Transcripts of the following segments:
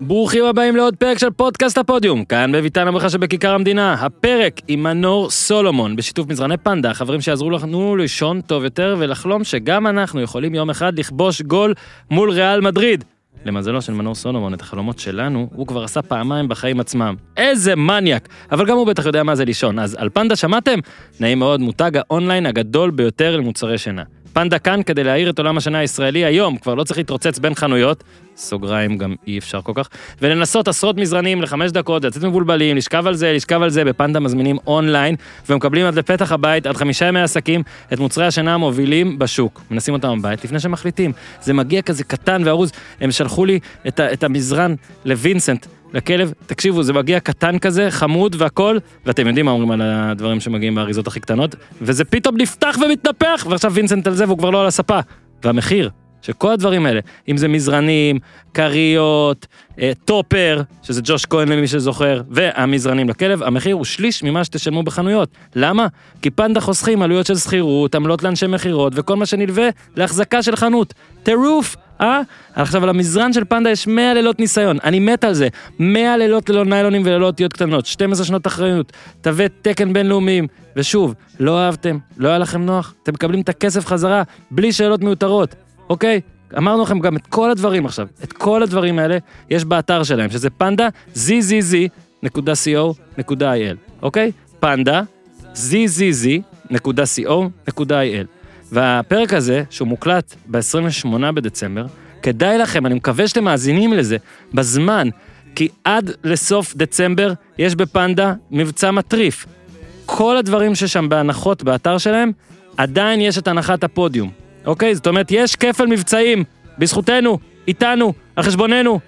ברוכים הבאים לעוד פרק של פודקאסט הפודיום, כאן בביתן הברכה שבכיכר המדינה. הפרק עם מנור סולומון, בשיתוף מזרני פנדה, חברים שיעזרו לנו לישון טוב יותר ולחלום שגם אנחנו יכולים יום אחד לכבוש גול מול ריאל מדריד. למזלו של מנור סולומון, את החלומות שלנו, הוא כבר עשה פעמיים בחיים עצמם. איזה מניאק! אבל גם הוא בטח יודע מה זה לישון. אז על פנדה שמעתם? נעים מאוד, מותג האונליין הגדול ביותר למוצרי שינה. פנדה כאן כדי להאיר את עולם השינה הישראלי היום, כבר לא צריך להתרוצץ בין חנויות, סוגריים גם אי אפשר כל כך, ולנסות עשרות מזרנים לחמש דקות, לצאת מבולבלים, לשכב על זה, לשכב על זה, בפנדה מזמינים אונליין, ומקבלים עד לפתח הבית, עד חמישה ימי עסקים, את מוצרי השינה המובילים בשוק. מנסים אותם בבית לפני שמחליטים. זה מגיע כזה קטן וארוז, הם שלחו לי את, ה- את המזרן לווינסנט, לכלב, תקשיבו, זה מגיע קטן כזה, חמוד והכל, ואתם יודעים מה אומרים על הדברים שמגיעים באריזות הכי קטנות, וזה פתאום נפתח ומתנפח, ועכשיו וינסנט על זה והוא כבר לא על הספה. והמחיר של כל הדברים האלה, אם זה מזרנים, כריות, אה, טופר, שזה ג'וש כהן למי שזוכר, והמזרנים לכלב, המחיר הוא שליש ממה שתשלמו בחנויות. למה? כי פנדה חוסכים עלויות של שכירות, עמלות לאנשי מכירות וכל מה שנלווה להחזקה של חנות. טירוף! אה? עכשיו על המזרן של פנדה יש 100 לילות ניסיון, אני מת על זה. 100 לילות ללא ניילונים וללא אותיות קטנות, 12 שנות אחריות, תווי תקן בינלאומיים. ושוב, לא אהבתם, לא היה לכם נוח, אתם מקבלים את הכסף חזרה, בלי שאלות מיותרות, אוקיי? אמרנו לכם גם את כל הדברים עכשיו, את כל הדברים האלה יש באתר שלהם, שזה פנדה zzz.co.il, אוקיי? פנדה zzz.co.il. והפרק הזה, שהוא מוקלט ב-28 בדצמבר, כדאי לכם, אני מקווה שאתם מאזינים לזה, בזמן, כי עד לסוף דצמבר יש בפנדה מבצע מטריף. כל הדברים ששם בהנחות באתר שלהם, עדיין יש את הנחת הפודיום, אוקיי? זאת אומרת, יש כפל מבצעים, בזכותנו, איתנו, על חשבוננו.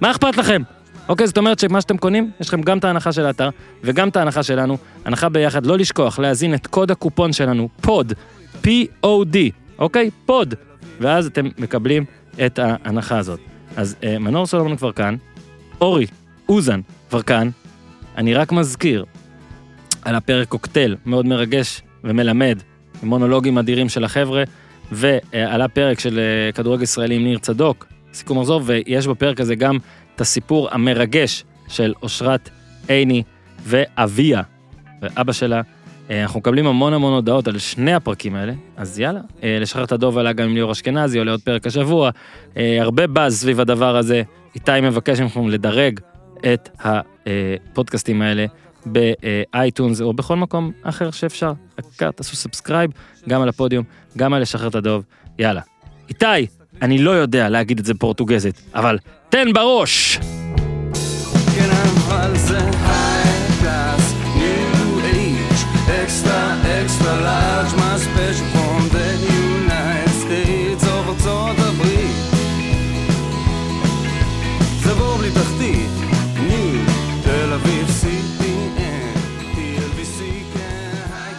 מה אכפת לכם? אוקיי, זאת אומרת שמה שאתם קונים, יש לכם גם את ההנחה של האתר וגם את ההנחה שלנו. הנחה ביחד, לא לשכוח להזין את קוד הקופון שלנו, פוד, P-O-D, אוקיי? פוד. ואז אתם מקבלים את ההנחה הזאת. אז אה, מנור סולומון כבר כאן, אורי אוזן כבר כאן. אני רק מזכיר על הפרק קוקטייל, מאוד מרגש ומלמד, עם מונולוגים אדירים של החבר'ה, ועל הפרק של אה, כדורגל ישראלי עם ניר צדוק, סיכום מחזור, ויש בפרק הזה גם את הסיפור המרגש של אושרת עיני ואביה, ואבא שלה. אה, אנחנו מקבלים המון המון הודעות על שני הפרקים האלה, אז יאללה, אה, לשחרר את הדוב עלה גם עם ליאור אשכנזי, עולה עוד פרק השבוע, הרבה באז סביב הדבר הזה. איתי מבקש מכם לדרג את הפודקאסטים האלה באייטונס או בכל מקום אחר שאפשר. העיקר תעשו subscribe, גם על הפודיום, גם על לשחרר את הדוב, יאללה. איתי, אני לא יודע להגיד את זה בפורטוגזית, אבל תן בראש! כן, אבל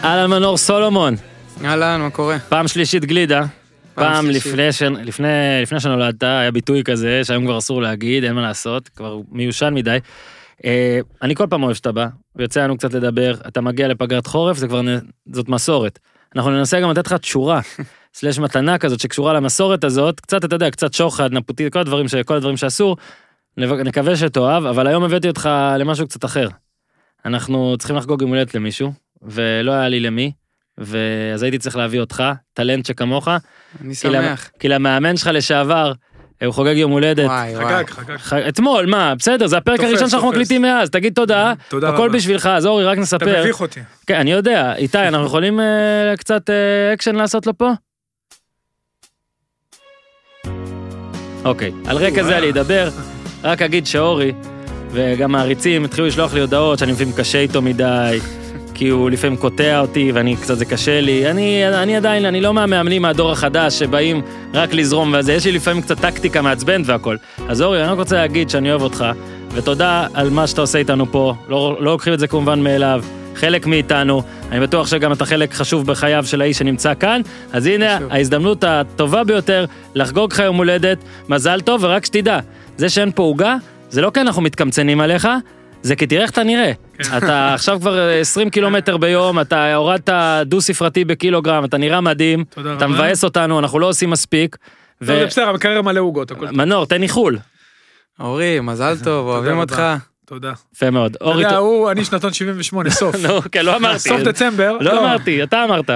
אהלן מנור סולומון, אהלן, מה קורה? פעם שלישית גלידה. פעם שלישית. לפני, ש... לפני, לפני שנולדת היה ביטוי כזה שהיום כבר אסור להגיד אין מה לעשות כבר מיושן מדי. אה, אני כל פעם אוהב שאתה בא ויוצא לנו קצת לדבר אתה מגיע לפגרת חורף זה כבר נ... זאת מסורת. אנחנו ננסה גם לתת לך תשורה סלש מתנה כזאת שקשורה למסורת הזאת קצת אתה יודע קצת שוחד נפוטי כל הדברים ש... כל הדברים שאסור. נקווה שתאהב אבל היום הבאתי אותך למשהו קצת אחר. אנחנו צריכים לחגוג יום הולדת למישהו ולא היה לי למי. ואז הייתי צריך להביא אותך טלנט שכמוך אני כי למ- שמח. כי למאמן שלך לשעבר, הוא חוגג יום הולדת. וואי, וואי. חגג, חגג. ח... אתמול, מה, בסדר, זה הפרק תופס, הראשון שאנחנו. מקליטים מאז, תגיד תודה, תודה הכל רבה. בשבילך, אז אורי, רק אתה נספר. מביך אותי. כן, אני יודע, איתי, אנחנו יכולים אה, קצת אה, אקשן לעשות לו פה? אוקיי, על רקע זה אני אדבר, רק אגיד שאורי, וגם מעריצים התחילו לשלוח לי הודעות שאני לפעמים קשה איתו מדי, כי הוא לפעמים קוטע אותי ואני קצת זה קשה לי. אני, אני עדיין, אני לא מהמאמנים מהדור החדש שבאים רק לזרום וזה, יש לי לפעמים קצת טקטיקה מעצבנת והכל. אז אורי, אני רק רוצה להגיד שאני אוהב אותך, ותודה על מה שאתה עושה איתנו פה, לא, לא לוקחים את זה כמובן מאליו. חלק מאיתנו, אני בטוח שגם אתה חלק חשוב בחייו של האיש שנמצא כאן, אז הנה חשוב. ההזדמנות הטובה ביותר לחגוג לך יום הולדת, מזל טוב, ורק שתדע, זה שאין פה עוגה, זה לא כי אנחנו מתקמצנים עליך, זה כי תראה איך אתה נראה. אתה עכשיו כבר 20 קילומטר ביום, אתה הורדת דו ספרתי בקילוגרם, אתה נראה מדהים, אתה. מבאס אותנו, אנחנו לא עושים מספיק. לא, זה בסדר, המקרר מלא עוגות. מנור, תן איחול. אורי, מזל טוב, אוהבים. אותך. תודה. יפה מאוד. אתה אורי, יודע, הוא, אני שנתון 78, סוף. נו, כן, לא אמרתי. סוף דצמבר. לא אמרתי, אתה אמרת.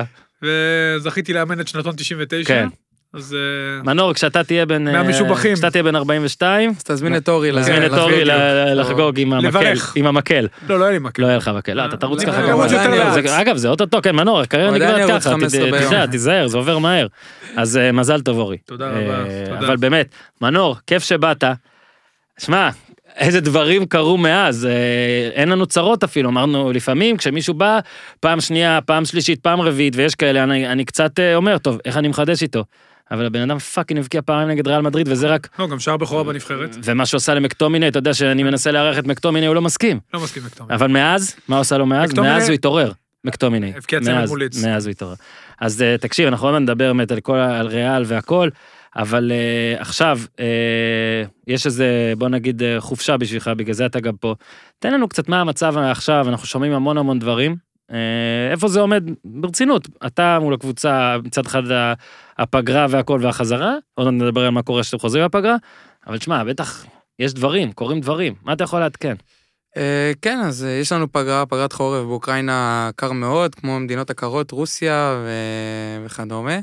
וזכיתי לאמן את שנתון 99. כן. אז אה, מנור, כשאתה תהיה בן... אה, מהמשובחים. כשאתה תהיה בן 42, אז תזמין את אורי. תזמין את אורי לוידאו. ל- לחגוג עם המקל. לברך. עם המקל. לא, לא היה לי מקל. לא יהיה לך מקל. לא, אתה תרוץ אני ככה. אגב, זה אוטוטו, כן, מנור, הקריירה נגמרת ככה. 15 תד- ביום. תדע, תיזהר, זה עובר מהר. אז אה, מזל טוב, אורי. תודה רבה, אה. אבל באמת, מנור, כיף שבאת. שמע, איזה דברים קרו מאז, אה, אין לנו צרות אפילו, אמרנו לפעמים כשמישהו בא, פעם שנייה, פעם שלישית, פעם רביעית, ויש כאלה, אני, אני קצת אה, אומר, טוב, איך אני מחדש איתו? אבל הבן אדם fucking הבקיע פעמיים נגד ריאל מדריד, וזה רק, לא, גם שער בכורה בנבחרת. ומה שהוא עשה למקטומיני, אתה יודע שאני מנסה לארח את מקטומיני, הוא לא מסכים. לא מסכים מקטומיני. אבל מאז, מה הוא עשה לו מאז? מקטומיני- מאז הוא התעורר, מקטומיני. הבקיע צמד מול. מאז הוא התעורר. אז אה, תקשיב, אנחנו עוד נדבר באמת על כל, על ריאל והכל, אבל אה, עכשיו, אה, יש איזה, בוא נגיד, חופשה בשבילך, בגלל זה אתה גם פה. תן לנו קצת מה המצב עכשיו, אנחנו שומעים המון המון דברים. אה, איפה זה עומד ברצינות? אתה מול הקבוצה, מצד אחד הפגרה והכל והחזרה, עוד מעט נדבר על מה קורה כשאתם חוזרים מהפגרה, אבל שמע, בטח יש דברים, קורים דברים, מה אתה יכול לעדכן? אה, כן, אז אה, יש לנו פגרה, פגרת חורף באוקראינה קר מאוד, כמו המדינות הקרות, רוסיה וכדומה.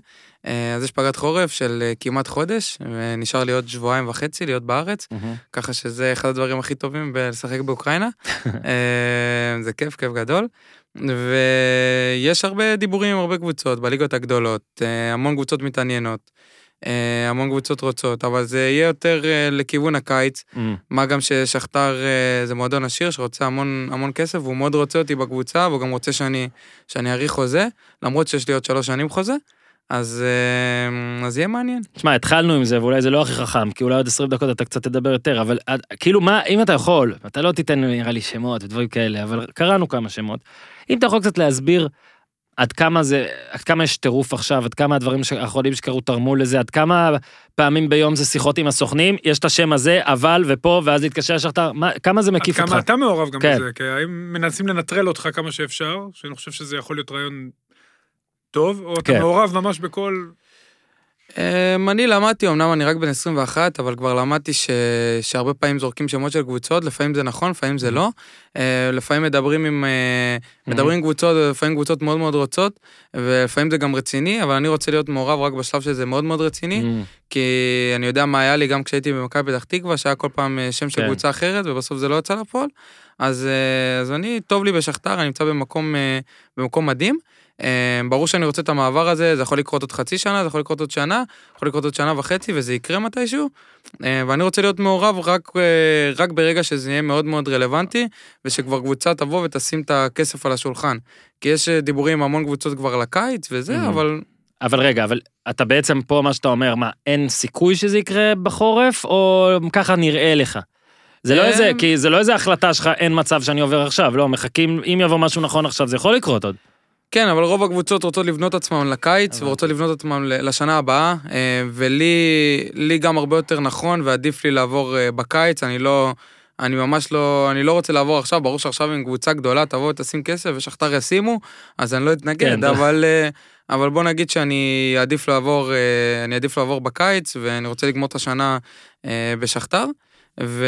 אה, אז יש פגרת חורף של אה, כמעט חודש, ונשאר לי עוד שבועיים וחצי להיות בארץ, ככה שזה אחד הדברים הכי טובים בלשחק באוקראינה. אה, זה כיף, כיף גדול. ויש הרבה דיבורים עם הרבה קבוצות בליגות הגדולות, המון קבוצות מתעניינות, המון קבוצות רוצות, אבל זה יהיה יותר לכיוון הקיץ. מה גם ששכתר זה מועדון עשיר שרוצה המון המון כסף, והוא מאוד רוצה אותי בקבוצה, והוא גם רוצה שאני, שאני אאריך חוזה, למרות שיש לי עוד שלוש שנים חוזה, אז, אה, אז יהיה מעניין. תשמע, התחלנו עם זה, ואולי זה לא הכי חכם, כי אולי עוד 20 דקות אתה קצת תדבר יותר, אבל עד- כאילו מה, אם אתה יכול, אתה לא תיתן נראה לי שמות ודברים כאלה, אבל קראנו כמה שמות. אם אתה יכול קצת להסביר עד כמה זה, עד כמה יש טירוף עכשיו, עד כמה הדברים האחרונים שקרו תרמו לזה, עד כמה פעמים ביום זה שיחות עם הסוכנים, יש את השם הזה, אבל ופה, ואז להתקשר שחטר, מה- כמה זה עד מקיף אותך? כמה אתה מעורב גם כן. בזה, כי האם מנסים לנטרל אותך כמה שאפשר, שאני חושב שזה יכול להיות רעיון טוב, או אתה כן. מעורב ממש בכל... אמ, אני למדתי, אמנם אני רק בן 21, אבל כבר למדתי ש... שהרבה פעמים זורקים שמות של קבוצות, לפעמים זה נכון, לפעמים זה לא. אה, לפעמים מדברים עם, אה, מדברים עם קבוצות, ולפעמים קבוצות מאוד מאוד רוצות, ולפעמים זה גם רציני, אבל אני רוצה להיות מעורב רק בשלב שזה מאוד מאוד רציני, Mm, כי אני יודע מה היה לי גם כשהייתי במכבי פתח תקווה, שהיה כל פעם אה, שם של כן. קבוצה אחרת, ובסוף זה לא יצא לפועל. אז, אז אני, טוב לי בשכתר, אני נמצא במקום, במקום מדהים. אה, ברור שאני רוצה את המעבר הזה, זה יכול לקרות עוד חצי שנה, זה יכול לקרות עוד שנה, יכול לקרות עוד שנה וחצי, וזה יקרה מתישהו. אה, ואני רוצה להיות מעורב רק, אה, רק ברגע שזה יהיה מאוד מאוד רלוונטי, ושכבר קבוצה תבוא ותשים את הכסף על השולחן. כי יש אה, דיבורים עם המון קבוצות כבר לקיץ וזה, Mhm. אבל אבל רגע, אבל אתה בעצם פה, מה שאתה אומר, מה, אין סיכוי שזה יקרה בחורף, או ככה נראה לך? זה לא אמ, איזה, כי זה לא איזה החלטה שלך, אין מצב שאני עובר עכשיו, לא, מחכים, אם יבוא משהו נכון עכשיו, זה יכול לקרות עוד. כן, אבל רוב הקבוצות רוצות לבנות עצמם לקיץ. ורוצות לבנות עצמם ל- לשנה הבאה, אה, ולי לי גם הרבה יותר נכון, ועדיף לי לעבור אה, בקיץ, אני לא... אני ממש לא, אני לא רוצה לעבור עכשיו, ברור שעכשיו אם קבוצה גדולה תבוא ותשים כסף ושכתר ישימו, אז אני לא אתנגד, כן, אבל, אה, אבל בוא נגיד שאני אעדיף לעבור, אני אעדיף לעבור בקיץ, ואני רוצה לגמור את השנה בשכתר, ו...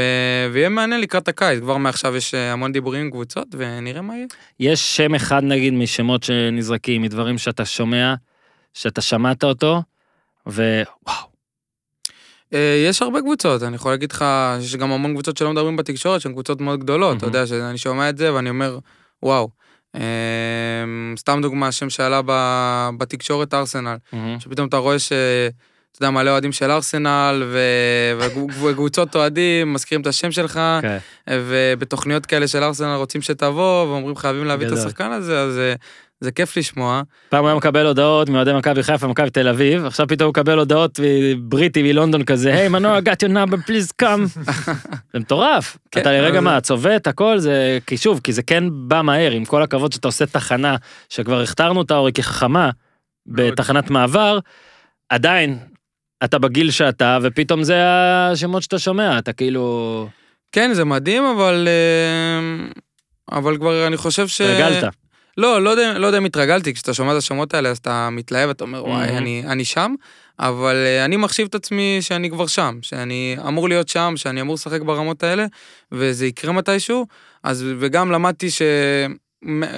ויהיה מעניין לקראת הקיץ, כבר מעכשיו יש אה, המון דיבורים עם קבוצות, ונראה מה יהיה. יש שם אחד, נגיד, משמות שנזרקים, מדברים שאתה שומע, שאתה שמעת אותו, ווואו, אה, יש הרבה קבוצות, אני יכול להגיד לך שיש גם המון קבוצות שלא מדברים בתקשורת, שהן קבוצות מאוד גדולות, אתה מהמם. יודע שאני שומע את זה ואני אומר, וואו. אה, סתם דוגמה, שם שעלה בתקשורת ארסנל, שפתאום אתה רואה ש... אתה יודע, מלא אוהדים של ארסנל, וקבוצות אוהדים מזכירים את השם שלך, כן. ובתוכניות כאלה של ארסנל רוצים שתבוא, ואומרים חייבים להביא את. השחקן הזה, אז אה, זה כיף לשמוע. פעם הוא היה מקבל הודעות מאוהדי מכבי חיפה, מכבי תל אביב, עכשיו פתאום הוא מקבל הודעות בריטי מלונדון כזה, היי מנוע, I got your number, please come. זה מטורף. כן, אתה לרגע מה, צובט הכל, זה, כי שוב, כי זה כן בא מהר, עם כל הכבוד שאתה עושה תחנה, שכבר הכתרנו אותה אורי כחכמה. בתחנת מעבר, עדיין, אתה בגיל שאתה, ופתאום זה השמות שאתה שומע, אתה כאילו, כן, זה מדהים, אבל... אה, אבל כבר אני חושב ש... הרגלת. לא, לא יודע, לא יודע אם התרגלתי, כשאתה שומע את השמות האלה אז אתה מתלהב, אתה אומר, וואי. אני, אני שם, אבל אה, אני מחשיב את עצמי שאני כבר שם, שאני אמור להיות שם, שאני אמור לשחק ברמות האלה, וזה יקרה מתישהו. אז, וגם למדתי ש...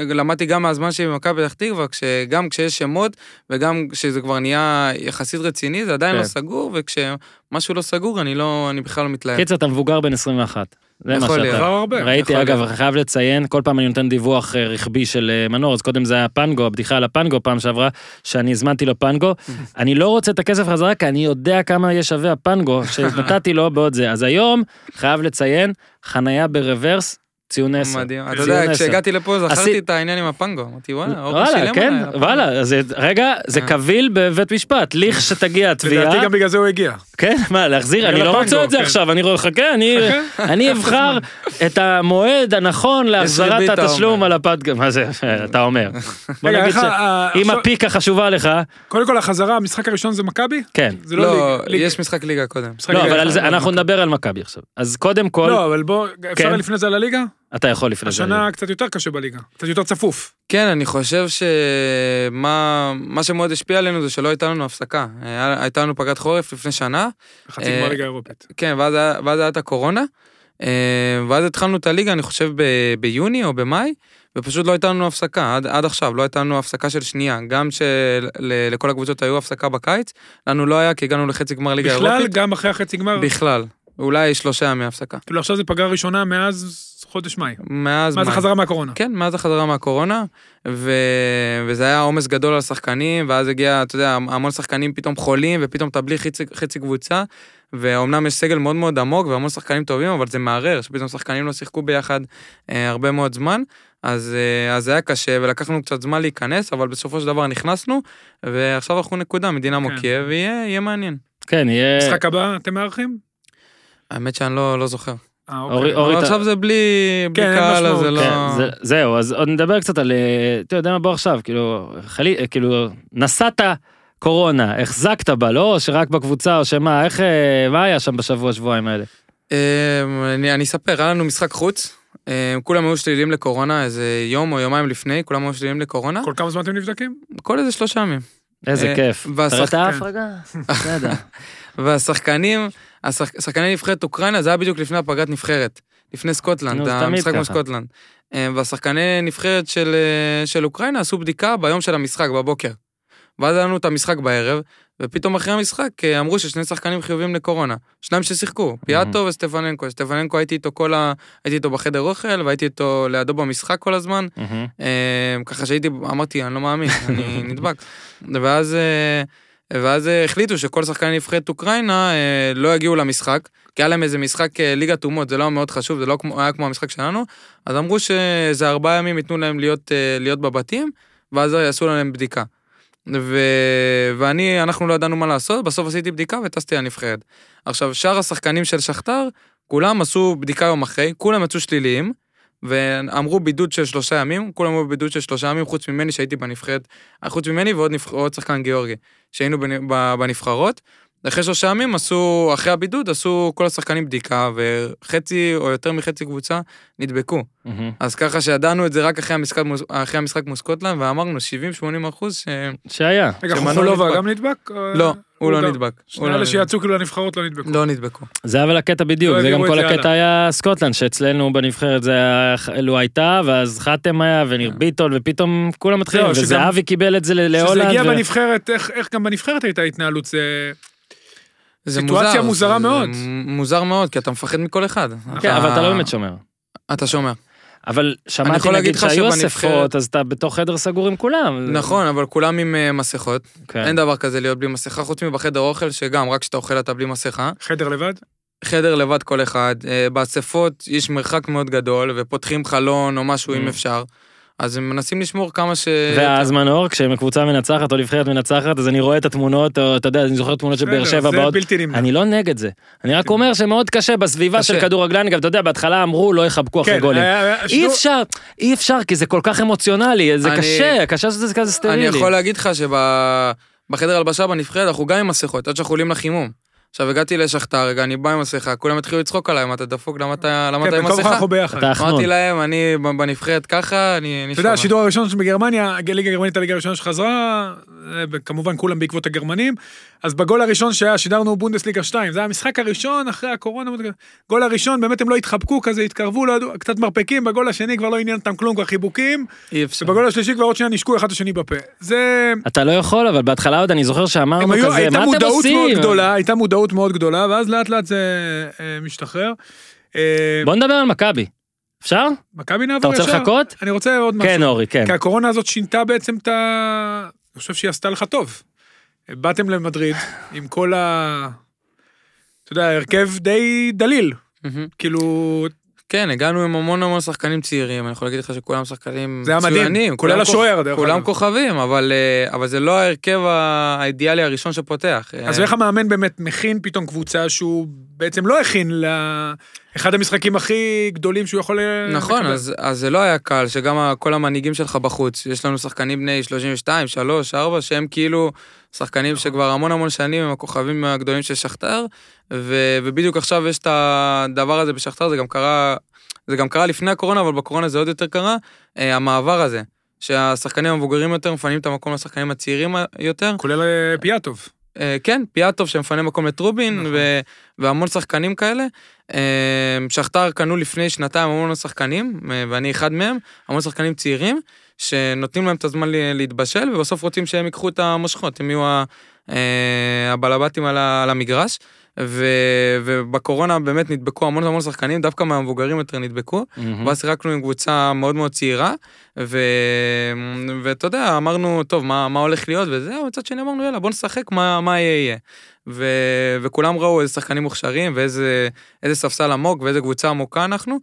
למדתי גם מהזמן שלי במכבי פתח תקווה, גם כשיש שמות וגם כשזה כבר נהיה יחסית רציני, זה עדיין כן. לא סגור, וכשמשהו לא סגור, אני לא, אני בכלל לא מתלהב. קיצר, אתה מבוגר בן 21. זה מה. שאתה. ראיתי, אגב. אני חייב לציין, כל פעם אני נותן דיווח אה, רכבי של אה, מנור, אז קודם זה היה פנגו, הבדיחה על הפנגו פעם שעברה, שאני הזמנתי לו פנגו. אני לא רוצה את הכסף חזרה, כי אני יודע כמה יהיה שווה הפנגו שנתתי לו בעוד זה. אז היום, חייב לציין, חנייה ברוורס, ציון 10. מדהים. אתה יודע, 10. כשהגעתי לפה זכרתי את העניין עם הפנגו. אמרתי, וואלה, אורי שילם וואלה, כן, עליי על הפנגו." וואלה, אז רגע, זה אה. קביל בבית משפט, לכשתגיע התביעה, לדעתי גם בגלל זה הוא הגיע. כן, מה, להחזיר? אני לא הפנגו, רוצה את זה כן. עכשיו, אני חכה, אני... אני אבחר את המועד הנכון להחזרת התשלום. על הפדגה, מה זה, אתה אומר. בוא נגיד שאם הפיקה חשובה לך, קודם כל החזרה, המשחק הראשון זה מכבי? כן. לא לא. יש משחק ליגה קודם. לא, אבל זה, אנחנו נדבר על מכבי עכשיו. אז קודם כל, לא, אבל בוא, אפשר כן. לפני זה על הליגה? אתה יכול לפני זה. השנה קצת יותר קשה בליגה, קצת יותר צפוף. כן, אני חושב שמה מה שמאוד השפיע עלינו זה שלא הייתה לנו הפסקה. הייתה לנו פגרת חורף לפני שנה, חצי אה, גמר ליגה אירופית. כן, ואז ואז את הקורונה, אה, ואז התחלנו את הליגה, אני חושב, ב- ביוני או במאי, ופשוט לא הייתה לנו הפסקה, עד, עד עכשיו, לא הייתה לנו הפסקה של שנייה. גם שלכל הקבוצות היו הפסקה בקיץ, לנו לא היה, כי הגענו לחצי גמר ליגה בכלל, אירופית. גם אחרי החצי גמר, בכלל. אולי שלושה ימי הפסקה. כאילו עכשיו זה פגרה ראשונה מאז חודש מאי. מאז מאז מאי. החזרה מהקורונה. כן, מאז החזרה מהקורונה, ו... וזה היה עומס גדול על השחקנים, ואז הגיע, אתה יודע, המון שחקנים פתאום חולים, ופתאום אתה בלי חצי, חצי קבוצה, ואומנם יש סגל מאוד מאוד עמוק והמון שחקנים טובים, אבל זה מערער, שפתאום שחקנים לא שיחקו ביחד אה, הרבה מאוד זמן, אז, אה, אז זה היה קשה, ולקחנו קצת זמן להיכנס, אבל בסופו של דבר נכנסנו, ועכשיו אנחנו נקודה, מדינה כן. מוקייב, ויהיה יהיה מעניין. כן, יהיה... משחק הבא אתם מארחים? האמת שאני לא, לא זוכר. אה, אוקיי. אורי, אבל אתה- עכשיו זה בלי, בלי כן, קהל, אז זה. לא... כן, זה- זהו, אז עוד נדבר קצת על... אה, אתה יודע מה, בוא עכשיו, כאילו, חלי, אה, כאילו, נסעת קורונה, החזקת בה, לא? או שרק בקבוצה, או שמה, איך, אה, מה היה שם בשבוע, שבועיים האלה? אמ, אני, אני אספר, היה לנו משחק חוץ, אמ, כולם היו שליליים לקורונה, איזה יום או יומיים לפני, כולם היו שליליים לקורונה, כל כמה זמן אתם נבדקים? כל איזה שלושה ימים. איזה כיף. והשחק- תראה את כן. ההפרגה? בסדר. והשחקנים, השחק, שחקני נבחרת אוקראינה, זה היה בדיוק לפני הפגרת נבחרות, לפני סקוטלנד, המשחק מול ככה. סקוטלנד. אמ, והשחקני נבחרת של, אה, של אוקראינה עשו בדיקה ביום של המשחק, בבוקר. ואז היה לנו את המשחק בערב, ופתאום אחרי המשחק אה, אמרו ששני שחקנים חיובים לקורונה. שניים ששיחקו, פיאטו וסטפננקו. סטפננקו הייתי איתו כל ה... הייתי איתו בחדר אוכל, והייתי איתו לידו במשחק כל הזמן. אה, ככה שהייתי, אמרתי, אני לא מאמין, אני נדבק. ואז, אה, ואז אה, החליטו שכל שחקני נבחרת אוקראינה אה, לא יגיעו למשחק, כי היה להם איזה משחק אה, ליגת אומות, זה לא היה מאוד חשוב, זה לא היה כמו המשחק שלנו, אז אמרו שזה ארבעה ימים ייתנו להם להיות, להיות בבתים, ואז יעשו להם בדיקה. ו... ואני, אנחנו לא ידענו מה לעשות, בסוף עשיתי בדיקה וטסתי לנבחרת. עכשיו, שאר השחקנים של שכתר, כולם עשו בדיקה יום אחרי, כולם יצאו שליליים, ואמרו בידוד של שלושה ימים, כולם היו בבידוד של שלושה ימים, חוץ ממני שהייתי בנבחרת, חוץ ממני ועוד נבח... שחקן גיאורגי, שהיינו בנבחרות. אחרי שלושה ימים עשו, אחרי הבידוד עשו כל השחקנים בדיקה, וחצי או יותר מחצי קבוצה נדבקו. מהמם. אז ככה שידענו את זה רק אחרי המשחק, אחרי המשחק מול סקוטלנד, ואמרנו 70-80 אחוז ש... שהיה. רגע, חוצ'ולבה נדבק. גם נדבק? לא, הוא לא נדבק. הוא שני לא אלה. שיצאו כאילו לנבחרות לא נדבקו. לא נדבקו. זה אבל הקטע בדיוק, לא זה גם כל הקטע היה סקוטלנד, שאצלנו בנבחרת זה היה, אלי היה, ואז חטאם היה, וניר ביטון, ופתאום כולם מתחילים, וזהבי קיבל את זה ל- להולנד. כשזה הגיע בנבחרת, איך איך גם בנבחרת הייתה התנהלות? זה... זה סיטואציה מוזר, מוזרה זה- מאוד. זה מוזר מאוד, כי אתה מפחד מכל אחד. כן, אבל אתה לא באמת שומר. אתה שומע. אבל שמעתי נגיד שהיו אספות, אז אתה בתוך חדר סגור עם כולם. נכון, אבל כולם עם אה, מסכות. כן. אין דבר כזה להיות בלי מסכה, חוץ מבחדר אוכל, שגם, רק כשאתה אוכל אתה בלי מסכה. חדר לבד? חדר לבד כל אחד. אה, באספות יש מרחק מאוד גדול, ופותחים חלון או משהו אם Mm. אפשר. אז הם מנסים לשמור כמה ש... ואז מנור, כשקבוצה מנצחת או נבחרת מנצחת, אז אני רואה את התמונות, או אתה יודע, אני זוכר תמונות של באר שבע זה באות. בלתי נמנע. אני לא נגד זה. אני רק אומר שמאוד קשה בסביבה. של כדורגלן, גם אתה יודע, בהתחלה אמרו לא יחבקו אחרי כן, גולים. אי אפשר, אי אפשר, כי זה כל כך אמוציונלי, זה אני- קשה, קשה שזה כזה סטרילי. אני יכול להגיד לך שבחדר הלבשה בנבחרת אנחנו גם עם מסכות, עד שאנחנו עולים לחימום. עכשיו הגעתי לשכתר, רגע, אני בא עם מסכה, כולם התחילו לצחוק עליי, מה אתה דפוק, למה אתה כן, אתה עם בין כה וכה מסכה? אנחנו ביחד. אמרתי להם, אני בנבחרת ככה, אני... אני אתה יודע, שומר." השידור הראשון בגרמניה, הליגה הגרמנית הליגה הראשונה שחזרה, אה, כמובן כולם בעקבות הגרמנים. אז בגול הראשון שהיה, שידרנו בונדסליגה 2, זה היה המשחק הראשון אחרי הקורונה. גול הראשון, באמת הם לא התחבקו כזה, התקרבו, לא ידעו, קצת מרפקים, בגול השני כבר לא עניין אותם כלום, כבר חיבוקים, אי אפשר. ובגול השלישי כבר עוד שנייה נשקו אחד את השני בפה. זה... אתה לא יכול, אבל בהתחלה עוד אני זוכר שאמרנו היו, כזה, מה אתם עושים? מאוד גדולה, הייתה מודעות מאוד גדולה, ואז לאט לאט זה אה, משתחרר. אה, בוא נדבר על מכבי. אפשר? מכבי נעבור אתה רוצה ישר. לחכות? אני רוצה עוד משהו. כן, אורי, כן. כי הקורונה הזאת שינתה בעצם את ה... אני חושב שהיא עשתה לך טוב. באתם למדריד עם כל ה... אתה יודע, הרכב די דליל. כאילו, כן, הגענו עם המון המון שחקנים צעירים, אני יכול להגיד לך שכולם שחקנים מצוינים. כולל כולם השוער, דרך כולם אגב. כוכבים, אבל אה, אבל זה לא ההרכב האידיאלי הראשון שפותח. אז אה, איך המאמן באמת מכין פתאום קבוצה שהוא בעצם לא הכין לאחד המשחקים הכי גדולים שהוא יכול... אה, נכון. אז, אז זה לא היה קל, שגם כל המנהיגים שלך בחוץ, יש לנו שחקנים בני 32, 3, 4, שהם כאילו שחקנים שכבר המון המון שנים הם הכוכבים הגדולים של שכתר, ו, ובדיוק עכשיו יש את הדבר הזה בשכתר, זה גם קרה, זה גם קרה לפני הקורונה, אבל בקורונה זה עוד יותר קרה, אה, המעבר הזה, שהשחקנים המבוגרים יותר מפנים את המקום לשחקנים הצעירים יותר. כולל אה, פיאטוב. אה, כן, פיאטוב שמפנה מקום לטרובין, נכון. ו- והמון שחקנים כאלה. אה, שכתר קנו לפני שנתיים המון שחקנים, ואני אחד מהם, המון שחקנים צעירים, שנותנים להם את הזמן להתבשל, ובסוף רוצים שהם ייקחו את המושכות, הם יהיו ה- אה, הבלבטים על המגרש. ו- ובקורונה באמת נדבקו המון המון שחקנים, דווקא מהמבוגרים יותר נדבקו. מהמם. ואז שיחקנו עם קבוצה מאוד מאוד צעירה, ו... ואתה יודע, אמרנו, טוב, מה, מה הולך להיות וזהו, מצד שני אמרנו, יאללה, בוא נשחק, מה, מה יהיה יהיה. ו... וכולם ראו איזה שחקנים מוכשרים, ואיזה איזה ספסל עמוק, ואיזה קבוצה עמוקה אנחנו,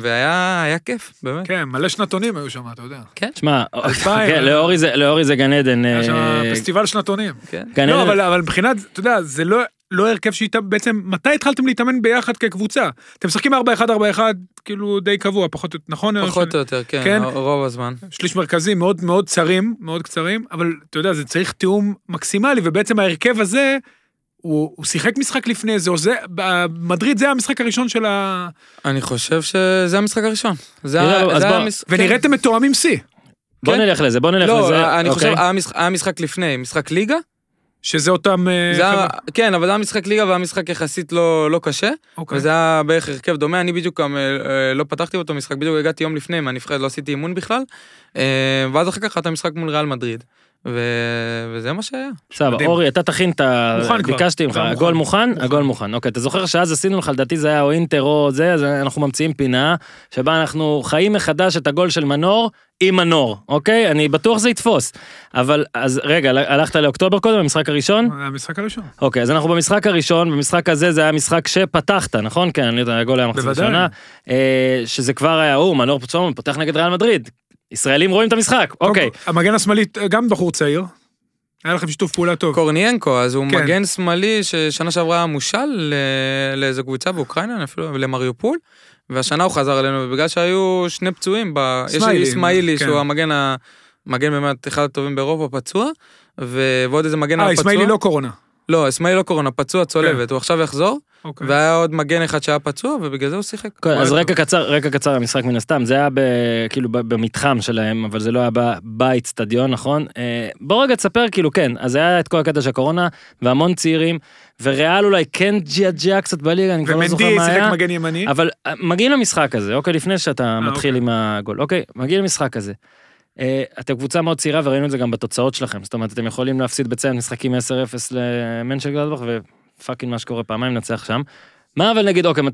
והיה היה כיף, באמת. כן, מלא שנתונים היו שם, אתה יודע. שמע. כן, לאורי זה- לאורי זה גן עדן. היה שם אה, פסטיבל שנתונים. כן. לא. אבל, מבחינת, אתה יודע, זה לא, לא הרכב שאיתה, בעצם, מתי התחלתם להתאמן ביחד כקבוצה? אתם משחקים 4-1-4-1, כאילו די קבוע, פחות, או- נכון? פחות או יותר, כן, כן. רוב הזמן. שליש מרכזי, מאוד מאוד צרים, מאוד קצרים, אבל אתה יודע, זה צריך תיאום מקסימלי, ובעצם ההרכב הזה, הוא, הוא שיחק משחק לפני זה, או זה, מדריד זה המשחק הראשון של ה... אני חושב שזה המשחק הראשון. זה אז זה בוא- היה המש- כן. ונראיתם מתואמים שיא, בוא כן. נלך לזה, בוא נלך לא, לזה. אני חושב, אוקיי? היה משחק- היה משחק לפני, משחק ליגה, שזה אותם... אה, זה היה. כן, אבל זה היה משחק ליגה והיה משחק יחסית לא, לא קשה, אוקיי. וזה היה בערך הרכב דומה, אני בדיוק גם אה, לא פתחתי אותו משחק, בדיוק הגעתי יום לפני מהנבחרת, לא עשיתי אימון בכלל, ואז אחר כך היה את המשחק מול ריאל מדריד, ו... וזה מה שהיה. סבבה. אורי, אתה תכין את ה... מוכן כבר. ביקשתי ממך, הגול מוכן. הגול מוכן. אוקיי, אתה זוכר שאז עשינו לך, לדעתי זה היה או אינטר או זה, אז אנחנו ממציאים פינה, שבה אנחנו חיים מחדש את הגול של מנור עם מנור, אוקיי? אני בטוח זה יתפוס. אבל, אז רגע, הלכת לאוקטובר קודם, במשחק הראשון? המשחק הראשון. אוקיי, אז אנחנו במשחק הראשון, במשחק הזה זה היה משחק שפתחת, נכון? כן, אני יודע, הגול היה מחצית בוודאי. ראשונה. אה, שזה כבר היה, הוא, מנור פצועון, פותח נגד ריאל מדריד. ישראלים רואים את המשחק, אוקיי. המגן השמאלי, גם בחור צעיר. היה לכם שיתוף פעולה טוב. קורניאנקו, אז הוא כן. מגן שמאלי ששנה שעברה מושל ל- לאיזו קבוצה באוקראינה, אפילו למריופול, והשנה הוא חזר אלינו, ובגלל שהיו שני פצועים, ב... יש אסמאעילי, כן. שהוא המגן ה... מגן באמת אחד הטובים באירופה, פצוע, ו... ועוד איזה מגן אה. אסמאעילי לא קורונה. לא, אסמאעילי לא קורונה, פצוע צולבת, הוא עכשיו יחזור, אוקיי. והיה עוד מגן אחד שהיה פצוע, ובגלל זה הוא שיחק. כן, אז רקע קצר, רקע קצר המשחק מן הסתם, זה היה ב, כאילו במתחם שלהם, אבל זה לא היה ב- באיצטדיון, נכון? אה, בוא רגע תספר, כאילו כן, אז היה את כל הקטע של הקורונה, והמון צעירים, וריאל אולי כן ג'יאג'יה קצת בליגה, אני כבר לא זוכר ומנדי מה שיחק היה. מגן ימני. אבל אה, מגיעים למשחק הזה, אוקיי, לפני שאתה מתחיל אוקיי. עם הגול, אוקיי, מגיעים למשחק הזה. אה, אתם קבוצה מאוד צעירה וראינו את זה גם בתוצאות שלכם, זאת אומרת, אתם יכולים להפסיד בציין משחקים 10-0 למנצ'ל גלדבך, ופאקינג מה שקורה פעמיים נצח שם. מה אבל נגיד, אוקיי,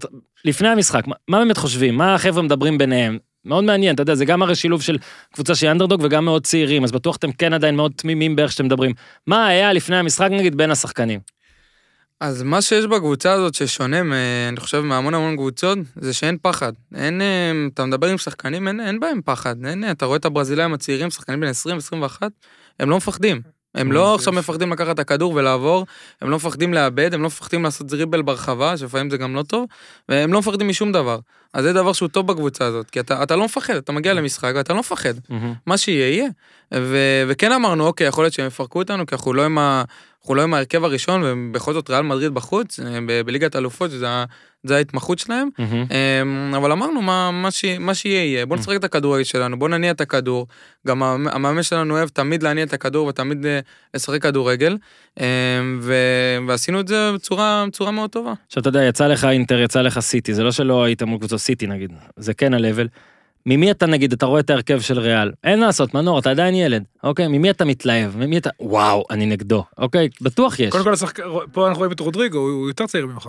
לפני המשחק, מה, מה באמת חושבים? מה החבר'ה מדברים ביניהם? מאוד מעניין, אתה יודע, זה גם הרי שילוב של קבוצה שהיא אנדרדוג וגם מאוד צעירים, אז בטוח אתם כן עדיין מאוד תמימים באיך שאתם מדברים. מה היה לפני המשחק נגיד בין השחקנים? אז מה שיש בקבוצה הזאת ששונה, אני חושב, מהמון המון קבוצות, זה שאין פחד. אין, אה, אתה מדבר עם שחקנים, אין, אין בהם פחד. אין, אתה רואה את הברזילאים הצעירים, שחקנים בן 20, 21, הם לא מפחדים. הם לא. עכשיו מפחדים לקחת את הכדור ולעבור, הם לא מפחדים לאבד, הם לא מפחדים לעשות זריבל ברחבה, שלפעמים זה גם לא טוב, והם לא מפחדים משום דבר. אז זה דבר שהוא טוב בקבוצה הזאת, כי אתה, אתה לא מפחד, אתה מגיע למשחק ואתה לא מפחד. מה שיהיה יהיה. ו- וכן אמרנו, אוקיי, יכול להיות שהם יפרקו אותנו, כי אנחנו לא עם אנחנו לא עם ההרכב הראשון, ובכל זאת ריאל מדריד בחוץ, אה, ב- בליגת האלופות, שזה ההתמחות שלהם. אמ, אבל אמרנו מה, מה, ש... מה שיהיה יהיה, בוא נשחק את הכדורגל שלנו, בוא נניע את הכדור. גם המ- המאמן שלנו אוהב תמיד להניע את הכדור ותמיד אה, לשחק כדורגל. אמ, ו... ועשינו את זה בצורה, בצורה מאוד טובה. עכשיו אתה יודע, יצא לך אינטר, יצא לך סיטי, זה לא שלא היית מול קבוצות סיטי נגיד, זה כן ה-level. ממי אתה נגיד, אתה רואה את ההרכב של ריאל, אין מה לעשות, מנור, אתה עדיין ילד, אוקיי? ממי אתה מתלהב? ממי אתה, וואו, אני נגדו, אוקיי? בטוח יש. קודם כל, השחק- פה אנחנו רואים את רודריגו, הוא יותר צעיר ממך.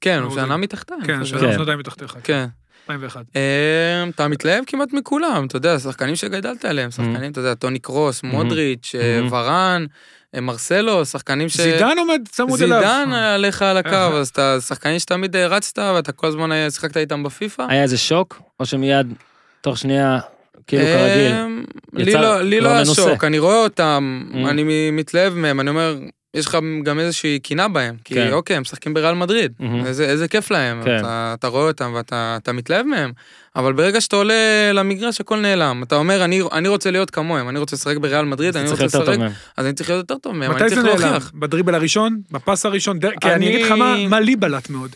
כן, הוא. שנה מתחתיו. כן, זה- שלוש כן. שנתיים מתחתיך. כן. 2001. אמ, אתה מתלהב כמעט מכולם, אתה יודע, שחקנים שגדלת עליהם, שחקנים, אתה יודע, טוני קרוס, מודריץ', אה, Mhm. ורן, אה, מרסלו, שחקנים ש... זידן עומד צמוד אליו. זידן עליך על הקו, אה. אז אתה שחקנים שתמיד רצת ואתה כל הזמן שיחקת איתם בפיפא. היה איזה שוק, או שמיד, תוך שנייה, כאילו כרגיל. אמ, לי לא- לי לא לא היה מנוסה. שוק, אני רואה אותם, Mm. אני מ- מתלהב מהם, אני אומר, יש לך גם איזושהי קינה בהם, כן. כי אוקיי, הם משחקים בריאל מדריד. איזה כיף להם, כן. אתה- רואה אותם ואתה אתה מתלהב מהם, אבל ברגע שאתה עולה למגרש הכל נעלם, אתה אומר, "אני- אני רוצה להיות כמוהם, אני רוצה לשחק בריאל מדריד, אני צריך רוצה לשחק. אז אני צריך להיות יותר טוב מהם, אני מתי זה צריך נעלם? להוכיח. בדריבל הראשון? בפס הראשון? כי אני אגיד לך מה- מה לי בלט מאוד.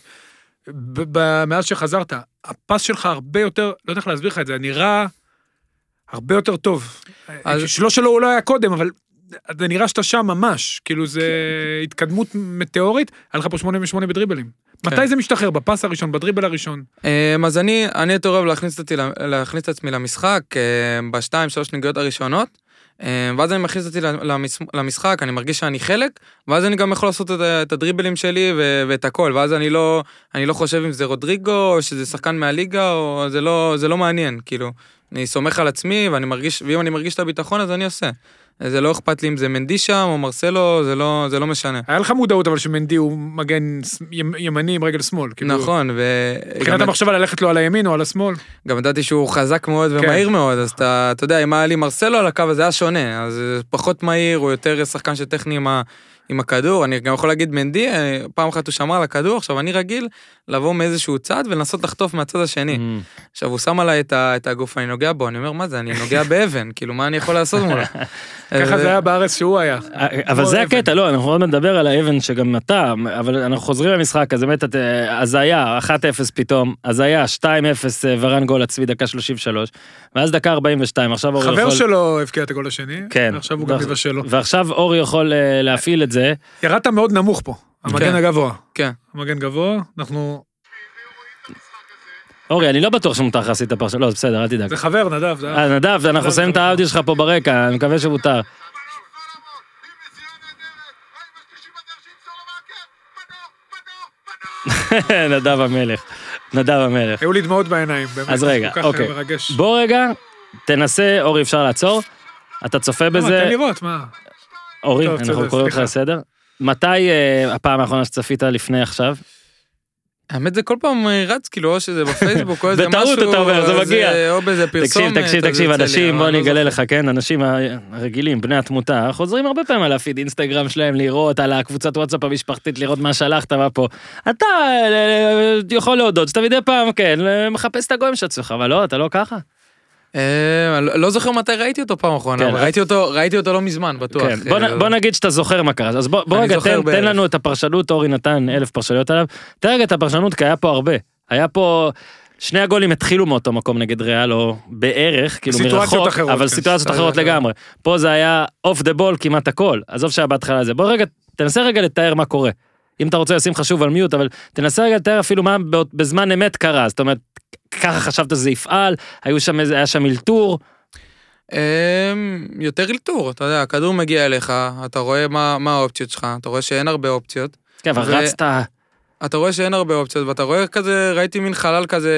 מאז שחזרת, הפס שלך הרבה יותר, לא יודע איך להסביר לך את זה, נראה הרבה יותר טוב. אז- שלא שלא הוא לא היה קודם, אבל זה נראה שאתה שם ממש, כאילו זה התקדמות מטאורית, היה לך פה 88 בדריבלים. מתי זה משתחרר? בפס הראשון, בדריבל הראשון? אמ, אז אני, אני יותר אוהב להכניס אותי, להכניס את עצמי למשחק אמ, בשתיים, שלוש נגיעות הראשונות, ואז אני מכניס אותי למש- למשחק, אני מרגיש שאני חלק, ואז אני גם יכול לעשות את, הדריבלים שלי ואת הכל, ואז אני לא, אני לא חושב אם זה רודריגו, או שזה שחקן מהליגה, או זה לא, זה לא מעניין, כאילו. אני סומך על עצמי, ואני מרגיש, ואם אני מרגיש את הביטחון, אז אני עושה. זה לא אכפת לי אם זה מנדי שם, או מרסלו, זה לא, זה לא משנה. היה לך מודעות אבל שמנדי הוא מגן ימני עם רגל שמאל. כאילו, נכון, ו... מבחינת המחשבה ללכת לו על הימין או על השמאל. גם ידעתי שהוא חזק מאוד כן. ומהיר מאוד, אז אתה, אתה יודע, אם היה לי מרסלו על הקו, אז זה היה שונה. אז פחות מהיר, הוא יותר שחקן שטכני עם, ה, עם הכדור. אני גם יכול להגיד מנדי, אה, פעם אחת הוא שמר על הכדור, עכשיו אני רגיל לבוא מאיזשהו צד ולנסות לחטוף מהצד השני. מהמם. עכשיו הוא שם עליי את, ה, את הגוף, אני נוגע בו, אני אומר, מה זה, אני נוגע באבן, כאילו, מה אני יכול לעשות מולו? ככה אה, זה היה בארץ שהוא היה. אבל זה. הקטע, לא, אנחנו עוד נדבר על האבן שגם אתה, אבל אנחנו חוזרים למשחק, אז באמת, את, אה, הזיה, 1-0 פתאום, הזיה, 2-0 אה, ורן גול עצמי, דקה 33, ואז דקה 42, עכשיו אורי יכול... חבר שלו הבקיע את הגול השני, כן. ועכשיו הוא גם מבשל לו. ועכשיו אורי יכול אה, להפעיל את זה, ירדת מאוד נמוך פה, המגן כן. הגבוה. כן. המגן גבוה, אנחנו... אורי, אני לא בטוח שמותר לך לעשות את הפרשנות, לא, בסדר, אל תדאג. זה חבר, נדב. זה- אה, נדב, אנחנו שמים את האודיו שלך פה ברקע, אני מקווה שמותר. נדב המלך, נדב המלך. היו לי דמעות בעיניים, באמת. אז רגע, כך אוקיי. בוא רגע, תנסה, אורי, אפשר לעצור? אתה צופה בזה, תן לראות, מה? אורי, אנחנו קוראים אותך. לסדר. מתי אה, הפעם האחרונה שצפית לפני עכשיו? האמת זה כל פעם אה, רץ, כאילו, או שזה בפייסבוק, או איזה משהו, בטעות אתה אומר, זה מגיע. איזה- או באיזה פרסומת. תקשיב, תקשיב, תקשיב, אנשים, בוא אני אני לא אגלה. לך, כן, אנשים הרגילים, בני התמותה, חוזרים הרבה פעמים על הפיד אינסטגרם שלהם, לראות על הקבוצת וואטסאפ המשפחתית, לראות מה שלחת, מה פה. אתה אה, יכול להודות שאתה מדי פעם, כן, מחפש את הגויים של עצמך, אבל לא, אתה לא ככה. אה, לא- זוכר מתי ראיתי אותו פעם אחרונה, כן, אבל ראיתי אותו, ראיתי אותו לא מזמן, בטוח. כן, בוא, אה, בוא נגיד שאתה זוכר מה קרה, אז בוא, רגע, תן. לנו את הפרשנות, אורי נתן אלף פרשנויות עליו, תן רגע את הפרשנות, כי היה פה הרבה. היה פה, שני הגולים התחילו מאותו מקום נגד ריאל, או בערך, כאילו מרחוק, אחרות, אבל כן. סיטואציות אחרות. לגמרי. פה זה היה אוף דה בול כמעט הכל, עזוב שהיה בהתחלה זה. בוא רגע, תנסה רגע לתאר מה קורה. אם אתה רוצה לשים חשוב על מיוט, אבל תנסה רגע לתאר אפילו מה בזמן אמת קרה, זאת אומרת, ככה חשבת שזה יפעל, היו שם איזה, היה שם אלתור, אמ, יותר אלתור, אתה יודע, הכדור מגיע אליך, אתה רואה מה מה האופציות שלך, אתה רואה שאין הרבה אופציות. כן, אבל ו- רצת, אתה רואה שאין הרבה אופציות, ואתה רואה כזה, ראיתי מין חלל כזה,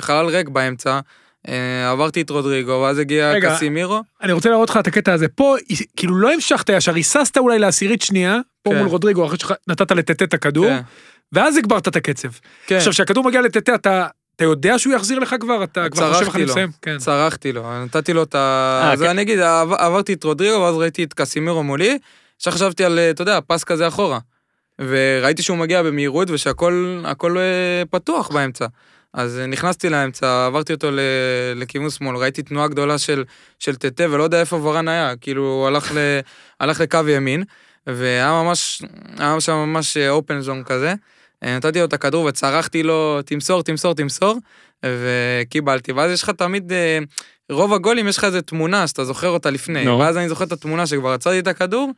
חלל ריק באמצע. אה, עברתי את רודריגו, ואז הגיע רגע. קסימירו. אני רוצה להראות לך את הקטע הזה. פה, כאילו לא המשכת ישר, היססת אולי לעשירית שנייה, פה כן. מול רודריגו, אחרי שנתת לטטה את הכדור, כן, ואז הגברת את הקצב. כן, עכשיו, כשהכדור מגיע לטטה, אתה... אתה יודע שהוא יחזיר לך כבר? אתה כבר חושב לו. מסיים? כן. צרחתי לו, נתתי לו את ה... אה, אז כן. אני אגיד, עב- עברתי את רודריגו, ואז ראיתי את קסימירו מולי, עכשיו חשבתי על, אה, אתה יודע, פס כזה אחורה. וראיתי שהוא מגיע במהירות ושהכל הכל, אה, פתוח באמצע. אז אה, נכנסתי לאמצע, עברתי אותו לכיוון שמאל, ראיתי תנועה גדולה של, של טטה, ולא יודע איפה ורן היה, כאילו הוא הלך, ל, הלך לקו ימין, והיה ממש, היה שם ממש אופן זון כזה. אה, נתתי לו את הכדור וצרחתי לו, תמסור, תמסור, תמסור, וקיבלתי. ואז יש לך תמיד, אה, רוב הגולים יש לך איזה תמונה שאתה זוכר אותה לפני. נו. ואז אני זוכר את התמונה שכבר עצרתי את הכדור,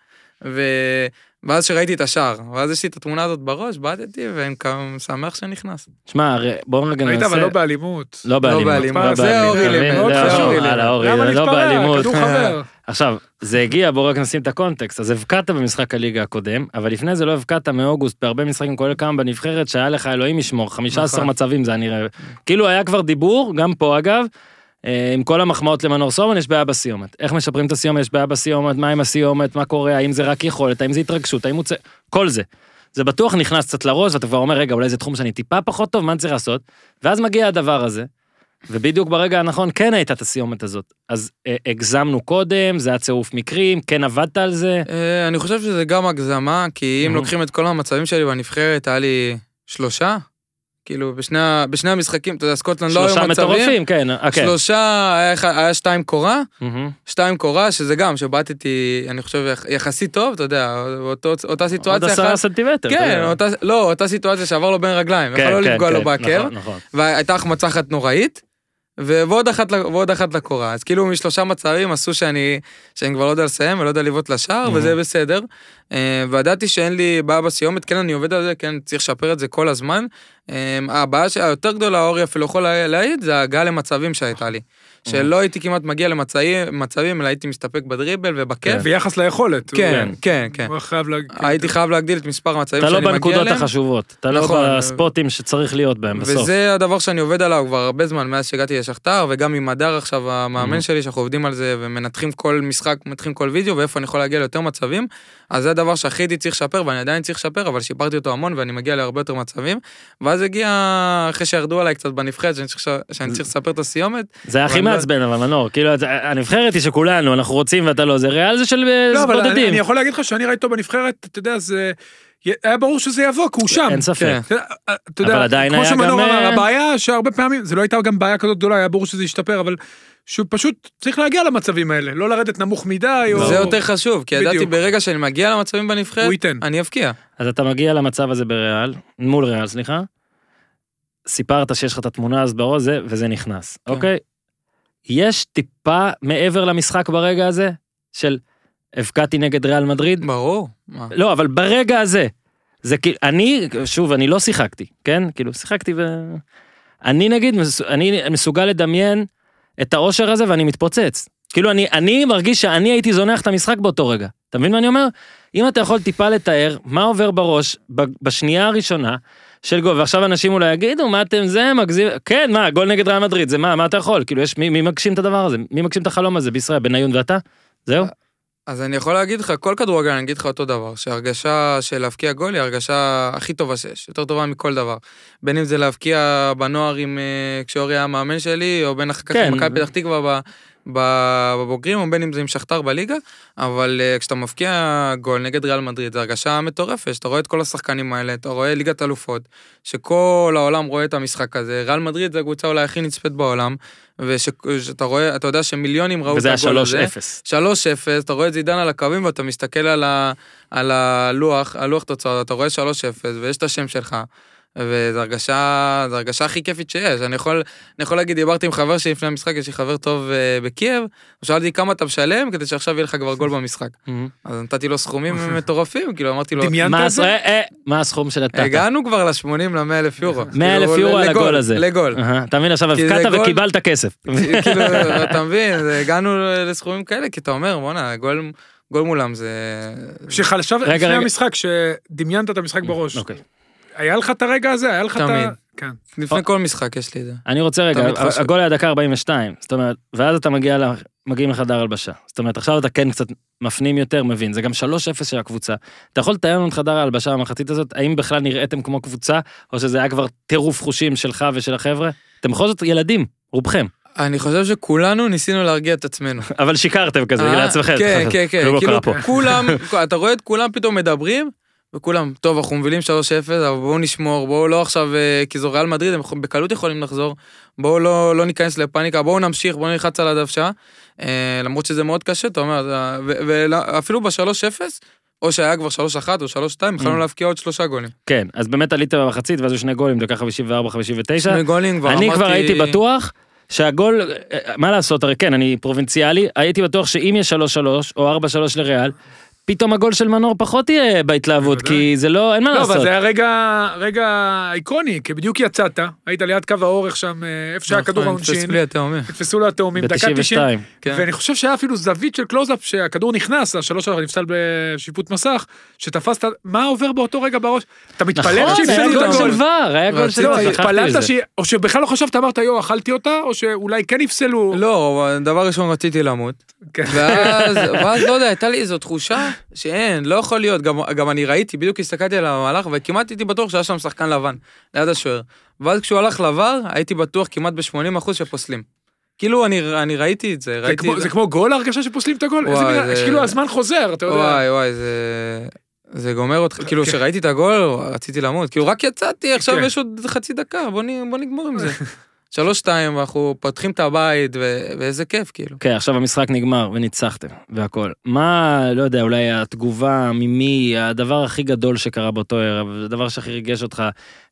ו... ואז שראיתי את השער. ואז יש לי את התמונה הזאת בראש, בעטתי, ואני כמה שמח שנכנס. שמע, הרי בואו רגע ראית, ננסה... אבל לא באלימות. לא באלימות. באלימות. לא זה באלימות, אורי אתה מבין? לימד, זה חשוב. אורי, אורי, למה זה לא להתפרע? כדור חבר. עכשיו, זה הגיע, בואו רק נשים את הקונטקסט. אז הבקעת במשחק הליגה הקודם, אבל לפני זה לא הבקעת מאוגוסט בהרבה משחקים, כולל כמה בנבחרת, שהיה לך אלוהים ישמור, 15 נכון. מצבים זה היה נראה. כאילו היה כבר דיבור, גם פה אגב, אה, עם כל המחמאות למנור סורמן, יש בעיה בסיומת. איך משפרים את הסיומת, יש בעיה בסיומת, מה עם הסיומת, מה קורה, האם זה רק יכולת, האם זה התרגשות, האם הוא צ... כל זה. זה בטוח נכנס קצת לראש, ואתה כבר אומר, רגע, אולי זה תחום שאני טיפה פחות טוב, מה אני צריך לעשות? ואז מגיע הדבר הזה, ובדיוק ברגע הנכון כן הייתה את הסיומת הזאת. אז אה, הגזמנו קודם, זה היה צירוף מקרים, כן עבדת על זה. אה, אני חושב שזה גם הגזמה, כי אם. לוקחים את כל המצבים שלי בנבחרת, היה לי שלושה. כאילו, בשני, בשני המשחקים, אתה יודע, סקוטלנד לא היו שלושה מצבים. מטורפים, כן, אה, כן. שלושה, היה, היה שתיים קורה, מהמם. שתיים קורה, שזה גם, שבעטתי, אני חושב, יח- יחסית טוב, אתה יודע, אותו, אותה עוד סיטואציה. עשרה אחת- סנטימטר. כן. אותה, לא, אותה סיטואציה שעבר לו בין רגליים, כן, יכול לא כן, לפגוע כן, לו בעקב, נכון, נכון. והייתה החמצה אחת נוראית, ועוד אחת, ועוד אחת לקורה. אז כאילו משלושה מצבים עשו שאני, שאני כבר לא יודע לסיים ולא יודע לבעוט לשער, Mhm. וזה בסדר. אה, וידעתי שאין לי בעיה בסיומת, כן, אני עובד על זה, כן, צריך לשפר את זה כל הזמן. אה, הבעיה היותר גדולה, אורי אפילו יכול לה- להעיד, זה ההגעה למצבים שהייתה לי. שלא הייתי כמעט מגיע למצבים, מצבים, אלא הייתי מסתפק בדריבל ובכיף. ביחס ליכולת. כן, כן, כן. חייב להגיד. הייתי חייב להגדיל את מספר המצבים אתה שאני לא מגיע בנקודות אליהם. החשובות, אתה לא נכון. בספוטים שצריך להיות בהם בסוף. וזה הדבר שאני עובד עליו כבר הרבה זמן, מאז שהגעתי לשכתר, וגם עם הדר עכשיו, המאמן Mhm. שלי, שאנחנו עובדים על זה ומנתחים כל משחק, מנתחים כל וידאו, ואיפה אני יכול להגיע ליותר מצבים. אז זה הדבר שהכי הייתי צריך לשפר, ואני עדיין צריך לשפר, אבל שיפרתי אותו המון, ואני מגיע להרבה יותר מצבים. ואז הגיע, אחרי שירדו עליי קצת בנבחרת, שאני צריך, שאני צריך לספר את הסיומת. זה היה הכי לא- מעצבן, אבל מנור, כאילו, הנבחרת היא שכולנו, אנחנו רוצים ואתה לא, זה ריאל זה של אה, לא, אבל אני- בודדים. יכול להגיד לך שאני ראיתי אותו בנבחרת, אתה יודע, זה... היה ברור שזה יבוא, כי הוא שם. אין ספק. כן. אתה יודע, כמו שמנור אמר, אה, הבעיה שהרבה פעמים, זה לא הייתה גם בעיה כזאת גדולה, היה ברור שזה ישתפר, אבל שהוא פשוט צריך להגיע למצבים האלה, לא לרדת נמוך מדי, או... זה יותר חשוב, כי ידעתי. ברגע שאני מגיע למצבים בנבחרת, הוא ייתן. אני אבקיע. אז אתה מגיע למצב הזה בריאל, מול ריאל, סליחה. סיפרת שיש לך את התמונה אז בראש, זה, וזה נכנס, כן. אוקיי? יש טיפה מעבר למשחק ברגע הזה, של הבקעתי נגד ריאל מדריד? ברור. מה? לא, אבל ברגע הזה, זה כאילו, אני, שוב, אני לא שיחקתי, כן? כאילו, שיחקתי ו... אני נגיד, אני מסוגל לדמיין את האושר הזה ואני מתפוצץ. כאילו, אני, אני מרגיש שאני הייתי זונח את המשחק באותו רגע. אתה מבין מה אני אומר? אם אתה יכול טיפה לתאר מה עובר בראש בשנייה הראשונה של גול, ועכשיו אנשים אולי יגידו, מה אתם זה, מגזים, כן, מה, גול נגד ריאל מדריד, זה מה, מה אתה יכול? כאילו, יש, מי, מי מגשים את הדבר הזה? מי מגשים את החלום הזה בישראל? בניון ואתה? זהו? אז אני יכול להגיד לך, כל כדורגל אני אגיד לך אותו דבר, שהרגשה של להבקיע גול היא הרגשה הכי טובה שיש, יותר טובה מכל דבר. בין אם זה להבקיע בנוער עם, אה, כשאורי היה המאמן שלי, או בין אחר כך כן. עם מכבי פתח תקווה בבוגרים, או בין אם זה עם שכתר בליגה, אבל אה, כשאתה מבקיע גול נגד ריאל מדריד, זו הרגשה מטורפת, שאתה רואה את כל השחקנים האלה, אתה רואה ליגת אלופות, שכל העולם רואה את המשחק הזה, ריאל מדריד זו הקבוצה אולי הכי נצפית בעולם, ושאתה רואה, אתה יודע שמיליונים ראו את וזה הגול היה הזה. 3-0. 3-0, אתה רואה את זידן על הקווים ואתה מסתכל על, ה, על הלוח, הלוח תוצאות, אתה רואה 3-0 ויש את השם שלך. וזו הרגשה, זו הרגשה הכי כיפית שיש. אני יכול, אני יכול להגיד, דיברתי עם חבר שלי לפני המשחק, יש לי חבר טוב uh, בקייב, שאלתי כמה אתה משלם כדי שעכשיו יהיה לך כבר גול במשחק. אז נתתי לו סכומים מטורפים, כאילו אמרתי לו, דמיינת את זה? אה, אה, מה הסכום שנתת? הגענו כבר ל-80 ל-100 אלף יורו. 100 אלף כאילו, יורו על לגול, הגול הזה. לגול. אתה מבין, עכשיו הבקעת וקיבלת כסף. כאילו, אתה מבין, הגענו לסכומים כאלה, כי אתה אומר, בואנה, גול, גול מולם זה... שחשב לפני רגע. המשחק, שדמיינת את המשחק בראש. היה לך את הרגע הזה? היה לך את ה... תמיד. כן. לפני כל משחק יש לי את זה. אני רוצה רגע. הגול היה דקה 42, זאת אומרת, ואז אתה מגיע, ל- מגיעים לחדר הלבשה. זאת אומרת, עכשיו אתה כן קצת מפנים יותר, מבין, זה גם 3-0 של הקבוצה. אתה יכול לתאר לנו את חדר ההלבשה במחצית הזאת, האם בכלל נראיתם כמו קבוצה, או שזה היה כבר טירוף חושים שלך ושל החבר'ה? אתם בכל זאת ילדים, רובכם, אני חושב שכולנו ניסינו להרגיע את עצמנו. אבל שיקרתם כזה, אה, לעצמכם. כן, כן, כן. כאילו. כולם, אתה רואה את כולם פתאום מדברים, וכולם, טוב, אנחנו מובילים 3-0, אבל בואו נשמור, בואו לא עכשיו, אה, כי זו ריאל מדריד, הם בקלות יכולים לחזור, בואו לא, לא ניכנס לפאניקה, בואו נמשיך, בואו נלחץ על הדוושה, אה, למרות שזה מאוד קשה, אתה אומר, ואפילו ב-3-0, או שהיה כבר 3-1 או 3-2, יכולנו Mm. להבקיע עוד שלושה גולים. כן, אז באמת עלית במחצית, ואז שני גולים, דקה 54, 59. שני גולים כבר אמרתי... אני כבר הייתי בטוח שהגול, אה, מה לעשות, הרי כן, אני פרובינציאלי, הייתי בטוח שאם יש 3-3 או 4-3 לריאל, פתאום הגול של מנור פחות יהיה בהתלהבות. כי זה לא, אין מה לא, אבל לעשות. זה היה רגע, רגע איקוני, כי בדיוק יצאת, היית ליד קו האורך שם, אה, איפה שהיה כדור נכון, העונשין, נתפס לי התאומים. נתפסו לו התאומים, דקה 90, ב-92. כן. ואני חושב שהיה אפילו זווית של קלוזאפ שהכדור נכנס, השלוש שלך נפסל בשיפוט מסך, שתפסת, מה עובר באותו רגע בראש? אתה מתפלל נכון, היה שהפסדו את גול של הגול. ור, היה גול של לא, התפללת. או שבכלל לא חשבת, אמרת, יו, אכלתי אותה, או שאולי כן יפסלו. לא, אבל דבר ראשון רציתי למות. ואז, ואז לא יודע, הייתה לי איזו תחושה שאין, לא יכול להיות. גם, גם אני ראיתי, בדיוק הסתכלתי על המהלך, וכמעט הייתי בטוח שהיה שם שחקן לבן, ליד השוער. ואז כשהוא הלך לבר, הייתי בטוח כמעט ב-80% שפוסלים. כאילו, אני, אני ראיתי את זה, זה ראיתי... כמו- זה כמו גול ההרגשה שפוסלים את הגול? וואי, מין- זה- כאילו הזמן חוזר, אתה יודע. וואי, וואי, זה... זה גומר אותך, כאילו, כן. כשראיתי את הגול, רציתי למות. כאילו, רק יצאתי, עכשיו כן. יש עוד חצי דקה, בוא נ- בוא נגמור עם זה. שלוש, שתיים, ואנחנו פותחים את הבית, ו- ואיזה כיף, כאילו. כן, עכשיו המשחק נגמר וניצחתם והכל. מה, לא יודע, אולי התגובה, ממי, הדבר הכי גדול שקרה באותו ערב, הדבר שהכי ריגש אותך,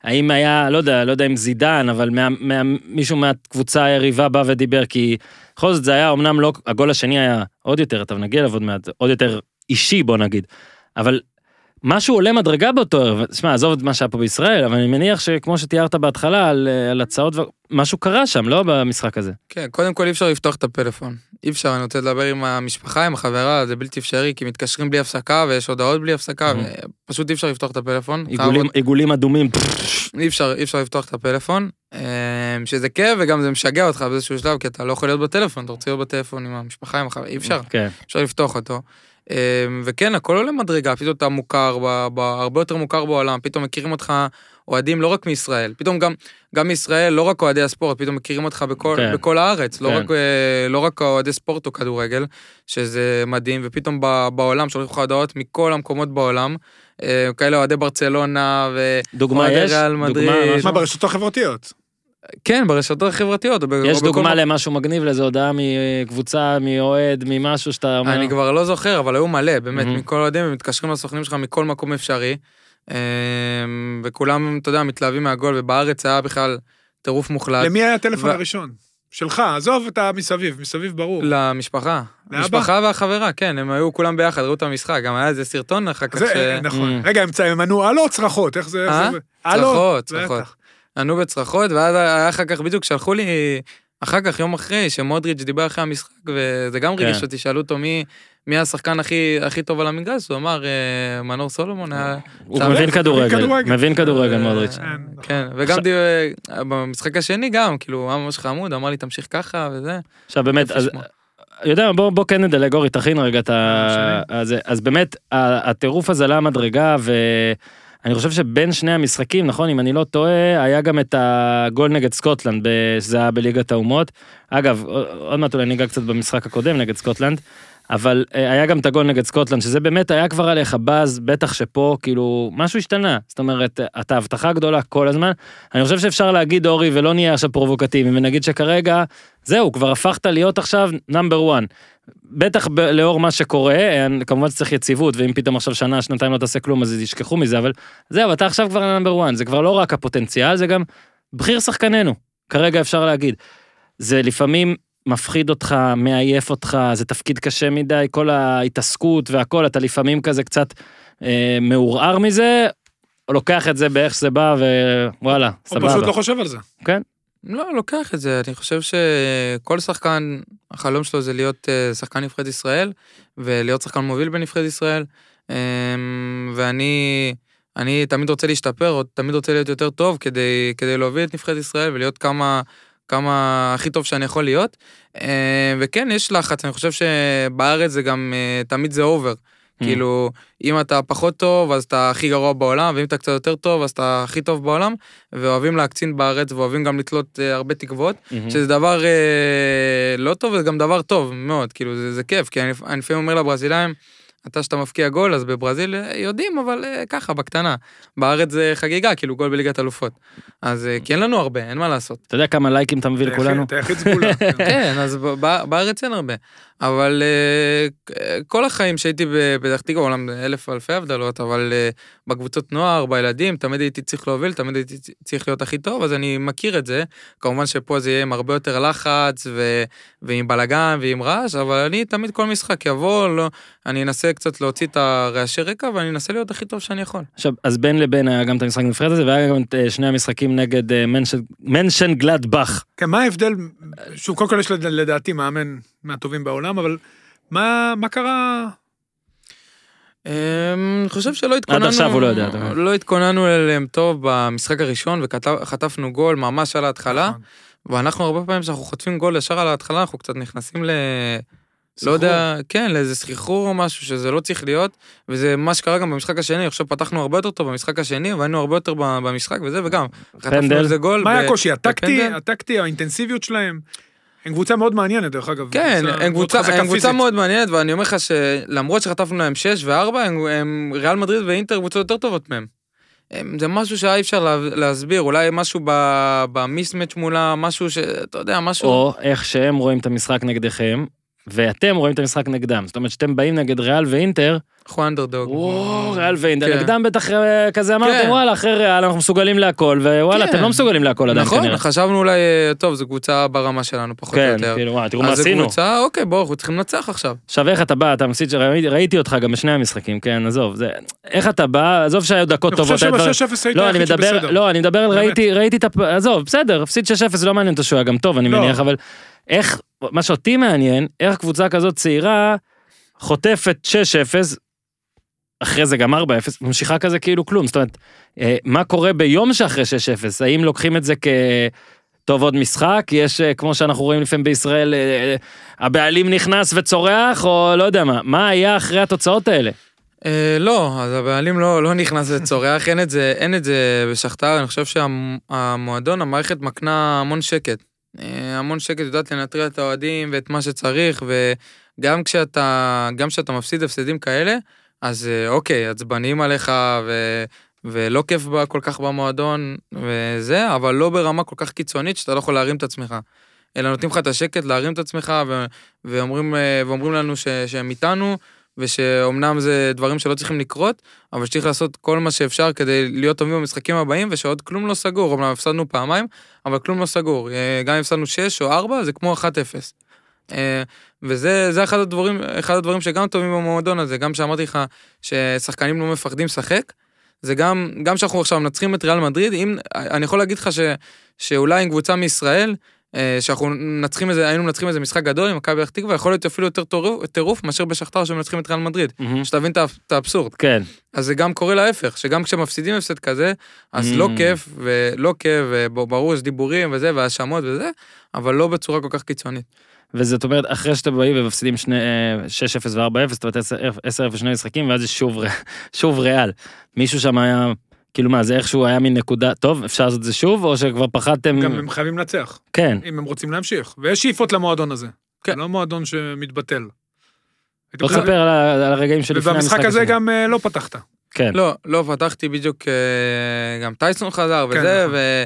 האם היה, לא יודע, לא יודע אם זידן, אבל מה, מה, מישהו מהקבוצה היריבה בא ודיבר, כי בכל זאת זה היה אמנם לא, הגול השני היה עוד יותר, אתה נגיע אליו עוד מעט, עוד יותר אישי בוא נגיד, אבל משהו עולה מדרגה באותו ערב, תשמע, עזוב את מה שהיה פה בישראל, אבל אני מניח שכמו שתיארת בהתחלה על, על הצעות, ו- משהו קרה שם, לא במשחק הזה. כן, קודם כל אי אפשר לפתוח את הפלאפון. אי אפשר, אני רוצה לדבר עם המשפחה, עם החברה, זה בלתי אפשרי, כי מתקשרים בלי הפסקה, ויש הודעות בלי הפסקה, Mhm. פשוט אי אפשר לפתוח את הפלאפון. עיגולים, עוד- עיגולים אדומים, אי אפשר, אי אפשר לפתוח את הפלאפון, אמ, שזה כיף וגם זה משגע אותך באיזשהו שלב, כי אתה לא יכול להיות בטלפון, אתה רוצה להיות בטלפון עם המשפחה, עם החברה, אי אפשר. כן. אפשר לפתוח אותו. אמ, וכן, הכל עולה מדרגה, פתאום אתה מוכר, ב, ב, הרבה יותר מוכר בעולם, פתאום מכירים אותך אוהדים לא רק מישראל, פתאום גם, גם מישראל, לא רק אוהדי הספורט, פתאום מכירים אותך בכל, כן. בכל הארץ, לא, כן. רק, אה, לא רק אוהדי ספורט או כדורגל, שזה מדהים, ופתאום ב, בעולם שולחים לך הודעות מכל המקומות בעולם, אה, כאלה אוהדי ברצלונה, ו... דוגמה אוהדי יש? ריאל דוגמה, מדריד. משהו? מה, ברשתות החברתיות? כן, ברשתות החברתיות. יש בכל דוגמה מקום. למשהו מגניב לאיזה הודעה מקבוצה, מאוהד, ממשהו שאתה אומר? אני כבר לא זוכר, אבל היו מלא, באמת, מהמם. מכל אוהדים, הם מתקשרים לסוכנים שלך מכל מקום אפשרי. אמ, וכולם, אתה יודע, מתלהבים מהגול, ובארץ היה בכלל טירוף מוחלט. למי היה הטלפון ו- הראשון? שלך, עזוב את המסביב, מסביב ברור. למשפחה. לאבא? המשפחה והחברה, כן, הם היו כולם ביחד, ראו את המשחק, גם היה איזה סרטון אחר כך ש... זה, נכון. Mm. רגע, הם ענו הלו או צרחות? איך זה? אה? הלו? צרחות. צרחות. ענו בצרחות, ואז היה אחר כך, בדיוק שלחו לי, אחר כך, יום אחרי, שמודריץ' דיבר אחרי המשחק, וזה גם כן. ריגש אותי, שאלו אותו מי... מי השחקן הכי, הכי טוב על המגרש? הוא אמר, אה, מנור סולומון היה... הוא מבין כדורגל. מבין כדורגל אה, מודריץ'. כן. כן, וגם עכשיו- דיבר, במשחק השני גם, כאילו, היה ממש חמוד, אמר לי, תמשיך ככה וזה. עכשיו באמת, אז. יודע, בוא, בוא כן נדלג, אורי, תכין רגע את ה... אז, אז באמת, הטירוף הזה עלה מדרגה, ואני חושב שבין שני המשחקים, נכון, אם אני לא טועה, היה גם את הגול נגד סקוטלנד, שזה היה בליגת האומות. אגב, עוד מעט אולי ניגע קצת במשחק הקודם נגד סקוטלנד. אבל אה, היה גם את הגול נגד סקוטלנד, שזה באמת היה כבר עליך באז, בטח שפה, כאילו, משהו השתנה. זאת אומרת, אתה הבטחה גדולה כל הזמן. אני חושב שאפשר להגיד, אורי, ולא נהיה עכשיו פרובוקטיביים, ונגיד שכרגע, זהו, כבר הפכת להיות עכשיו נאמבר 1. בטח ב- לאור מה שקורה, כמובן שצריך יציבות, ואם פתאום עכשיו שנה, שנתיים לא תעשה כלום, אז ישכחו מזה, אבל זהו, אתה עכשיו כבר נאמבר 1, זה כבר לא רק הפוטנציאל, זה גם בחיר שחקנינו, כרגע אפשר להגיד. זה לפעמים מפחיד אותך, מעייף אותך, זה תפקיד קשה מדי, כל ההתעסקות והכל, אתה לפעמים כזה קצת אה, מעורער מזה, או לוקח את זה באיך שזה בא, ווואלה, הוא סבבה. פשוט לא חושב על זה. לא, לוקח את זה, אני חושב שכל שחקן, החלום שלו זה להיות אה, שחקן נבחרת ישראל, ולהיות שחקן מוביל בנבחרת ישראל, אמ, ואני אני תמיד רוצה להשתפר, או תמיד רוצה להיות יותר טוב כדי, כדי להוביל את נבחרת ישראל ולהיות כמה, כמה הכי טוב שאני יכול להיות. אה, וכן, יש לחץ, אני חושב שבארץ זה גם, אה, תמיד זה אובר. Mm. כאילו, אם אתה פחות טוב, אז אתה הכי גרוע בעולם, ואם אתה קצת יותר טוב, אז אתה הכי טוב בעולם, ואוהבים להקצין בארץ, ואוהבים גם לתלות אה, הרבה תקוות, מהמם. שזה דבר אה, לא טוב, וזה גם דבר טוב מאוד, כאילו, זה, זה כיף, כי אני, אני לפעמים אומר לברזילאים, אתה שאתה מפקיע גול, אז בברזיל אה, יודעים, אבל אה, ככה, בקטנה. בארץ זה חגיגה, כאילו גול בליגת אלופות. אז אה, כי אין לנו הרבה, אין מה לעשות. אתה יודע כמה לייקים אתה מביא לכולנו? אתה יחיד סגולה. כן. כן, אז ב- ב- בארץ אין הרבה. אבל אה, כל החיים שהייתי בפתח תקווה, אומנם אלף אלפי הבדלות, אבל אה, בקבוצות נוער, בילדים, תמיד הייתי צריך להוביל, תמיד הייתי צריך להיות הכי טוב, אז אני מכיר את זה. כמובן שפה זה יהיה עם הרבה יותר לחץ, ו... ועם בלאגן ועם רעש, אבל אני תמיד כל משחק יבוא, לא... אני אנסה קצת להוציא את הרעשי רקע, ואני אנסה להיות הכי טוב שאני יכול. עכשיו, אז בין לבין היה גם את המשחק הנבחרת הזה, והיה גם את אה, שני המשחקים נגד מנשן- מנשן גלדבך. כן, מה ההבדל, שוב, קודם כל יש לד- לדעתי מאמן מהטובים בעולם, אבל מה מה קרה? אמ, אני חושב שלא התכוננו, עכשיו הוא לא יודע. לא התכוננו אליהם טוב במשחק הראשון, וחטפנו גול ממש על ההתחלה, נכון. ואנחנו הרבה פעמים כשאנחנו חוטפים גול ישר על ההתחלה, אנחנו קצת נכנסים ל... לא. יודע, כן, לאיזה סחרחור או משהו שזה לא צריך להיות, וזה מה שקרה גם במשחק השני, עכשיו פתחנו הרבה יותר טוב במשחק השני, והיינו הרבה יותר במשחק וזה, וגם, חטפנו פנדל. איזה גול. מה היה הקושי? הטקטי. הטקטי, האינטנסיביות שלהם? הם קבוצה מאוד מעניינת, דרך אגב. כן, הם קבוצה, הם קבוצה. מאוד מעניינת, ואני אומר לך שלמרות שחטפנו להם 6 ו-4, הם, הם ריאל מדריד ואינטר קבוצות יותר טובות מהם. הם, זה משהו שהיה אי אפשר לה, להסביר, אולי משהו ב- במיסמץ' מולם, משהו שאתה יודע, משהו... או איך שהם רואים את המשחק נגדכם, ואתם רואים את המשחק נגדם. זאת אומרת שאתם באים נגד ריאל ואינטר, אנחנו אנדרדוג. וואו, ריאל ואינטר, כן. נגדם בטח אה, כזה אמרתם, כן. וואלה, אחרי ריאל אנחנו מסוגלים להכל, ווואלה, כן. אתם לא מסוגלים להכל עדיין נכון, כנראה. חשבנו אולי, אה, טוב, זו קבוצה ברמה שלנו, פחות או כן, יותר. כאילו, וואי, תראו מה אז זו עשינו. קבוצה, אוקיי, בואו, אנחנו צריכים לנצח עכשיו. עכשיו איך אתה בא, אתה מפסיד, שראיתי- ראיתי אותך גם בשני המשחקים, כן, עזוב, זה, איך אתה בא, עזוב שהיו דקות אני טובות, חושב היה דברים- שב-6-0 היית לא, אני היחיד מדבר, שבסדר. לא, אני מדבר על. ראיתי, ראיתי את הפ... עזוב, בסדר, הפסיד 6-0, לא מעניין אותו שהוא היה גם טוב, אני לא. מניח, אבל איך, מה שאותי מעניין, איך קבוצה כזאת צעירה חוטפת 6-0, אחרי זה גם 4-0, ממשיכה כזה כאילו כלום, זאת אומרת, אה, מה קורה ביום שאחרי 6-0, האם לוקחים את זה כ... טוב עוד משחק, יש אה, כמו שאנחנו רואים לפעמים בישראל, אה, הבעלים נכנס וצורח, או לא יודע מה, מה היה אחרי התוצאות האלה? לא, אז הבעלים לא, לא נכנס וצורח, אין את זה, אין את זה בשכתר, אני חושב שהמועדון, המערכת מקנה המון שקט. המון שקט, יודעת לנטרל את האוהדים ואת מה שצריך, וגם כשאתה, גם כשאתה מפסיד הפסדים כאלה, אז אה, אוקיי, עצבניים עליך, ו... ולא כיף בה כל כך במועדון וזה, אבל לא ברמה כל כך קיצונית שאתה לא יכול להרים את עצמך. אלא נותנים לך את השקט להרים את עצמך, ו... ואומרים, אה, ואומרים לנו ש... שהם איתנו, ושאומנם זה דברים שלא צריכים לקרות, אבל שצריך לעשות כל מה שאפשר כדי להיות טובים במשחקים הבאים, ושעוד כלום לא סגור, אומנם הפסדנו פעמיים, אבל כלום לא סגור. אה, גם אם הפסדנו 6 או 4, זה כמו 1-0. אה, וזה זה אחד הדברים, אחד הדברים שגם טובים במועדון הזה, גם שאמרתי לך ששחקנים לא מפחדים לשחק, זה גם, גם שאנחנו עכשיו מנצחים את ריאל מדריד, אם, אני יכול להגיד לך ש, שאולי עם קבוצה מישראל, אה, שאנחנו מנצחים איזה, היינו מנצחים איזה משחק גדול עם מכבי פתח תקווה, יכול להיות אפילו יותר טירוף- מאשר בשכתר שמנצחים את ריאל מדריד. שתבין את האבסורד. כן, אז זה גם קורה להפך, שגם כשמפסידים הפסד כזה, אז Mm. לא כיף, ולא כיף, וברור יש דיבורים וזה, והאשמות וזה, אבל לא בצורה כל כך קיצונית. וזאת אומרת, אחרי שאתם באים ומפסידים שני, אה, 6-0 ו-4-0, זאת אומרת 10-0 שני משחקים, ואז יש שוב, ריאל. מישהו שם היה, כאילו מה, זה איכשהו היה מין נקודה, טוב, אפשר לעשות את זה שוב, או שכבר פחדתם, גם הם חייבים לנצח, כן, אם הם רוצים להמשיך. ויש שאיפות למועדון הזה. כן. זה לא מועדון שמתבטל. בוא תספר על ה- על הרגעים שלפני המשחק. ובמשחק הזה. גם אה, לא פתחת. כן, לא, לא, פתחתי בדיוק, אה, גם טייסון חזר כן, וזה, נכון. ו...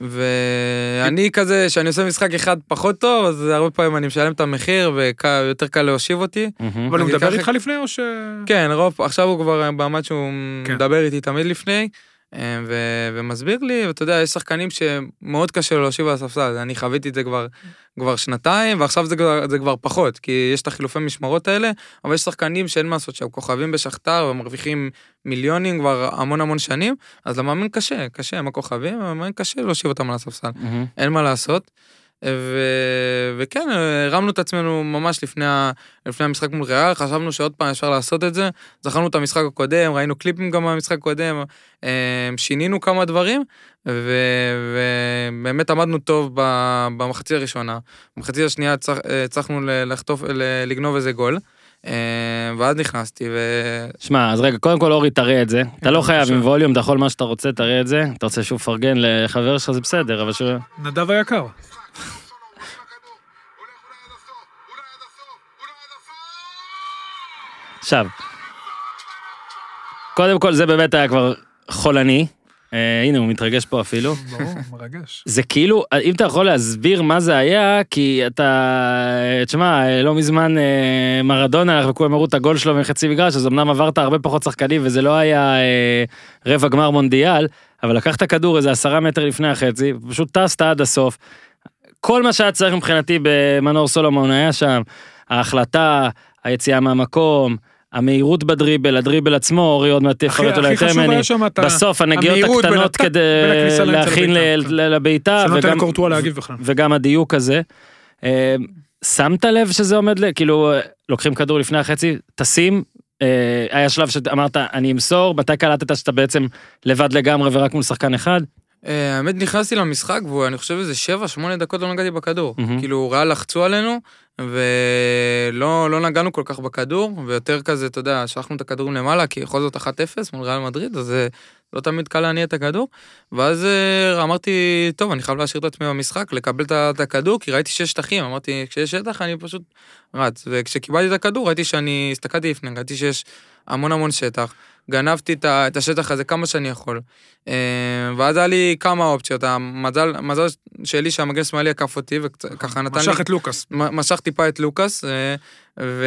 ואני כזה, שאני עושה משחק אחד פחות טוב, אז הרבה פעמים אני משלם את המחיר, ויותר קל להושיב אותי. אבל הוא מדבר איתך לפני או ש... כן, רוב, עכשיו הוא כבר במעמד שהוא כן. מדבר איתי תמיד לפני, אה, ו, ומסביר לי, ואתה יודע, יש שחקנים שמאוד קשה לו להושיב על הספסל, אני חוויתי את זה כבר, כבר שנתיים, ועכשיו זה כבר, זה כבר פחות, כי יש את החילופי משמרות האלה, אבל יש שחקנים שאין מה לעשות, שהם כוכבים בשכתר ומרוויחים מיליונים כבר המון המון שנים, אז למאמן קשה, קשה, הם הכוכבים, למאמן קשה להושיב אותם על הספסל. מהמם. אין מה לעשות. ו... וכן, הרמנו את עצמנו ממש לפני, ה... לפני המשחק מול ריאל, חשבנו שעוד פעם אפשר לעשות את זה. זכרנו את המשחק הקודם, ראינו קליפים גם מהמשחק הקודם, אה, שינינו כמה דברים, ו... ובאמת עמדנו טוב ב... במחצית הראשונה. במחצית השנייה הצלח... הצלחנו לחטוף, לגנוב איזה גול, אה, ואז נכנסתי, ו... שמע, אז רגע, קודם כל אורי תראה את זה, אתה לא חייב בבקשה. עם ווליום, אתה יכול מה שאתה רוצה, תראה את זה, אתה רוצה שהוא יפרגן לחבר שלך זה בסדר, אבל שהוא... נדב היקר. עכשיו, קודם כל זה באמת היה כבר חולני. אה, הנה הוא מתרגש פה אפילו. ברור, מרגש. זה כאילו, אם אתה יכול להסביר מה זה היה, כי אתה, תשמע, לא מזמן אה, מרדונה, הלך וכולם הראו את הגול שלו מחצי מגרש, אז אמנם עברת הרבה פחות שחקנים וזה לא היה אה, רבע גמר מונדיאל, אבל לקחת כדור איזה עשרה מטר לפני החצי, פשוט טסת עד הסוף. כל מה שהיה צריך מבחינתי במנור סולומון היה שם, ההחלטה, היציאה מהמקום, המהירות בדריבל, הדריבל עצמו, אורי עוד מעט יפרט אולי יותר ממני. בסוף הנגיעות הקטנות כדי להכין כן. לבעיטה, שנותן וגם- לקורטואה להגיב בכלל. וגם הדיוק הזה. אה, שמת לב שזה עומד, ל- כאילו, אה, לוקחים כדור לפני החצי, תשים, אה, היה שלב שאמרת, אני אמסור, מתי קלטת שאתה בעצם לבד לגמרי ורק מול שחקן אחד? האמת נכנסתי למשחק ואני חושב איזה 7-8 דקות לא נגעתי בכדור. כאילו ריאל לחצו עלינו ולא לא נגענו כל כך בכדור ויותר כזה אתה יודע שלחנו את הכדורים למעלה כי בכל זאת 1-0 מול ריאל מדריד אז אה, לא תמיד קל להניע את הכדור. ואז אה, אמרתי טוב אני חייב להשאיר את עצמי במשחק לקבל את הכדור כי ראיתי שיש שטחים אמרתי כשיש שטח אני פשוט רץ וכשקיבלתי את הכדור ראיתי שאני הסתכלתי לפני ראיתי שיש המון המון שטח. גנבתי את השטח הזה כמה שאני יכול. אה, ואז היה לי כמה אופציות, המזל מזל שלי שהמגן שמאלי עקף אותי וככה נתן לי, משך את לוקאס. משך טיפה את לוקאס, אה, ו...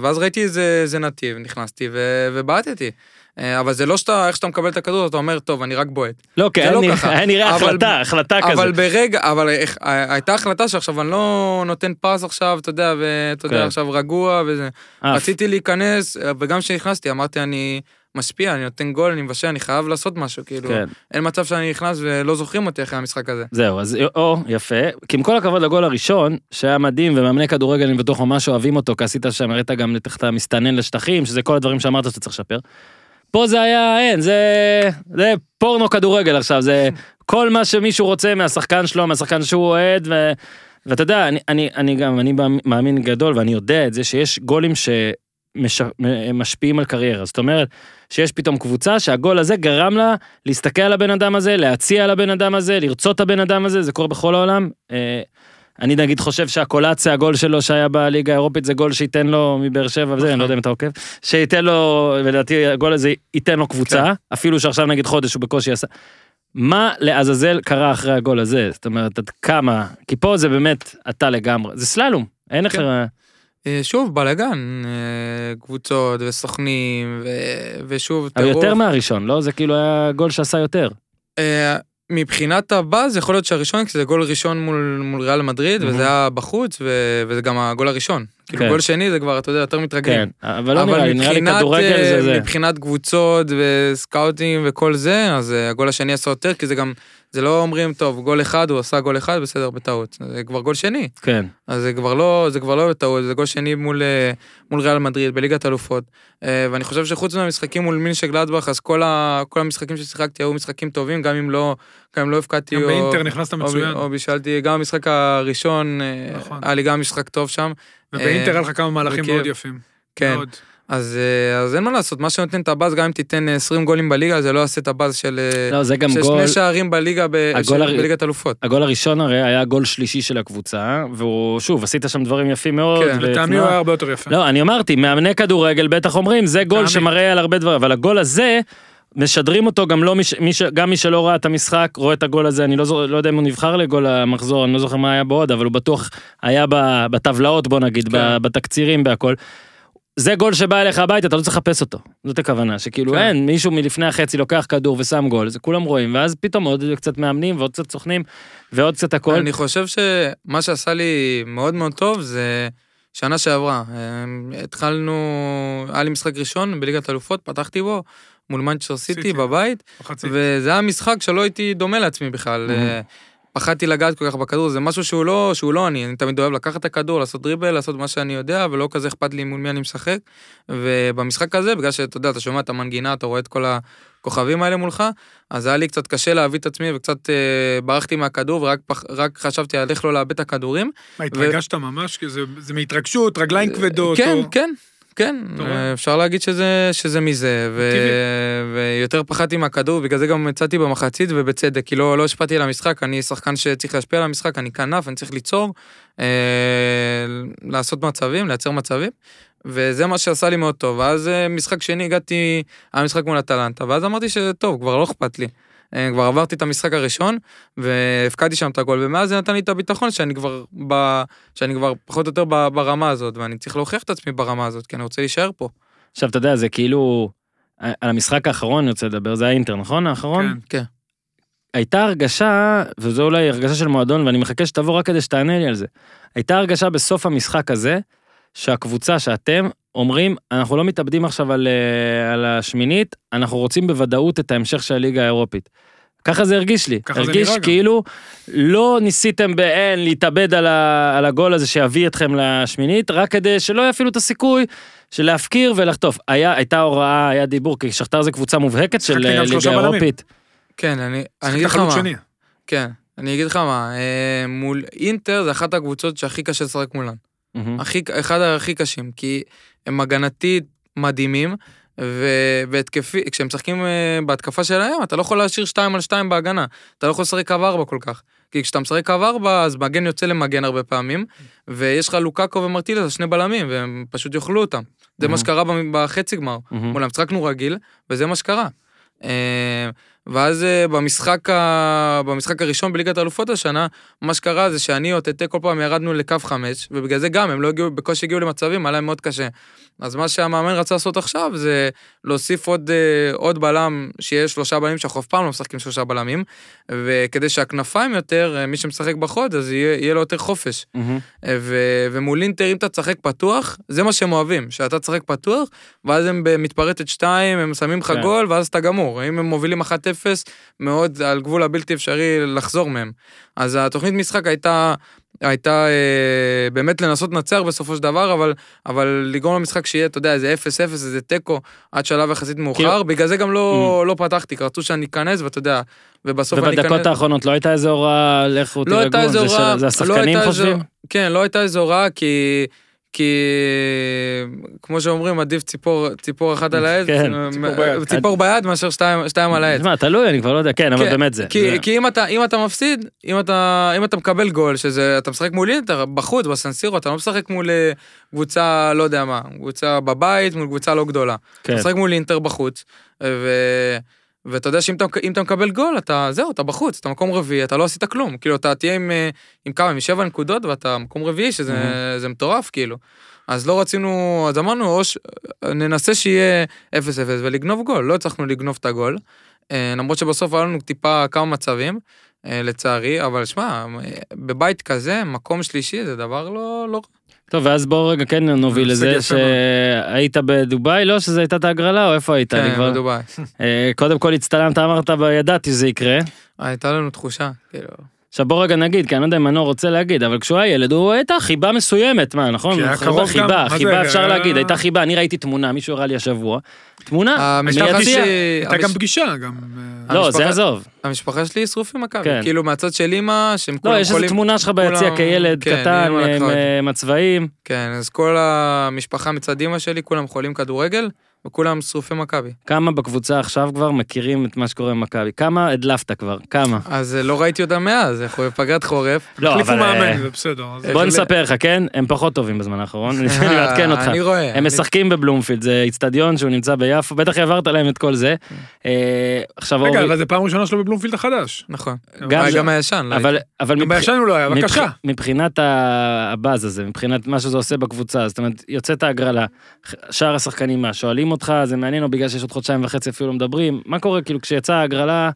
ואז ראיתי איזה, איזה נתיב, נכנסתי ו... ובעטתי. אה, אבל זה לא שאתה, איך שאתה מקבל את הכדור, אתה אומר, טוב, אני רק בועט. לא, היה לא. היה נראה אבל- החלטה, החלטה כזה. אבל ברגע, אבל איך- הייתה החלטה שעכשיו אני לא נותן פס עכשיו, אתה יודע, ואתה יודע, כן. עכשיו רגוע וזה. רציתי להיכנס, וגם כשנכנסתי אמרתי, אני משפיע, אני נותן גול, אני מבשל, אני חייב לעשות משהו, כאילו. כן. אין מצב שאני נכנס ולא זוכרים אותי אחרי המשחק הזה. זהו, אז או, יפה. כי עם כל הכבוד לגול הראשון, שהיה מדהים, ומאמני כדורגל אני בטוח ממש אוהבים אותו, כי עשית שם, הראית גם איך אתה מסתנן לשטחים, שזה כל הדברים שאמרת שאתה צריך לשפר. פה זה היה, אין, זה, זה פורנו כדורגל עכשיו, זה כל מה שמישהו רוצה מהשחקן שלו, מהשחקן שהוא אוהד, ו, ואתה יודע, אני, אני, אני גם, אני מאמין גדול, ואני יודע את זה, שיש גולים שמשפיעים על קריירה. זאת אומרת, שיש פתאום קבוצה שהגול הזה גרם לה להסתכל על הבן אדם הזה, להציע על הבן אדם הזה, לרצות את הבן אדם הזה, זה קורה בכל העולם. אה, אני נגיד חושב שהקולציה, הגול שלו שהיה בליגה האירופית, זה גול שייתן לו מבאר שבע וזה, אני לא יודע אם אתה עוקב, שייתן לו, ולדעתי הגול הזה ייתן לו קבוצה, אפילו שעכשיו נגיד חודש הוא בקושי עשה. מה לעזאזל קרה אחרי הגול הזה? זאת אומרת, עד כמה? כי פה זה באמת אתה לגמרי, זה סללום, אין לך... אה, שוב, בלאגן, אה, קבוצות וסוכנים, ו- ושוב, אבל טירוף. יותר מהראשון, לא? זה כאילו היה גול שעשה יותר. אה, מבחינת הבאז, יכול להיות שהראשון, כי זה גול ראשון מול, מול ריאל מדריד, מהמם. וזה היה בחוץ, ו- וזה גם הגול הראשון. כאילו, כן. גול שני זה כבר, אתה יודע, יותר מתרגלים. כן, אבל לא נראה לי, נראה לי כדורגל אה, זה זה. מבחינת קבוצות וסקאוטים וכל זה, אז אה, הגול השני עשה יותר, כי זה גם, זה לא אומרים, טוב, גול אחד, הוא עשה גול אחד, בסדר, בטעות. זה כבר גול שני. כן, אז זה כבר לא, זה כבר לא בטעות, זה גול שני מול, אה, מול ריאל מדריד בליגת אלופות. ואני חושב שחוץ מהמשחקים מול מינשה גלדבך, אז כל, ה, כל המשחקים ששיחקתי היו משחקים טובים, גם אם לא, גם אם לא הפקדתי גם או, באינטר נכנסת או, מצוין. או בישלתי, גם במשחק הראשון, נכון. היה לי גם משחק טוב שם. ובאינטר אה, היה לך כמה מהלכים וכיף. מאוד יפים. כן. מאוד. אז, אה, אז אין מה לעשות, מה שנותן את הבאז, גם אם תיתן אה, 20 גולים בליגה, זה לא יעשה את הבאז של, אה, לא, זה גם של גול, שני שערים בליגה, ב, הגול של, הר- בליגת אלופות. הגול הראשון הרי היה גול שלישי של הקבוצה, והוא, שוב, עשית שם דברים יפים מאוד. כן, לטעמי. הוא היה הרבה יותר יפה. לא, אני אמרתי, מאמני כדורגל בטח אומרים, זה גול. שמראה על הרבה דברים, אבל הגול הזה, משדרים אותו גם לא מי, מי, ש- גם מי שלא ראה את המשחק, רואה את הגול הזה, אני לא, זו- לא יודע אם הוא נבחר לגול המחזור, אני לא זוכר מה היה בו עוד, אבל הוא בטוח היה בטבלאות, בוא נגיד, כן. בתקצירים, בהכל. זה גול שבא אליך הביתה, אתה לא צריך לחפש אותו. זאת הכוונה, שכאילו כן. אין, מישהו מלפני החצי לוקח כדור ושם גול, זה כולם רואים, ואז פתאום עוד קצת מאמנים ועוד קצת סוכנים, ועוד קצת הכל. אני חושב שמה שעשה לי מאוד מאוד טוב זה שנה שעברה. אמ, התחלנו, היה לי משחק ראשון בליגת אלופות, פתחתי בו מול מנצ'סטר סיטי. בבית, מחצית. וזה היה משחק שלא הייתי דומה לעצמי בכלל. אה, פחדתי לגעת כל כך בכדור, זה משהו שהוא לא, שהוא לא אני, אני תמיד אוהב לקחת את הכדור, לעשות דריבל, לעשות מה שאני יודע, ולא כזה אכפת לי מול מי אני משחק. ובמשחק הזה, בגלל שאתה יודע, אתה שומע את המנגינה, אתה רואה את כל הכוכבים האלה מולך, אז היה לי קצת קשה להביא את עצמי, וקצת אה, ברחתי מהכדור, ורק פח, רק חשבתי על איך לא לאבד את הכדורים. מה, התרגשת ממש? כי זה זה מהתרגשות, רגליים כבדות. כן, או- כן, כן? אה, אפשר להגיד שזה, שזה מזה, ו... טבעי. ויותר פחדתי מהכדור, בגלל זה גם יצאתי במחצית, ובצדק, כי לא, לא השפעתי על המשחק, אני שחקן שצריך להשפיע על המשחק, אני כנף, אני צריך ליצור, אה, לעשות מצבים, לייצר מצבים, וזה מה שעשה לי מאוד טוב. ואז אה, משחק שני הגעתי, היה משחק מול אטלנטה, ואז אמרתי שטוב, כבר לא אכפת לי. אה, כבר עברתי את המשחק הראשון, והפקדתי שם את הגול, ומאז זה נתן לי את הביטחון שאני כבר, ב... שאני כבר פחות או יותר ברמה הזאת, ואני צריך להוכיח את עצמי ברמה הזאת, כי אני רוצה להישאר פה. עכשיו, אתה יודע, זה כאילו... על המשחק האחרון אני רוצה לדבר, זה האינטר, נכון? האחרון? כן. כן. הייתה הרגשה, וזו אולי הרגשה של מועדון, ואני מחכה שתבוא רק כדי שתענה לי על זה. הייתה הרגשה בסוף המשחק הזה, שהקבוצה שאתם אומרים, אנחנו לא מתאבדים עכשיו על, אה, על השמינית, אנחנו רוצים בוודאות את ההמשך של הליגה האירופית. ככה זה הרגיש לי. הרגיש גם. כאילו לא ניסיתם באין להתאבד על, ה, על הגול הזה שיביא אתכם לשמינית, רק כדי שלא יהיה אפילו את הסיכוי של להפקיר ולחטוף. היה, הייתה הוראה, היה דיבור, כי שכתר זה קבוצה מובהקת של אה, ליגה. אירופית. כן, אני, אני אגיד לך מה. שני. כן, אני אגיד לך מה, אה, מול אינטר זה אחת הקבוצות שהכי קשה לשחק מולן. מהמם. הכי, אחד הכי קשים, כי הם הגנתית מדהימים, והתקפי, משחקים אה, בהתקפה שלהם, אתה לא יכול להשאיר 2 על 2 בהגנה. אתה לא יכול לשחק קו 4 כל כך. כי כשאתה משחק קו 4, אז מגן יוצא למגן הרבה פעמים, ויש לך לוקאקו ומרטילס, שני בלמים, והם פשוט יאכלו אותם. זה מה. שקרה בחצי גמר. מולם צחקנו רגיל, וזה מה שקרה. ואז אה, במשחק, ה... במשחק הראשון בליגת האלופות השנה, מה שקרה זה שאני או טטה כל פעם ירדנו לקו חמש, ובגלל זה גם הם לא הגיעו, בקושי הגיעו למצבים, היה להם מאוד קשה. אז מה שהמאמן רצה לעשות עכשיו זה להוסיף עוד, אה, עוד בלם, שיהיה שלושה בלמים, שאנחנו אף פעם לא משחקים שלושה בלמים, וכדי שהכנפיים יותר, אה, מי שמשחק בחוד, אז יהיה, יהיה לו יותר חופש. מהמם. ו- ומול אינטר, אם אתה תשחק פתוח, זה מה שהם אוהבים, שאתה תשחק פתוח, ואז הם במתפרצת 2, הם שמים לך כן. גול, ואז אתה גמור. אם הם מובילים 1-0, מאוד על גבול הבלתי אפשרי לחזור מהם. אז התוכנית משחק הייתה... הייתה אה, באמת לנסות לנצח בסופו של דבר, אבל, אבל לגרום למשחק שיהיה, אתה יודע, איזה 0-0, איזה תיקו, עד שלב יחסית מאוחר, כאילו- בגלל זה גם לא, לא פתחתי, רצו שאני אכנס, ואתה יודע, ובסוף אני אכנס... ובדקות האחרונות לא הייתה איזה הוראה, לכו לא תירגעו, איזה זה זה לא השחקנים איזה- חושבים? כן, לא הייתה איזו הוראה, כי... כי כמו שאומרים, עדיף ציפור, ציפור אחת על העץ, כן, ציפור ביד. ציפור ביד מאשר שתיים, שתיים על העץ. מה, תלוי, אני כבר לא יודע, כן, אבל כן, באמת זה. כי, זה- כי אם, אתה, אם אתה מפסיד, אם אתה, אם אתה מקבל גול, שזה, אתה משחק מול אינטר, בחוץ, בסנסירו, אתה לא משחק מול אה, קבוצה, לא יודע מה, קבוצה בבית, מול קבוצה לא גדולה. כן. אתה משחק מול אינטר בחוץ, ו... ואתה יודע שאם אתה, אתה מקבל גול, אתה, זהו, אתה בחוץ, אתה מקום רביעי, אתה לא עשית כלום. כאילו, אתה תהיה עם, אה, עם כמה, עם שבע נקודות, ואתה מקום רביעי, שזה זה מטורף, כאילו. אז לא רצינו, אז אמרנו, או ש... ננסה שיהיה 0-0 ולגנוב גול. לא הצלחנו לגנוב את הגול, אה, למרות שבסוף היה לנו טיפה כמה מצבים, אה, לצערי, אבל שמע, בבית כזה, מקום שלישי זה דבר לא... לא... טוב, ואז בואו רגע כן נוביל הישג לזה. שהיית בדובאי, לא שזו הייתה את ההגרלה, או איפה היית? כן, כבר... בדובאי. אה, קודם כל הצטלמת, אמרת, ידעתי שזה יקרה. הייתה לנו תחושה, כאילו... עכשיו בוא רגע נגיד, כי אני לא יודע אם מנור רוצה להגיד, אבל כשהוא היה ילד הוא הייתה חיבה מסוימת, מה, נכון? חיבה, חיבה, חיבה אפשר להגיד, הייתה חיבה, אני ראיתי תמונה, מישהו הראה לי השבוע. תמונה, מיציע. הייתה גם פגישה, גם... אה, לא, המשפחה- זה עזוב. המשפחה שלי שרוף עם מכבי, כן. כאילו מהצד של אימא, שהם כולם לא, יש איזו חולים- תמונה שלך ביציע כילד כן, קטן, לקחה עם אותי. אה, מצבעים. כן, אז כל המשפחה מצד אימא שלי, כולם חולים כדורגל, וכולם שרופי מכבי. כמה בקבוצה עכשיו כבר מכירים את מה שקורה במכבי? כמה הדלפת כבר? כמה? אז אה, לא ראיתי אותם מאז, אנחנו בפגרת חורף. לא, החליפו אבל... אה, מאמן, זה בסדר. בוא נספר לך, כן? הם פחות טובים בזמן האחרון, אני מעדכן אותך. אני רואה. הם משחקים בבלומפילד, זה איצטדיון שהוא נמצא ביפו, בטח העברת להם את כל זה. אה, עכשיו רגע, אבל זה פעם ראשונה שלו בבלומפילד החדש. נכון. גם הישן. לא אבל גם בישן הוא לא היה, בבקשה. מבחינת הבאז הזה, מבחינת מה שזה עושה בקבוצה, זאת אומרת, יוצאת ההגרלה, שאר השחקנים מה, שואלים אותך, זה מעניין או בגלל שיש עוד חודשיים וחצי אפילו לא מדברים, מה קורה כאילו כשיצאה ההגרלה,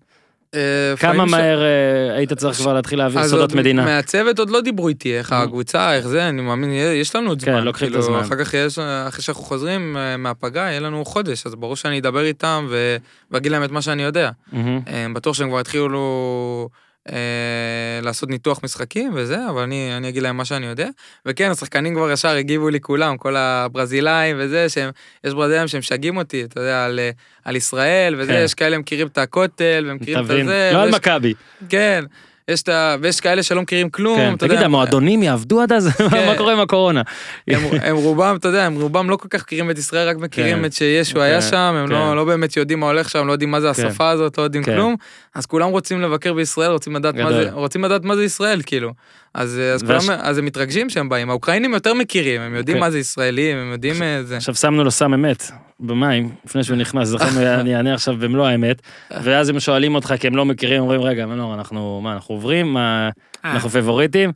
אה, כמה מהר אה, היית צריך כבר להתחיל להעביר סודות מדינה? מהצוות עוד לא דיברו איתי, איך Mhm. הקבוצה, איך זה, אני מאמין, יש לנו עוד כן, זמן. לוקחים את כאילו, הזמן. אחר כך אחרי שאנחנו חוזרים אה, מהפגרה, יהיה לנו חודש, אז ברור שאני אדבר איתם ואגיד להם את מה שאני יודע. בטוח שהם כבר התחילו אה, לעשות ניתוח משחקים וזה, אבל אני, אני אגיד להם מה שאני יודע. וכן, השחקנים כבר ישר הגיבו לי כולם, כל הברזילאים וזה, שהם, יש ברזילאים שהם משגעים אותי, אתה יודע, על, אה, על ישראל וזה, כן. יש כאלה מכירים את הכותל ומכירים את זה. לא על ויש- מכבי. כן. יש את ה... ויש כאלה שלא מכירים כלום, כן, אתה תגיד, יודע, המועדונים יעבדו עד אז? כן. מה קורה עם הקורונה? הם, הם רובם, אתה יודע, הם רובם לא כל כך מכירים את ישראל, רק מכירים כן. את שישו כן, היה שם, הם כן. לא, לא באמת יודעים מה הולך שם, לא יודעים מה זה כן. השפה הזאת, לא יודעים כן. כלום, אז כולם רוצים לבקר בישראל, רוצים לדעת, מה. זה, רוצים לדעת מה זה ישראל, כאילו. אז, אז, והש- כולם, אז הם מתרגשים שהם באים, האוקראינים יותר מכירים, הם יודעים כן. מה זה ישראלים, הם יודעים אה, זה. עכשיו שמנו לו סם אמת במים, לפני שהוא נכנס, זכרנו, אני אענה עכשיו במלוא האמת, ואז הם שואלים אותך, כי הם לא מכירים, אומרים, רגע, מנור, אנחנו, מה, אנחנו עוברים? מה, אה. אנחנו פייבוריטים?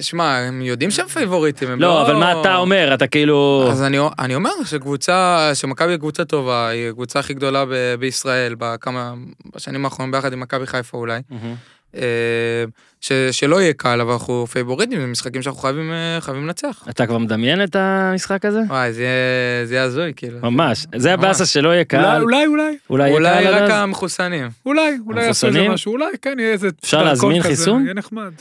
שמע, הם יודעים שהם פייבוריטים, הם לא... לא, אבל מה אתה אומר? אתה כאילו... אז אני, אני אומר שקבוצה, שמכבי היא קבוצה טובה, היא הקבוצה הכי גדולה ב, בישראל, בכמה, בשנים האחרונות ביחד עם מכבי חיפה אולי. מהמם. אה, ש, שלא יהיה קל, אבל אנחנו פייבוריטים, זה משחקים שאנחנו חייבים, אה, חייבים לנצח. אתה כבר מדמיין את המשחק הזה? וואי, זה יהיה- הזוי, כאילו. ממש. זה הבאסה שלא יהיה אולי, קהל. אולי, אולי, אולי אולי עד רק? המחוסנים. אולי, אולי יעשו איזה? משהו, אולי כן, יהיה איזה... אפשר להזמין כזה, חיסון? יהיה נחמד.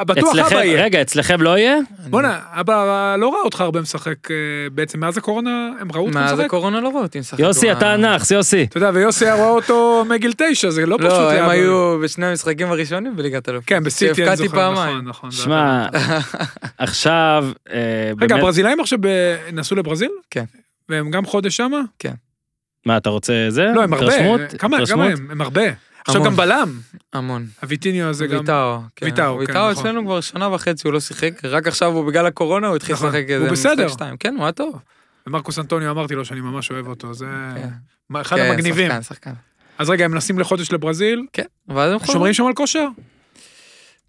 אה, בטוח אצלכם, אבא יהיה. רגע, אצלכם לא יהיה? בואנה, אבא לא ראה אותך הרבה משחק, אה, בעצם מאז הקורונה הם ראו אותך מאז משחק? הקורונה לא ראו אותי משחק. יוסי, וואי. אתה נאחס, יוסי. אתה יודע, ויוסי היה רואה אותו מגיל תשע, זה לא פשוט. לא, הם היו בשני המשחקים הראשונים בליגת אלופות. כן, בסיטי, אני זוכר. נכון, נכון. שמע, עכשיו, אה, רגע, הברזילאים עכשיו נסעו לברזיל? כן. והם גם חודש שמה? מה, אתה רוצה זה? לא, הם הרבה. כמה? הם? הם הרבה. עכשיו. גם בלם. המון. הוויטיניו הזה גם... ויטאו. כן. ויטאו, כן, ויטאו נכון. אצלנו כבר שנה וחצי הוא לא שיחק, רק עכשיו הוא בגלל הקורונה הוא התחיל נכון. לשחק הוא איזה בסדר. משחק שתיים. כן, הוא היה טוב. ומרקוס אנטוניו אמרתי לו שאני ממש אוהב אותו, זה כן. אחד כן, המגניבים. שחקן, שחקן. אז רגע, הם נסעים לחודש לברזיל, כן, ואז הם חוזרים. שומרים שם על כושר?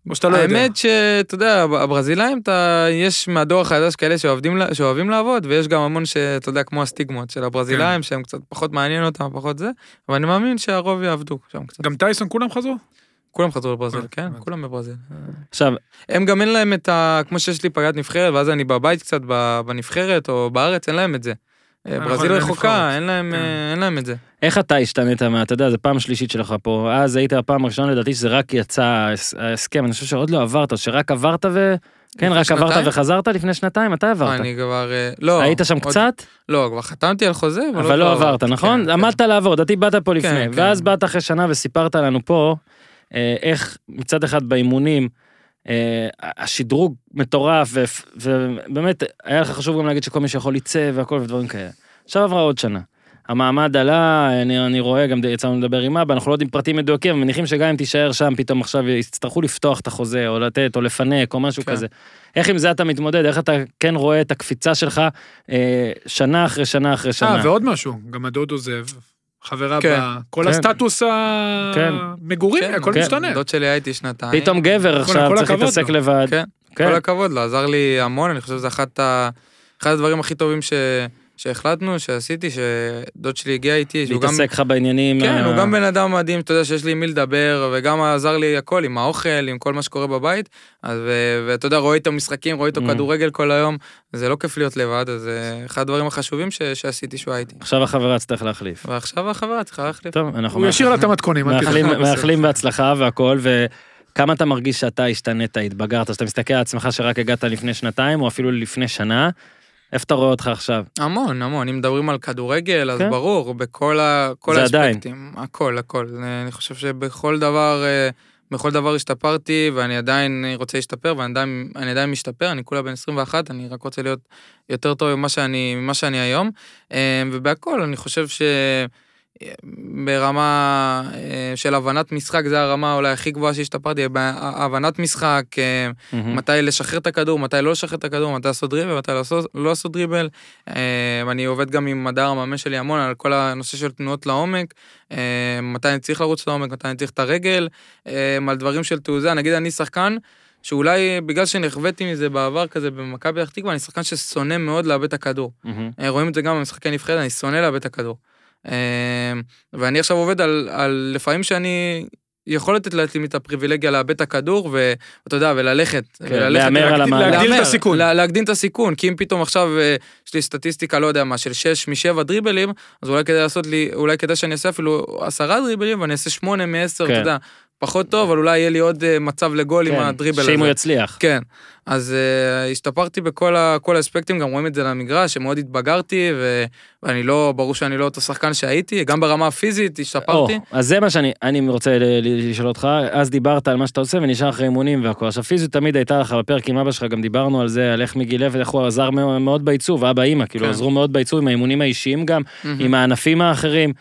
או שאתה לא יודע? האמת שאתה יודע, הברזילאים, אתה, יש מהדור החדש כאלה שאוהבים, שאוהבים לעבוד, ויש גם המון שאתה יודע, כמו הסטיגמות של כן. הברזילאים, שהם קצת פחות מעניין אותם, פחות זה, אבל אני מאמין שהרוב יעבדו שם קצת. גם טייסון כולם חזרו? כולם חזרו לברזיל, אה, כן? הבנתי. כולם בברזיל. עכשיו, הם גם אין להם את ה... כמו שיש לי פגרת נבחרת, ואז אני בבית קצת ב- בנבחרת או בארץ, אין להם את זה. אה, ברזיל רחוקה. אין להם, כן. אה, אין להם את זה. איך אתה השתנית מה, אתה יודע, זו פעם שלישית שלך פה, אז היית הפעם הראשונה לדעתי שזה רק יצא ההס- ההסכם, אני חושב שעוד לא עברת, שרק עברת ו... כן, רק עברת? וחזרת לפני שנתיים, מתי עברת? אני כבר... אה, לא. היית שם עוד- קצת, לא, כבר חתמתי על חוזה, אבל לא עברת, נכון? כן, עמדת לעבור, לדעתי באת פה לפני, כן, כן. ואז באת אחרי שנה וסיפרת לנו פה איך מצד אחד באימונים, השדרוג מטורף, ובאמת היה לך חשוב גם להגיד שכל מי שיכול יצא והכל ודברים כאלה. עכשיו עברה עוד שנה. המעמד עלה, אני, אני רואה, גם יצאנו לדבר עם אבא, אנחנו לא יודעים פרטים מדויקים, מניחים שגם אם תישאר שם, פתאום עכשיו יצטרכו לפתוח את החוזה, או לתת, או לפנק, או משהו כן. כזה. איך עם זה אתה מתמודד? איך אתה כן רואה את הקפיצה שלך אה, שנה אחרי שנה אחרי שנה? אה, ועוד משהו, גם הדוד עוזב, חברה כן. ב... כל כן. הסטטוס כן. המגורי, כן, הכל כן. משתנה. דוד שלי הייתי שנתיים. פתאום גבר עכשיו כל צריך להתעסק לו. לבד. כן, כן. כל הכבוד לו, עזר לי המון, אני חושב שזה. אחד הדברים הכי טובים ש... שהחלטנו, שעשיתי, שדוד שלי הגיע איתי, שהוא גם... להתעסק לך בעניינים. כן, אה, הוא גם בן אדם מדהים, אתה יודע שיש לי עם מי לדבר, וגם עזר לי הכל, עם האוכל, עם כל מה שקורה בבית. אז, ו- ואתה יודע, רואה איתו משחקים, רואה איתו Mm. כדורגל כל היום, זה לא כיף להיות לבד, אז זה אחד הדברים החשובים ש- שעשיתי שהוא היה איתי. עכשיו החברה צריך להחליף. ועכשיו החברה צריכה להחליף. טוב, אנחנו הוא ישאיר לה את המתכונים, מאחלים- בהצלחה והכל, וכמה אתה מרגיש שאתה השתנית, התבגרת, שאתה מסתכל על עצמך שרק הגעת לפני שנתיים, או אפילו לפני שנה, איפה אתה רואה אותך עכשיו? המון, המון. אם מדברים על כדורגל, אז כן. ברור, בכל ה- כל זה עדיין. האספקטים. הכל, הכל. אני חושב שבכל דבר, אה, בכל דבר השתפרתי, ואני עדיין רוצה להשתפר, ואני עדיין, אני עדיין משתפר, אני כולה בן 21, אני רק רוצה להיות יותר טוב ממה שאני, ממה שאני היום. אה, ובהכל, אני חושב ש... ברמה אה, של הבנת משחק, זה הרמה אולי הכי גבוהה שהשתפרתי, בהבנת משחק, מהמם. מתי לשחרר את הכדור, מתי לא לשחרר את הכדור, מתי לעשות דריבל, מתי לעשות, לא לעשות דריבל. אה, אני עובד גם עם מדר המאמן שלי המון על כל הנושא של תנועות לעומק, מתי אני צריך לרוץ לעומק, מתי אני צריך את הרגל, על דברים של תעוזה. נגיד אני שחקן, שאולי בגלל שנחוויתי מזה בעבר כזה במכבי פתח תקווה, אני שחקן ששונא מאוד לאבד את הכדור. אה, רואים את זה גם במשחקי נבחרת, אני שונא לאבד את הכדור. אה, ואני עכשיו עובד על, על לפעמים שאני יכול לתת לעצמי את הפריבילגיה לאבד את הכדור, ואתה יודע, וללכת. וללכת להמר על המהלך. להגדיל את הסיכון. לה- להגדיל את הסיכון, כי אם פתאום עכשיו אה, יש לי סטטיסטיקה, לא יודע מה, של 6 מ-7 דריבלים, אז אולי כדאי לעשות לי, אולי כדאי שאני אעשה אפילו 10 דריבלים, ואני אעשה 8 מ-10, כן. אתה יודע. פחות טוב, אבל אולי יהיה לי עוד אה, מצב לגול עם כן, הדריבל הזה. שאם הוא יצליח. כן, אז uh, השתפרתי בכל ה, האספקטים, גם רואים את זה למגרש, שמאוד התבגרתי, ו, ואני לא, ברור שאני לא אותו שחקן שהייתי, גם ברמה הפיזית השתפרתי. אז זה מה שאני אני רוצה לשאול אותך, אז דיברת על מה שאתה עושה ונשאר אחרי אימונים והכל. עכשיו פיזיות תמיד הייתה לך בפרק עם אבא שלך, גם דיברנו על זה, על איך מגיל אפס, איך הוא עזר מאוד מאוד בעיצוב, אבא אימא, כאילו כן. עזרו מאוד בעיצוב עם האימונים האישיים גם, מהמם. עם הענפים האחרים.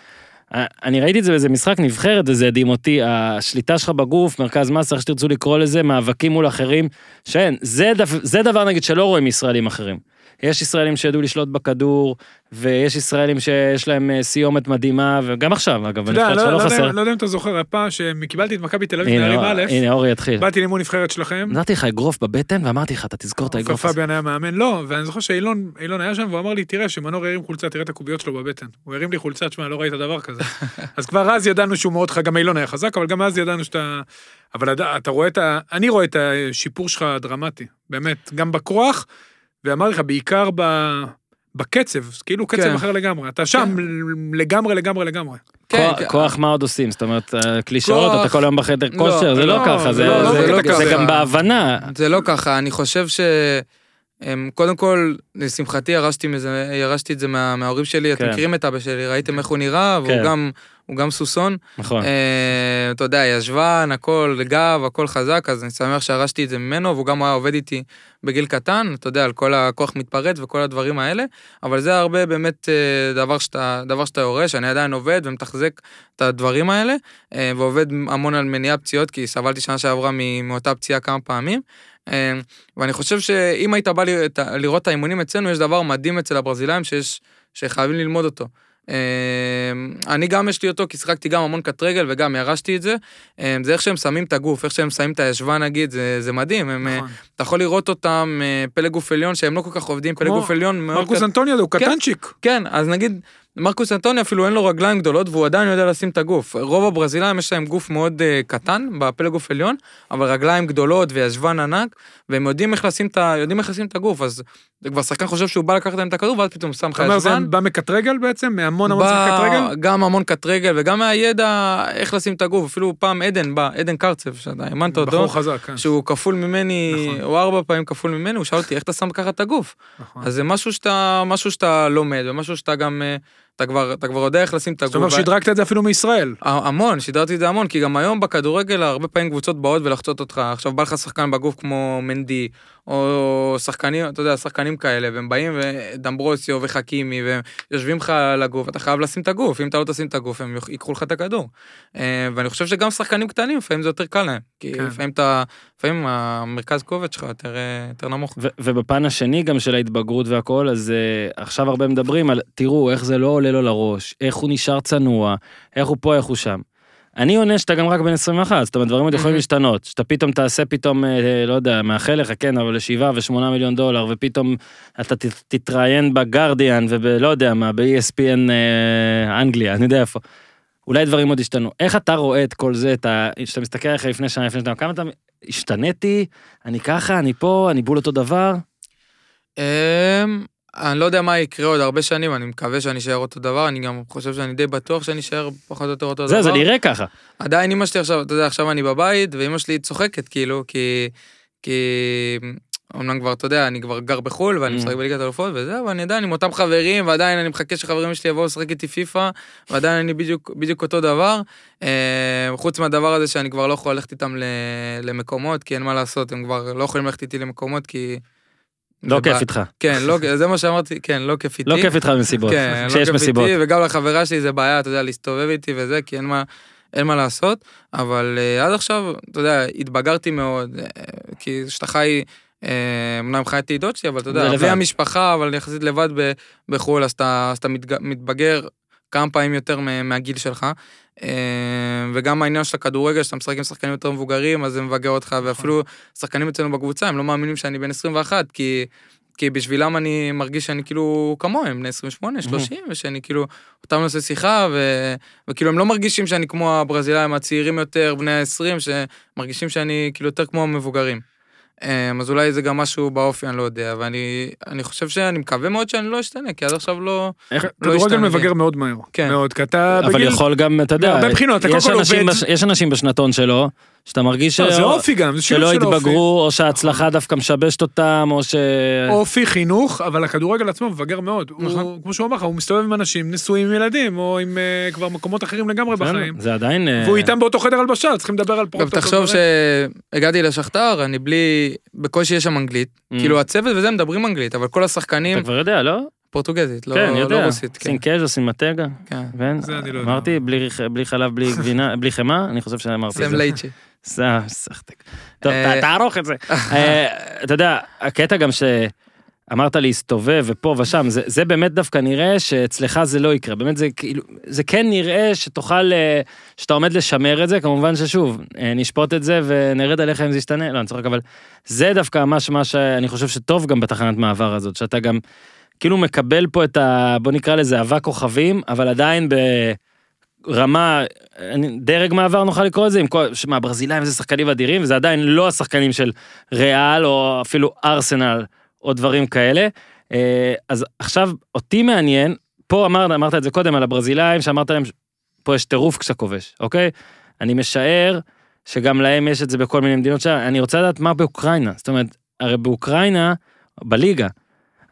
אני ראיתי את זה באיזה משחק נבחרת וזה הדהים אותי, השליטה שלך בגוף, מרכז מסה, איך שתרצו לקרוא לזה, מאבקים מול אחרים, שאין, זה, דו- זה דבר נגיד שלא רואים מישראלים אחרים. יש ישראלים שידעו לשלוט בכדור, ויש ישראלים שיש להם אה, סיומת מדהימה, וגם עכשיו אגב, בנבחרת לא שלך לא לא חסר. לא יודע אם אתה זוכר, הפעם שקיבלתי את מכבי תל אביב נערים א', הנה אורי יתחיל. באתי לאימון נבחרת שלכם, נתתי לך אגרוף בבטן ואמרתי לך, אתה תזכור את האגרוף הזה. פביאן היה מאמן, לא, ואני זוכר שאילון אילון היה שם והוא אמר לי, תראה, שמנור הרים חולצה, תראה את הקוביות שלו בבטן. הוא הרים לי חולצה, תשמע, לא ראית דבר כזה. אז כבר אז ידענו שהוא מאוד חזק, גם אילון היה חזק, אבל גם אז ידענו שאתה... אבל אתה רואה את ה... אני רואה את השיפור שלך הדרמטי, באמת, גם בכוח, ואמרתי לך, בעיקר ב... בקצב, זה כאילו קצב כן. אחר לגמרי, אתה שם לגמרי לגמרי לגמרי. כן, כוח- כן. כוח מה עוד עושים? זאת אומרת, אה, קלישאות, כוח- אתה כל היום בחדר לא, כושר, זה לא לא, ככה, זה זה לא- זה- זה לא זה ככה. גם בהבנה. זה לא ככה, אני חושב ש... הם, קודם כל, לשמחתי ירשתי, מזה, ירשתי את זה מה, מההורים שלי, כן. אתם מכירים את אבא שלי, ראיתם איך הוא נראה, והוא כן. גם, הוא גם סוסון. נכון. אה, אתה יודע, ישבן, הכל גב, הכל חזק, אז אני שמח שירשתי את זה ממנו, והוא גם היה עובד איתי בגיל קטן, אתה יודע, על כל הכוח מתפרץ וכל הדברים האלה, אבל זה הרבה באמת אה, דבר שאתה, דבר שאתה יורש, אני עדיין עובד ומתחזק את הדברים האלה, אה, ועובד המון על מניעה פציעות, כי סבלתי שנה שעברה מאותה פציעה כמה פעמים. אה, ואני חושב שאם היית בא לראות את האימונים אצלנו, יש דבר מדהים אצל הברזילאים שיש, שחייבים ללמוד אותו. אה, אני גם יש לי אותו, כי שיחקתי גם המון קט רגל וגם ירשתי את זה. אה, זה איך שהם שמים את הגוף, איך שהם שמים את הישבה נגיד, זה, זה מדהים. הם, אה, נכון. אתה יכול לראות אותם אה, פלג גוף עליון, שהם לא כל כך עובדים, פלג גוף עליון מאוד מרקוס אנטוניו הוא כן. קטנצ'יק. כן, אז נגיד, מרקוס אנטוני אפילו אין לו רגליים גדולות, והוא עדיין יודע לשים את הגוף. רוב הברזילאים יש להם גוף מאוד uh, קטן, בפלג גוף עליון, אבל רגליים גדולות וישבן ענק, והם יודעים איך לשים את, יודעים איך לשים את הגוף, אז כבר שחקן חושב שהוא בא לקחת להם את הכדור, ואז פתאום שם לך אתה אומר, זה ישבן. בא מקט רגל בעצם? מהמון המון קט רגל? גם המון קט רגל, וגם מהידע איך לשים את הגוף. אפילו פעם עדן בא, עדן קרצב, שאתה האמנת אותו, בחור חזק, כן. שהוא כפול ממני, נכון. או ארבע פעמים כפול ממני, הוא שאל אותי איך אתה שם ככה את הגוף. נכון. אז זה משהו שאתה, משהו שאתה לומד, ומשהו שאתה גם, אה, אתה כבר, אתה כבר יודע איך לשים את הגוף. זאת אומרת, שדרגת את זה אפילו מישראל. המון, שידרתי את זה המון, כי גם היום בכדורגל הרבה פעמים קבוצות באות ולחצות אותך, עכשיו בא לך שחקן בגוף כמו מנדי, או שחקנים, אתה יודע, שחקנים כאלה, והם באים, ודמברוסיו וחכימי, והם יושבים לך על הגוף, אתה חייב לשים את הגוף, אם אתה לא תשים את הגוף, הם ייקחו לך את הכדור. אה, ואני חושב שגם שחקנים קטנים, לפעמים זה יותר קל להם, כי כן. לפעמים אתה, לפעמים המרכז כובד שלך יותר, אה, יותר נמוך. ו- ובפן השני גם של ההתבגרות והכל, אז uh, עכשיו הרבה מדברים על, תראו איך זה לא עולה לו לראש, איך הוא נשאר צנוע, איך הוא פה, איך הוא שם. אני עונה שאתה גם רק בן 21, זאת אומרת, דברים עוד יכולים. להשתנות. שאתה פתאום תעשה פתאום, אה, לא יודע, מאחל לך, כן, אבל לשבעה ושמונה מיליון דולר, ופתאום אתה תתראיין בגרדיאן ובלא יודע מה, ב-ESPN אה, אנגליה, אני יודע איפה. אולי דברים עוד השתנו. איך אתה רואה את כל זה, אתה, כשאתה מסתכל עליך לפני שנה, לפני שנה, כמה אתה, השתניתי, אני ככה, אני פה, אני בול אותו דבר? אני לא יודע מה יקרה עוד הרבה שנים, אני מקווה שאני אשאר אותו דבר, אני גם חושב שאני די בטוח שאני אשאר פחות או יותר אותו דבר. זה, זה נראה ככה. עדיין אמא שלי עכשיו, אתה יודע, עכשיו אני בבית, ואמא שלי צוחקת, כאילו, כי... כי... אמנם כבר, אתה יודע, אני כבר גר בחו"ל, ואני Mm. משחק בליגת אלופות וזה, אבל אני עדיין עם אותם חברים, ועדיין אני מחכה שחברים שלי יבואו לשחק איתי פיפא, ועדיין אני בדיוק, בדיוק אותו דבר. אה, חוץ מהדבר הזה שאני כבר לא יכול ללכת איתם למקומות, כי אין מה לעשות, הם כבר לא יכולים ללכת איתי למקומות, כי... לא כיף איתך. כן, לא, זה מה שאמרתי, כן, לא כיף איתי. לא כיף איתך במסיבות. כן, לא כשיש כיף מסיבות. איתי, וגם לחברה שלי זה בעיה, אתה יודע, להסתובב איתי וזה, כי אין מה, אין מה לעשות, אבל uh, עד עכשיו, אתה יודע, התבגרתי מאוד, uh, כי כשאתה חי, uh, אמנם חייתי את דוד שלי, אבל אתה יודע. אבי המשפחה, אבל יחסית לבד ב- בחו"ל, אז אתה, מתבגר כמה פעמים יותר מה- מהגיל שלך. Uh, וגם העניין של הכדורגל, שאתה משחק עם שחקנים יותר מבוגרים, אז זה מבגר אותך, ואפילו שחקנים אצלנו בקבוצה, הם לא מאמינים שאני בן 21, כי... כי בשבילם אני מרגיש שאני כאילו כמוהם, בני 28, 30, ושאני כאילו, אותם נושא שיחה, ו... וכאילו הם לא מרגישים שאני כמו הברזילאים הצעירים יותר, בני ה-20, שמרגישים שאני כאילו יותר כמו המבוגרים. אמ, אז אולי זה גם משהו באופי, אני לא יודע, ואני אני חושב שאני מקווה מאוד שאני לא אשתנה, כי עד עכשיו לא... איך- לא כדורגל. מבגר מאוד מהר. כן. מאוד, כי אתה אבל בגיל... יכול גם, אתה יודע, מהרבה בחינות, אתה יש קודם כל אנשים עובד- בש- יש אנשים בשנתון שלו, שאתה מרגיש לא, ש- זה אופי גם, זה שילוב שלא של אופי. התבגרו, או שההצלחה דווקא משבשת אותם, או ש... אופי, חינוך, אבל הכדורגל עצמו מבגר מאוד. נכון. הוא, כמו שהוא אמר לך, הוא מסתובב עם אנשים נשואים עם ילדים, או עם אה, כבר מקומות אחרים לגמרי בחיים. זה עדיין... אה, והוא איתם באותו חדר הלבשה, צריכים לדבר על גם פרוטוקול. תחשוב. שהגעתי לשכתר, אני בלי... בקושי יש שם אנגלית. Mm. כאילו הצוות וזה מדברים אנגלית, אבל כל השחקנים אתה כבר יודע, לא? פורטוגזית, לא כן, לא יודע. רוסית. כן. sem queijo, sem manteiga, כן. כן? זה אני לא יודע. אמרתי, בלי- בלי חלב, בלי גבינה, בלי חמאה? אני חושב שאמרתי את זה. זה סחטק. טוב, אה, תערוך את זה. אה, אתה יודע, הקטע גם שאמרת להסתובב ופה ושם, זה- זה באמת דווקא נראה שאצלך זה לא יקרה. באמת זה כאילו, זה כן נראה שתוכל, אה, שאתה עומד לשמר את זה, כמובן ששוב, אה, נשפוט את זה ונרד עליך אם זה ישתנה, לא, אני צוחק, אבל זה דווקא ממש מה שאני חושב שטוב גם בתחנת מעבר הזאת, שאתה גם כאילו מקבל פה את ה... בוא נקרא לזה אבק כוכבים, אבל עדיין ב... רמה, אני- דרג מעבר נוכל לקרוא לזה, עם כל, שמע, הברזילאים זה שחקנים אדירים, וזה עדיין לא השחקנים של ריאל, או אפילו ארסנל, או דברים כאלה. אה, אז עכשיו, אותי מעניין, פה אמרת, אמרת את זה קודם על הברזילאים, שאמרת להם, פה יש טירוף כשאתה כובש, אוקיי? אני משער שגם להם יש את זה בכל מיני מדינות שם, אני רוצה לדעת מה באוקראינה, זאת אומרת, הרי באוקראינה, בליגה,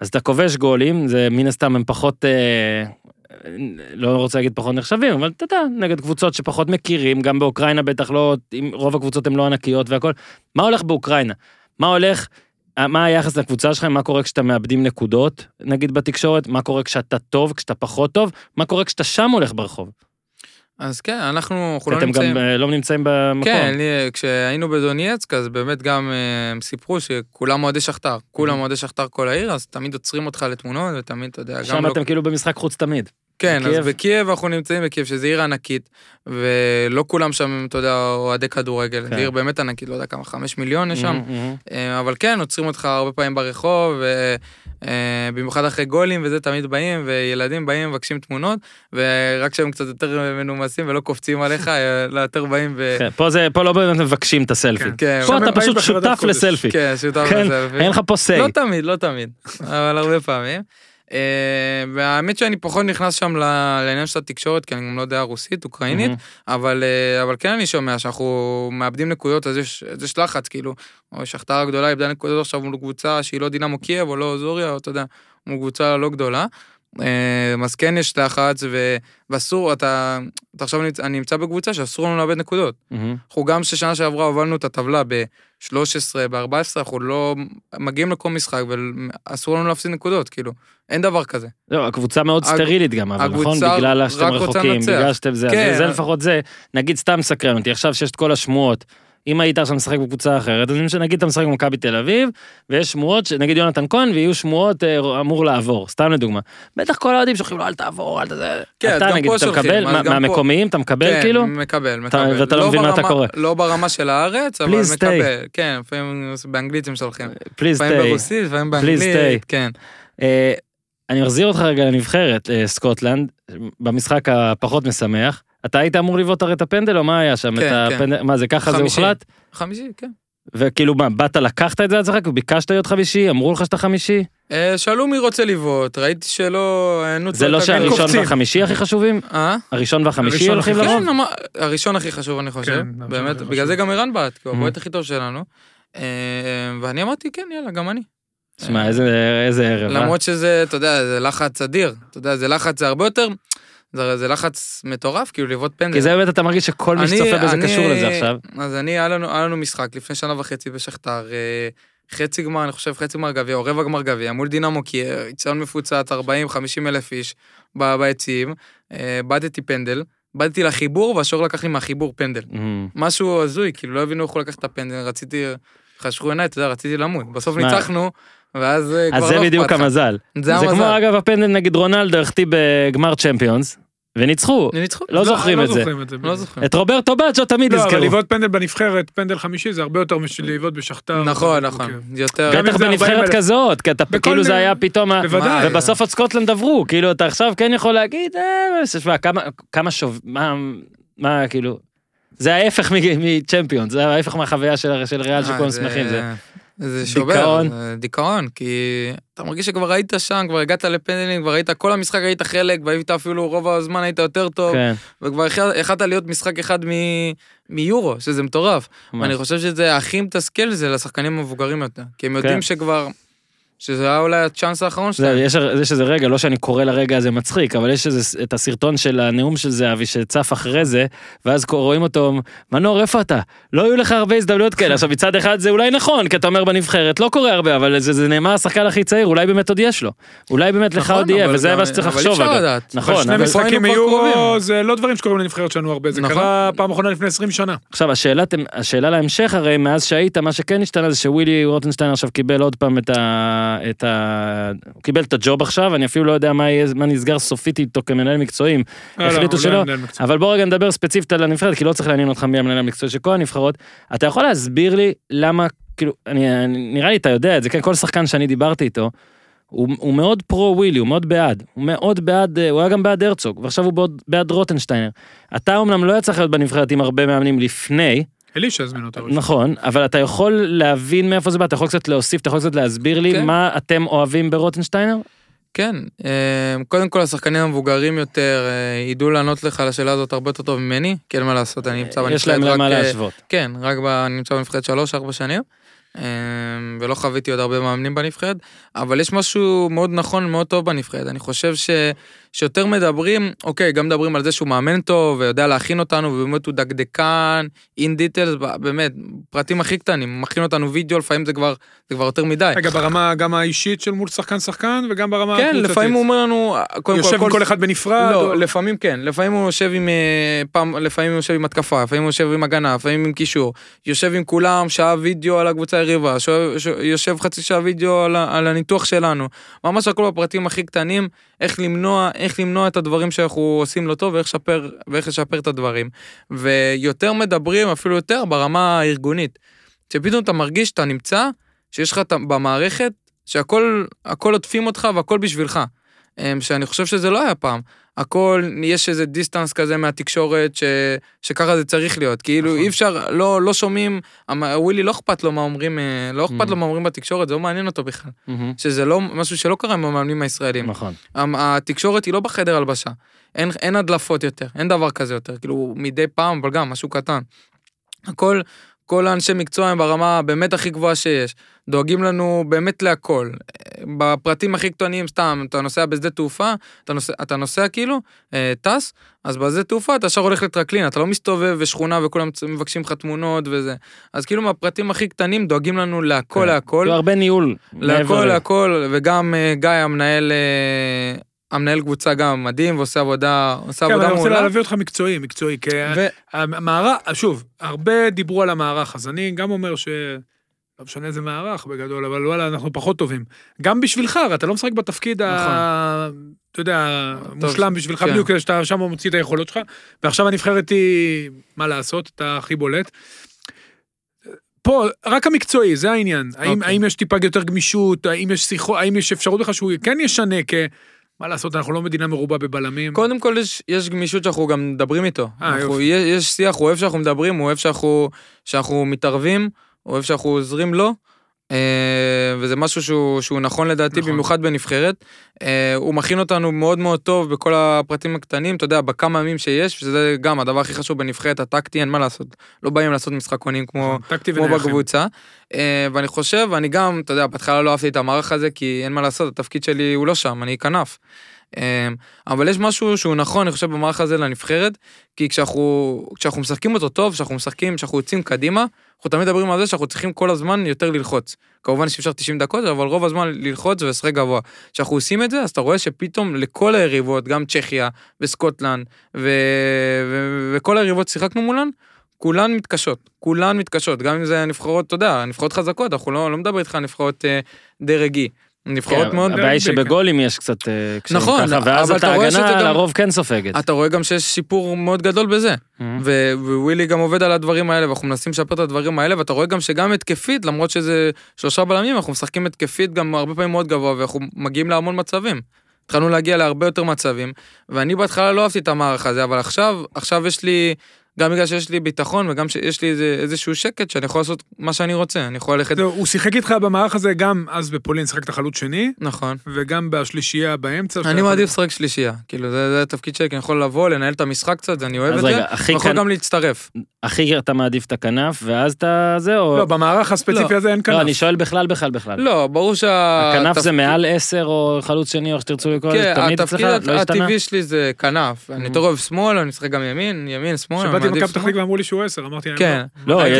אז אתה כובש גולים, זה מן הסתם הם פחות, אה, לא רוצה להגיד פחות נחשבים, אבל אתה יודע, נגד קבוצות שפחות מכירים, גם באוקראינה בטח לא, אם רוב הקבוצות הן לא ענקיות והכל. מה הולך באוקראינה? מה הולך, אה, מה היחס לקבוצה שלכם, מה קורה כשאתה מאבדים נקודות, נגיד בתקשורת, מה קורה כשאתה טוב, כשאתה פחות טוב, מה קורה כשאתה שם הולך ברחוב. אז כן, אנחנו אנחנו לא אתם נמצאים... גם אה, לא נמצאים במקום. כן, לי- כשהיינו בדונייצק, אז באמת גם אה, הם סיפרו שכולם אוהדי שכתר. כולם אוהדי שכתר כל העיר, אז תמיד עוצרים אותך לתמונות, ותמיד, אתה יודע, גם שם לא... אתם כאילו במשחק חוץ תמיד. כן, אז בקייב? בקייב אנחנו נמצאים בקייב, שזו עיר ענקית, ולא כולם שם, אתה יודע, אוהדי כדורגל. כן. זו עיר באמת ענקית, לא יודע כמה, חמש מיליון יש שם. מהמם, מהמם. אה, אבל כן, עוצרים אותך הרבה פעמים ברחוב, ובמיוחד אחרי גולים וזה, תמיד באים, וילדים באים, מבקשים תמונות, ורק כשהם קצת יותר מנומסים ולא קופצים עליך, אה, לא יותר באים ו... כן, פה זה, פה לא באמת מבקשים את הסלפי. כן. כן, פה אתה פשוט שותף. לסלפי. כן, שותף לסלפי. אין לך פה say. לא תמיד, לא תמיד, אבל הרבה פעמים. אה, והאמת שאני פחות נכנס שם לעניין של התקשורת, כי אני גם לא יודע רוסית, אוקראינית. אבל, אה, אבל כן אני שומע שאנחנו מאבדים נקודות, אז יש, אז יש לחץ, כאילו, או שכתר הגדולה איבדה נקודות עכשיו מול קבוצה שהיא לא דינמו קייב או לא זוריה, או אתה יודע, מול קבוצה לא גדולה. אה, אז כן יש לחץ, ואסור, אתה, אתה עכשיו נמצא, אני נמצא בקבוצה שאסור לנו לאבד נקודות. מהמם. אנחנו גם ששנה שעברה הובלנו את הטבלה ב-13, ב-14, אנחנו לא מגיעים לכל משחק ואסור לנו להפסיד נקודות, כאילו, אין דבר כזה. לא, הקבוצה מאוד הג- סטרילית גם, אבל נכון? בגלל שאתם רחוקים. בגלל שאתם זה, כן. אז זה לפחות זה, נגיד סתם מסקרן אותי, עכשיו שיש את כל השמועות, אם היית עכשיו משחק בקבוצה אחרת, אז נגיד אתה משחק במכבי תל אביב, ויש שמועות, נגיד יונתן כהן, ויהיו שמועות אה, אמור לעבור, סתם לדוגמה. בטח כל האוהדים שולחים לו אל תעבור, אל תזה. כן, אתה נגיד, אתה מקבל, אז מה- גם פה- מהמקומיים אתה מקבל כן, כאילו? מקבל, אתה- מקבל. ואתה לא מבין מה אתה קורא. לא ברמה של הארץ, אבל. מקבל. כן, לפעמים באנגלית הם שולחים. please לפעמים טיי. ברוסית, לפעמים. באנגלית, כן. אה, אני מחזיר אותך רגע לנבחרת אה, סקוטלנד, במשחק הפחות משמח. אתה היית אמור לבעוט הרי את הפנדל או מה היה שם? כן, את כן. הפנדל, מה זה ככה זה חמישי. הוחלט? חמישי, כן. וכאילו מה, באת לקחת את זה לעצמך? ביקשת להיות חמישי? אמרו לך שאתה חמישי? אה, שאלו מי רוצה לבעוט, ראיתי שלא... אה, זה לא. שהראשון. והחמישי הכי חשובים? אה? הראשון והחמישי הולכים לרוב? כן, הראשון הכי חשוב אני חושב, כן, באמת, בגלל. זה גם ערן בעט, כי הוא Mhm. הבועט הכי טוב שלנו. אה, ואני אמרתי, כן, יאללה, גם אני. שמע, איזה איזה ערב, אה? למרות שזה, אתה יודע, זה לחץ אדיר. אתה יודע, זה לחץ, זה הרבה יותר, זה, זה לחץ מטורף, כאילו לבעוט פנדל. כי זה באמת אתה מרגיש שכל מי שצופה בזה אני- קשור לזה עכשיו. אז אני, היה לנו, היה לנו משחק לפני שנה וחצי בשכתר, אה, חצי גמר, אני חושב חצי גמר גביע, או רבע גמר גביע, מול דינמו קייב, איצטדיון מפוצץ, 40-50 אלף איש ביציעים, אה, בעטתי פנדל, בעטתי לחיבור, והשור לקח לי מהחיבור פנדל. אמ, משהו הזוי, כאילו לא הבינו איך הוא לקח את הפנדל, רציתי, חשכו עיניי, אתה יודע, רציתי למות. בסוף? ניצחנו, ואז אה, כבר אז לא זה אכפת בדיוק. המזל. זה זה כמו המזל. אגב הפנדל נגד רונלדו החטיא בגמר צ'מפיונס, וניצחו. ניצחו. לא זוכרים את זה. זוכרים את זה. לא זוכרים. את רוברטו בצ'ו תמיד לא, אבל יזכרו. לבעוט פנדל בנבחרת, פנדל חמישי, זה הרבה יותר משל לבעוט בשכתר. נכון, נכון. כן. יותר... בטח זה 40 בנבחרת. כזאת, כי אתה בכל כאילו זה היה פתאום, בוודאי. ובסוף עוד סקוטלנד עברו, כאילו אתה עכשיו כן יכול להגיד, אה, תשמע, כמה, כמה שוב, מה, מה, כאילו, זה ההפך מ- מצ'מפיון, זה ההפך מהחוויה של של ריאל אה, שכולם זה- שמחים, זה שובר, דיכאון. זה דיכאון, כי אתה מרגיש שכבר היית שם, כבר הגעת לפנדלים, כבר היית, כל המשחק היית חלק, והיית אפילו רוב הזמן היית יותר טוב, כן, וכבר יכלת להיות משחק אחד מ- מיורו, שזה מטורף. ממש. ואני חושב שזה הכי מתסכל זה לשחקנים המבוגרים יותר, כי הם יודעים כן. שכבר, שזה היה אולי הצ'אנס האחרון זה, שלהם. יש, יש איזה רגע, לא שאני קורא לרגע הזה מצחיק, אבל יש איזה, את הסרטון של הנאום של זהבי שצף אחרי זה, ואז רואים אותו, מנור, איפה אתה? לא היו לך הרבה הזדמנויות כאלה. עכשיו, מצד אחד זה אולי נכון, כי אתה אומר בנבחרת, לא קורה הרבה, אבל זה, זה נאמר השחקן הכי צעיר, אולי באמת עוד יש לו. אולי באמת לך נכון, עוד יהיה, אבל וזה מה שצריך אבל לחשוב. אי אפשר. לדעת. נכון, אבל שני אבל משחקים מיורו. זה לא דברים שקורים לנבחרת שלנו הרבה, זה נכון. קרה פעם אחרונה לפני 20 שנה. עכשיו השאלה, השאלה להמשך הרי מאז שהיית מה שכן השתנה זה שווילי רוטנשטיין עכשיו קיבל עוד פעם את ה... את ה... הוא קיבל את הג'וב עכשיו אני אפילו לא יודע מה, יהיה, מה נסגר סופית איתו כמנהל מקצועיים לא, לא, החליטו הוא שלא לא. אבל בוא רגע נדבר ספציפית על הנבחרת כי לא צריך לעניין אותך מי המנהל המקצועי של כל הנבחרות אתה יכול להסביר לי למה כאילו אני, אני נראה לי אתה יודע את זה כן כל שחקן שאני דיברתי איתו. הוא, הוא מאוד פרו ווילי, הוא מאוד בעד, הוא מאוד בעד, אה, הוא היה גם בעד הרצוג, ועכשיו הוא בעוד, בעד רוטנשטיינר. אתה אומנם לא יצא לך להיות בנבחרת עם הרבה מאמנים לפני, אלישע הזמין אותו. נכון, אבל אתה יכול להבין מאיפה זה בא, אתה יכול קצת להוסיף, אתה יכול קצת להסביר לי כן. מה אתם אוהבים ברוטנשטיינר? כן, אה, קודם כל השחקנים המבוגרים יותר אה, ידעו לענות לך על השאלה הזאת הרבה יותר טוב ממני, כי אין מה לעשות, אני נמצא יש להם בנבחרת למה רק... אה, להשוות. כן, רק ב... אני נמצא בנבחרת שלוש, ארבע שנים, אה, ולא חוויתי עוד הרבה מאמנים בנבחרת, אבל יש משהו מאוד נכון, מאוד טוב בנבחרת. אני חושב ש... שיותר מדברים, אוקיי, גם מדברים על זה שהוא מאמן טוב, ויודע להכין אותנו, ובאמת הוא דקדקן, אין דיטלס, באמת, פרטים הכי קטנים, מכין אותנו וידאו, לפעמים זה כבר, זה כבר יותר מדי. רגע, ברמה גם האישית של מול שחקן שחקן, וגם ברמה כן, הקבוצתית. לפעמים הוא אומר לנו, קודם יושב עם כל אחד בנפרד. או- לא, לפעמים כן, לפעמים הוא יושב עם אה, פעם, לפעמים הוא יושב עם התקפה, לפעמים הוא יושב עם הגנה, לפעמים עם קישור, יושב עם כולם שעה וידאו על הקבוצה היריבה, שואב- ש- יושב חצי שעה וידאו על, על הניתוח שלנו, ממש הכל בפרטים הכי קטנים, איך למנוע, איך למנוע את הדברים שאנחנו עושים לא טוב ואיך לשפר, ואיך לשפר את הדברים. ויותר מדברים, אפילו יותר, ברמה הארגונית. שפתאום אתה מרגיש שאתה נמצא, שיש לך במערכת, שהכל הכל עוטפים אותך והכל בשבילך. אמ, שאני חושב שזה לא היה פעם. הכל, יש איזה דיסטנס כזה מהתקשורת, ש, שככה זה צריך להיות. כאילו, נכון. אי אפשר, לא, לא שומעים, ווילי לא אכפת לו מה אומרים, אה, לא אכפת Mhm. לו מה אומרים בתקשורת, זה לא מעניין אותו בכלל. מהמם. שזה לא, משהו שלא קרה עם המאמנים הישראלים. נכון. התקשורת היא לא בחדר הלבשה. אין, אין הדלפות יותר, אין דבר כזה יותר. כאילו, מדי פעם, אבל גם משהו קטן. הכל, כל האנשי מקצוע הם ברמה באמת הכי גבוהה שיש. דואגים לנו באמת להכל. בפרטים הכי קטנים, סתם, אתה נוסע בשדה תעופה, אתה נוסע, אתה נוסע כאילו, אה, טס, אז בשדה תעופה אתה ישר הולך לטרקלין, אתה לא מסתובב בשכונה וכולם מבקשים לך תמונות וזה. אז כאילו מהפרטים הכי קטנים דואגים לנו להכל כן. להכל. כאילו הרבה ניהול. להכל להכל, וגם אה, גיא המנהל, אה, המנהל קבוצה גם מדהים ועושה עבודה, עושה כן, עבודה אני רוצה מעולה. להביא אותך מקצועי, מקצועי, כי ו- המערך, שוב, הרבה דיברו על המערך, אז אני גם אומר ש... לא משנה איזה מערך בגדול, אבל וואלה, אנחנו פחות טובים. גם בשבילך, הרי אתה לא משחק בתפקיד ה... אתה יודע, מושלם בשבילך כן. בדיוק, שאתה שם מוציא את היכולות שלך, ועכשיו הנבחרת היא, מה לעשות, אתה הכי בולט. פה, רק המקצועי, זה העניין. האם, אוקיי. האם יש טיפה יותר גמישות, האם יש שיחות, האם יש אפשרות בכלל שהוא כן ישנה, כי... מה לעשות, אנחנו לא מדינה מרובה בבלמים. קודם כל יש, יש גמישות שאנחנו גם מדברים איתו. אה, אנחנו. יש, יש שיח, הוא אוהב שאנחנו מדברים, הוא אוהב שאנחנו, שאנחנו מתערבים, הוא אוהב שאנחנו עוזרים לו. אה, וזה משהו שהוא, שהוא נכון לדעתי, נכון. במיוחד בנבחרת. אה, הוא מכין אותנו מאוד מאוד טוב בכל הפרטים הקטנים, אתה יודע, בכמה ימים שיש, שזה גם הדבר הכי חשוב בנבחרת, הטקטי, אין מה לעשות. לא באים לעשות משחקונים כמו, טקטי כמו. בקבוצה. אה, ואני חושב, אני גם, אתה יודע, בהתחלה לא אהבתי את המערך הזה, כי אין מה לעשות, התפקיד שלי הוא לא שם, אני כנף. אה, אבל יש משהו שהוא נכון, אני חושב, במערך הזה לנבחרת, כי כשאנחנו, כשאנחנו משחקים אותו טוב, כשאנחנו משחקים, כשאנחנו יוצאים קדימה, אנחנו תמיד מדברים על זה שאנחנו צריכים כל הזמן יותר ללחוץ. כמובן שאי אפשר 90 דקות, אבל רוב הזמן ללחוץ ולשחק גבוה. כשאנחנו עושים את זה, אז אתה רואה שפתאום לכל היריבות, גם צ'כיה וסקוטלנד, ו... ו... וכל היריבות שיחקנו מולן, כולן מתקשות, כולן מתקשות, גם אם זה נבחרות, אתה יודע, נבחרות חזקות, אנחנו לא, לא מדבר איתך על נבחרות אה, דרגי. נבחרות כן, מאוד... הבעיה היא בעיקר. שבגולים יש קצת אה, קשיים נכון, ככה, ואז אבל אתה אתה רואה שזה הגנה גם- לרוב כן סופגת. אתה רואה גם שיש שיפור מאוד גדול בזה. מהמם. ו- ווילי גם עובד על הדברים האלה, ואנחנו מנסים לשפר את הדברים האלה, ואתה רואה גם שגם התקפית, למרות שזה שלושה בלמים, אנחנו משחקים התקפית גם הרבה פעמים מאוד גבוה, ואנחנו מגיעים להמון מצבים. התחלנו להגיע להרבה יותר מצבים, ואני בהתחלה לא אהבתי את המערך הזה, אבל עכשיו, עכשיו יש לי גם בגלל שיש לי ביטחון וגם שיש לי איזה, איזשהו שקט שאני יכול לעשות מה שאני רוצה, אני יכול ללכת... זהו, הוא שיחק איתך במערך הזה גם אז בפולין, שיחק את החלוץ שני, נכון. וגם בשלישייה באמצע. אני מעדיף לשחק שלישייה, כאילו זה, זה התפקיד שלי, כי אני יכול לבוא, לנהל את המשחק קצת, אני אוהב אז את זה, רגע, הכי אני יכול כאן- גם להצטרף. הכי אתה מעדיף את הכנף, ואז אתה זה, או... לא, במערך הספציפי הזה אין כנף. לא, אני שואל בכלל, בכלל, בכלל. לא, ברור שה... הכנף זה התפקיד- מעל עשר, או חלוץ שני, או איך שתרצו לקרוא לזה, כן, תמיד אצלך, התפקיד לא השתנה? הטבעי שלי זה כנף, אני. יותר אוהב שמאל, אני משחק גם ימין, ימין, שמאל, מעדיף למכבי פתח. תקווה אמרו לי שהוא עשר, אמרתי להם כן. לא, הייתי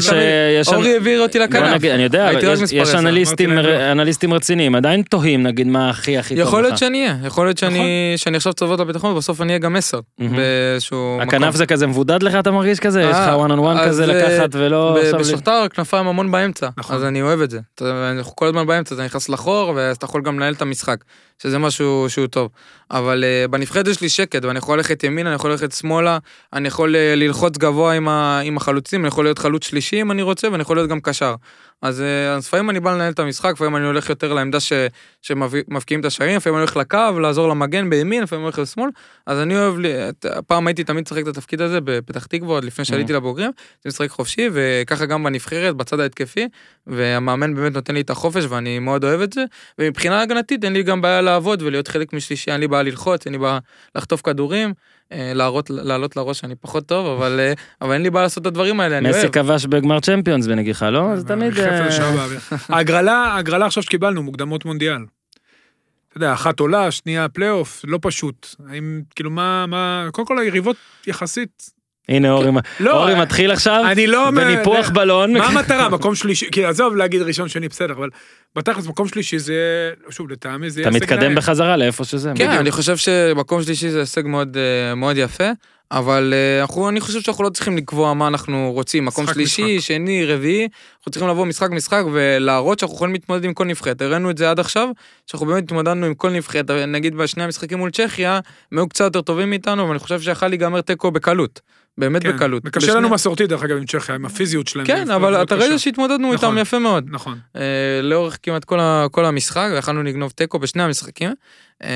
יש... אורי העביר אותי לכנף. אני יודע, הייתי יש- אנליסטים לא. אנליסטים רציניים, עדיין תוהים, נגיד, מה הכי הכי טוב לך. יכול להיות שאני אהיה, יכול להיות שאני נכון. שאני עכשיו צוות לביטחון ובסוף אני אהיה גם עשר, מהמם. באיזשהו מקום. הכנף זה כזה מבודד לך, אתה מרגיש כזה? יש לך אה, one on one כזה אה, לקחת ולא... ב- עכשיו ל- בשכתר כנפיים המון באמצע, נכון. אז אני אוהב את זה. אנחנו כל הזמן באמצע, אתה נכנס לחור, ואז אתה יכול גם לנהל את המשחק, שזה משהו שהוא טוב. אבל אה, בנבחרת יש לי שקט, ואני יכול ללכת ימינה, אני יכול ללכת שמאלה, אני יכול אה, ללחוץ גבוה עם ה- עם החלוצים, אני יכול להיות חלוץ שלישי אם אני רוצה, ואני יכול להיות גם קשר. אז אה, אז לפעמים אני בא לנהל את המשחק, לפעמים אני הולך יותר לעמדה ש- שמבקיעים את השערים, לפעמים אני הולך לקו, לעזור למגן בימין, לפעמים אני הולך לשמאל, אז אני אוהב, לי- פעם הייתי תמיד משחק את התפקיד הזה בפתח תקווה, עוד לפני שעליתי לבוגרים, הייתי משחק חופשי, וככה גם בנבחרת, בצד ההתקפי, והמאמן באמת נותן לי את החופש, ואני מאוד אוהב את זה, ומבחינה הגנתית אין לי גם בעיה לעבוד ולהיות חלק משלישי, אין לי בעיה ללחוץ, אין לי בעיה לחטוף כדורים, להראות, לעלות לראש שאני פחות טוב, אבל, אה, אבל אין לי בעיה לעשות את הדברים האלה, אני מסי אוהב. כבש בגמר צ'מפיונס בנגיחה, לא? זה תמיד... אה, שעה באוויר. ההגרלה, ההגרלה עכשיו שקיבלנו, מוקדמות מונדיאל. אתה יודע, אחת עולה, שנייה פלייאוף, לא פשוט. האם, כאילו, מה, מה, קודם כל היריבות יחסית... הנה אורי לא, אורי מתחיל עכשיו, אני לא... בניפוח בלון. מה המטרה? מקום שלישי, כאילו, עזוב להגיד ראשון, שני, בסדר, אבל בתכלס מקום שלישי זה, שוב, לטעמי זה יהיה אתה מתקדם. בחזרה לאיפה שזה. כן, בדיוק. אני חושב שמקום שלישי זה הישג מאוד, אה, מאוד יפה, אבל אה, אנחנו, אני חושב שאנחנו לא צריכים לקבוע מה אנחנו רוצים, מקום משחק, שלישי, משחק. שני, רביעי, אנחנו צריכים לבוא משחק משחק ולהראות שאנחנו יכולים להתמודד עם כל נבחרת. הראינו את זה עד עכשיו, שאנחנו באמת התמודדנו עם כל נבחרת, נגיד בשני המשחקים מול צ'כיה, הם היו קצת יותר טובים מאיתנו, אבל אני חושב שיכל להיגמר תיקו בקלות, באמת כן, בקלות. וקשה בשני- לנו מסורתית, דרך אגב, עם צ'כיה, עם הפיזיות שלהם. כן, אבל מאוד אתה. ראית שהתמודדנו איתם נכון. יפה מאוד. נכון. אה, לאורך כמעט כל, ה, כל המשחק, ויכלנו לגנוב תיקו בשני המשחקים. אה,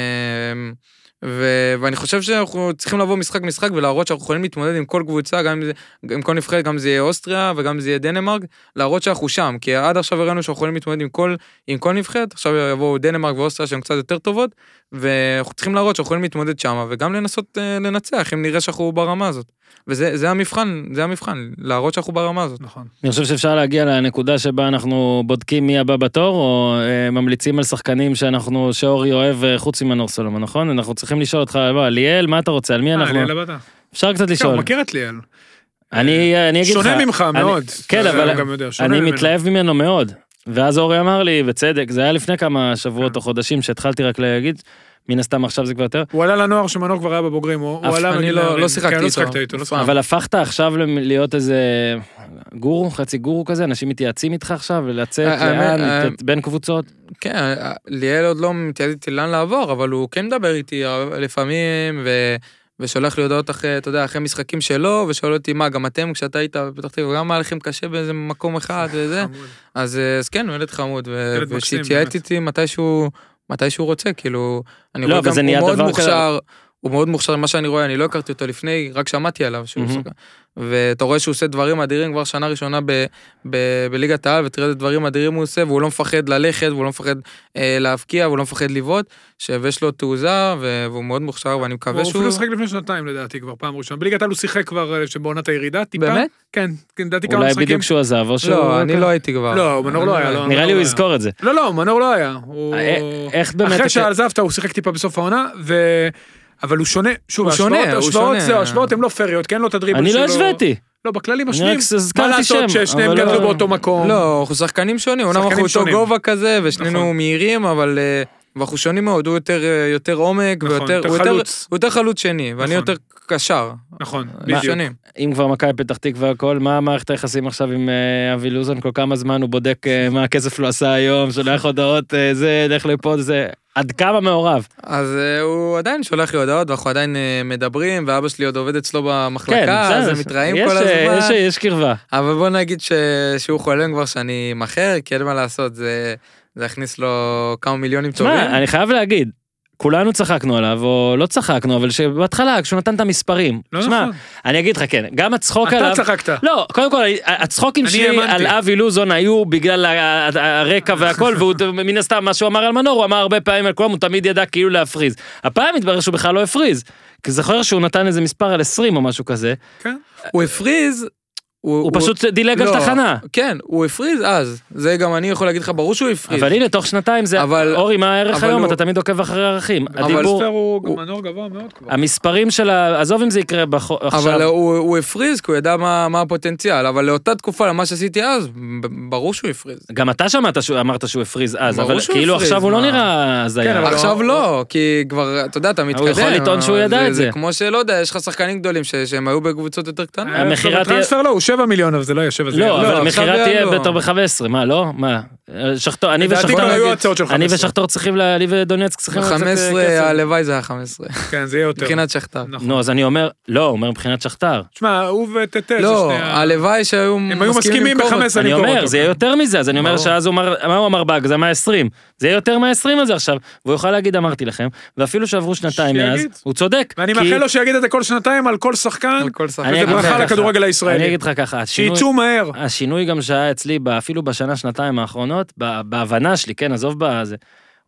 ו, ואני חושב שאנחנו צריכים לבוא משחק משחק ולהראות שאנחנו יכולים להתמודד עם כל קבוצה, גם אם זה, עם כל נבחרת, גם אם זה יהיה אוסטריה וגם אם זה יהיה דנמרק, להראות שאנחנו שם, כי עד עכשיו הראינו שאנחנו יכולים להתמודד עם כל, עם כל נבחרת, עכשיו יבואו דנמרק ואוסטריה שהן קצת יותר טובות, ואנחנו צריכים להראות שאנחנו יכולים להתמודד שם, וגם לנסות אה, לנצח, אם נראה שאנחנו ברמה הזאת. וזה זה המבחן, זה המבחן, להראות שאנחנו ברמה הזאת. נכון. אני חושב שאפשר להגיע לנקודה שבה אנחנו בודקים מי הבא בתור, או אה, ממליצים על שחקנים שאנחנו, שאורי אוהב אה, חוץ ממנור סולומון, נכון? אנחנו צריכים לשאול אותך, בוא, ליאל, מה אתה רוצה? על מי אה, אנחנו... ליאל הבת? אפשר קצת כן, לשאול. הוא מכיר את ליאל. אני אני אגיד לך... שונה ממך מאוד. כן, אבל אני. מתלהב ממנו מאוד. ואז אורי אמר לי, בצדק, זה היה לפני כמה שבועות או חודשים שהתחלתי רק להגיד, מן הסתם עכשיו זה כבר יותר, הוא עלה לנוער שמנור כבר היה בבוגרים, הוא הוא עלה אני לא-. לא שיחקתי כן, לא איתו. לא. אבל הפכת עכשיו להיות איזה גורו, חצי גורו כזה, אנשים מתייעצים איתך עכשיו, לצאת, האמת, לאן, אה, בין קבוצות. כן, ליאל עוד לא מתייעץ איתי לאן לעבור, אבל הוא כן מדבר איתי לפעמים, ו... ושולח לי הודעות אחרי, אתה יודע, אחרי משחקים שלו, ושואל אותי, מה, גם אתם, כשאתה היית בפתח תקווה, גם היה לכם קשה באיזה מקום אחד וזה? אז, אה, אז כן, הוא ילד חמוד, ילד מקסים, באמת. איתי מתי שהוא, מתי שהוא רוצה, כאילו, אני לא, רואה גם, הוא מאוד מוכשר, הוא מאוד מוכשר, מה שאני רואה, אני לא הכרתי אותו לפני, רק שמעתי עליו שהוא מהמם. שחקן. ואתה רואה שהוא עושה דברים אדירים כבר שנה ראשונה ב, ב, בליגת העל, ותראה איזה דברים אדירים הוא עושה, והוא לא מפחד ללכת, והוא לא מפחד אה, להבקיע, והוא לא מפחד לבעוט, שיש לו תעוזה, ו- והוא מאוד מוכשר, ואני מקווה הוא שהוא... אפילו שיחק לפני שנתיים לדעתי כבר פעם ראשונה. בליגת העל הוא שיחק כבר אה, שבעונת הירידה טיפה. באמת? כן, כן, לדעתי כמה אולי משחקים. בדיוק כשהוא עזב, או שהוא... לא, אני לא הייתי כבר. לא, מנור לא היה, לא. נראה לי הוא לא יזכור את זה. לא, לא, מנור לא היה. הוא... אה, איך באמת... אחרי שעזבת הוא שיחק טיפה בסוף העונה, ו... אבל הוא שונה, שוב, הוא שונה, הוא ההשוואות שונה. זהו, ההשוואות הן לא פריות, כי אין לו את הדריבל אני שלו. לא השוויתי. לא, בכללים אני הזכרתי מה לעשות ששניהם לא- גדלו באותו מקום. לא, אנחנו שחקנים שונים, אומנם שחקנים אנחנו אותו. גובה כזה, ושנינו נכון. מהירים, אבל... אה, ואנחנו שונים מאוד, הוא יותר, אה, יותר עומק, נכון, ויותר, יותר הוא יותר. הוא יותר חלוץ שני, ואני נכון. יותר קשר. נכון, אנחנו בדיוק. שונים. אם כבר מכבי פתח תקווה והכל, מה מערכת היחסים עכשיו עם אה, אבי לוזון? כל כמה זמן הוא בודק אה, מה הכסף לא עשה היום, שולח הודעות, אה, זה, לך לפה, זה... עד כמה מעורב? אז אה, הוא עדיין שולח לי הודעות, ואנחנו עדיין אה, מדברים, ואבא שלי עוד עובד אצלו במחלקה, כן, אז. הם מתראים כל אה, הזמן. יש, יש קרבה. אבל בוא נגיד ש... שהוא חולם כבר שאני מאחר, כי אין מה לעשות, זה, זה יכניס לו כמה מיליונים טובים. תשמע, אני חייב להגיד, כולנו צחקנו עליו, או לא צחקנו, אבל שבהתחלה, כשהוא נתן את המספרים. לא שמע, נכון. אני אגיד לך, כן, גם הצחוק עליו... אתה צחקת. לא, קודם כל, הצחוקים שלי האמנתי. על אבי לוזון היו בגלל הרקע והכל, והוא מן הסתם, מה שהוא אמר על מנור, הוא אמר הרבה פעמים על כולם, הוא תמיד ידע כאילו להפריז. הפעם התברר שהוא בכלל לא הפריז. כי זוכר שהוא נתן איזה מספר על 20 או משהו כזה, כן. הוא הפריז. הוא פשוט דילג על לא, תחנה. כן, הוא הפריז אז. זה גם אני יכול להגיד לך, ברור שהוא הפריז. אבל הנה, תוך שנתיים זה... אבל- אורי, מה הערך אבל היום? הוא- אתה תמיד עוקב אחרי הערכים. אבל- הדיבור... הספר הוא הוא- מנור גבוה מאוד כבר. המספרים של ה... עזוב אם זה יקרה בח... אבל עכשיו. הוא, הוא הפריז כי הוא ידע מה, מה הפוטנציאל, אבל לאותה תקופה, למה שעשיתי אז, ברור שהוא הפריז. גם אתה שמעת שהוא אמרת שהוא הפריז אז, אבל שהוא כאילו הפריז, עכשיו הוא לא מה? נראה הזיה. כן, אבל עכשיו הוא- לא, כי כבר, אתה יודע, אתה מתקדם. יכול לטעון שהוא ידע את זה. זה כמו שלא יודע, יש לך שחקנים גדולים שהם היו בקבוצות יותר קטנות. המכירה תהיה- טרנספר לא, הוא 7 מיליון, אבל זה לא יהיה 7. לא, אבל המכירה זה תהיה לא. בטח ב-15, מה, לא? מה? שחטור, אני לדעתי ושחטור, כבר היו הצעות של 15. אני ושחטור צריכים, ל- אני ודונייצק צריכים קצת, אה, 15, כסף. הלוואי זה היה 15. כן, זה יהיה יותר. מבחינת שכתר. נכון. נו, אז אני אומר, לא, הוא אומר מבחינת שחטר. תשמע, הוא וטטה, זה לא, הלוואי שהיו הם היו מסכימים למכור ב- אותו. אני אני אומר, זה יהיה. יותר מזה, אז אני אומר. שאז הוא אמר, מה הוא אמר בהגזמה 20? זה יהיה יותר מה-20 הזה עכשיו, והוא יוכל להגיד אמרתי לכם, ואפילו שעברו שנתיים מאז. הוא צודק. ואני כי- מאחל לו שיגיד את זה כל שנתיים על כל שחקן, על כל שחקן. אני וזה ברכה לכדורגל אני הישראלי. אגיד לך ככה, השינוי- שיצאו מהר. השינוי גם שהיה אצלי, אפילו בשנה, שנתיים האחרונות, בהבנה שלי, כן, עזוב בזה,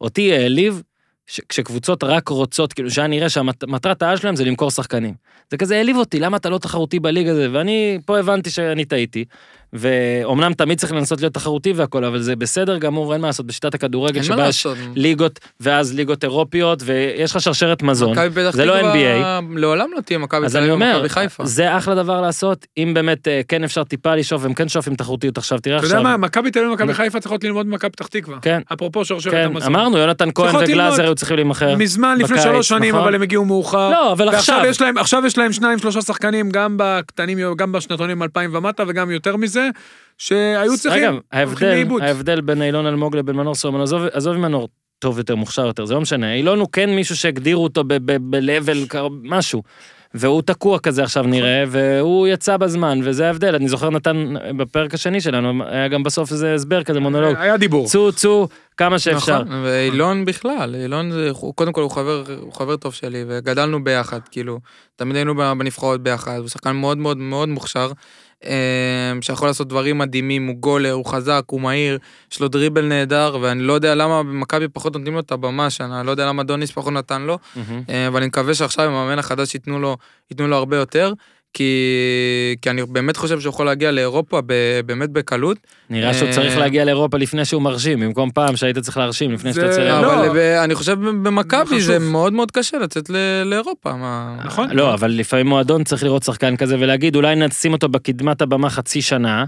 אותי העליב, ש- כשקבוצות רק רוצות, כאילו, שהיה נראה שהמטרת העל שלהם זה למכור שחקנים. זה כזה העליב אותי, למה אתה לא תחרותי בליגה הזה? ואני פה הבנתי שאני טעיתי. ואומנם תמיד צריך לנסות להיות תחרותי והכל, אבל זה בסדר גמור, אין מה לעשות בשיטת הכדורגל, שבה יש. ליגות, ואז ליגות אירופיות, ויש לך שרשרת מזון. זה לא NBA. לעולם לא תהיה מכבי אז תל אני אביב אומר, ומכבי חיפה. זה אחלה דבר לעשות, אם באמת אה, כן אפשר טיפה לשאוף, הם כן שואפים תחרותיות עכשיו, תראה אתה עכשיו. יודע מה, מכבי תל אביב ומכבי חיפה צריכות ללמוד ממכבי פתח תקווה. כן. אפרופו שרשרת כן, המזון. אמרנו, יונתן כהן וגלאזר. היו צריכים להימכר. מזמן, לפני שלוש שנים, נכון. אבל הם הגיעו מאוחר. לא, אבל ועכשיו עכשיו. יש להם, עכשיו יש להם שניים, שלושה שחקנים, גם בקטנים, גם בשנתונים 2000 ומטה, וגם יותר מזה, שהיו צריכים, אגב, ההבדל. ההבדל בין אילון אלמוג לבין מנור סולומון, עזוב עזוב מנור טוב יותר, מוכשר יותר, זה לא משנה. אילון הוא כן מישהו שהגדירו אותו ב-level, משהו. והוא תקוע כזה עכשיו נראה, והוא יצא בזמן, וזה ההבדל. אני זוכר נתן בפרק השני שלנו, היה גם בסוף איזה הסבר כזה, מונולוג. היה דיבור. צאו, צאו, כמה שאפשר. נכון, ואילון בכלל, אילון זה, קודם כל הוא חבר, הוא חבר טוב שלי, וגדלנו ביחד, כאילו, תמיד היינו בנבחרות ביחד, הוא שחקן מאוד מאוד מאוד מוכשר, שיכול לעשות דברים מדהימים, הוא גולר, הוא חזק, הוא מהיר, יש לו דריבל נהדר, ואני לא יודע למה במכבי פחות נותנים לו את הבמה השנה, אני לא יודע למה דוניס פחות נתן לו. אה, אבל אני מקווה שעכשיו עם המאמן החדש ייתנו לו, ייתנו לו הרבה יותר, כי, כי אני באמת חושב שהוא יכול להגיע לאירופה ב, באמת בקלות. נראה שהוא אה, צריך להגיע לאירופה לפני שהוא מרשים, במקום פעם שהיית צריך להרשים, לפני זה- שאתה יוצא... לא. אבל ב- אני חושב במכבי זה. מאוד מאוד קשה לצאת ל- לאירופה. מה... נכון? לא, אבל לפעמים מועדון צריך לראות שחקן כזה ולהגיד, אולי נשים אותו בקדמת הבמה חצי שנה,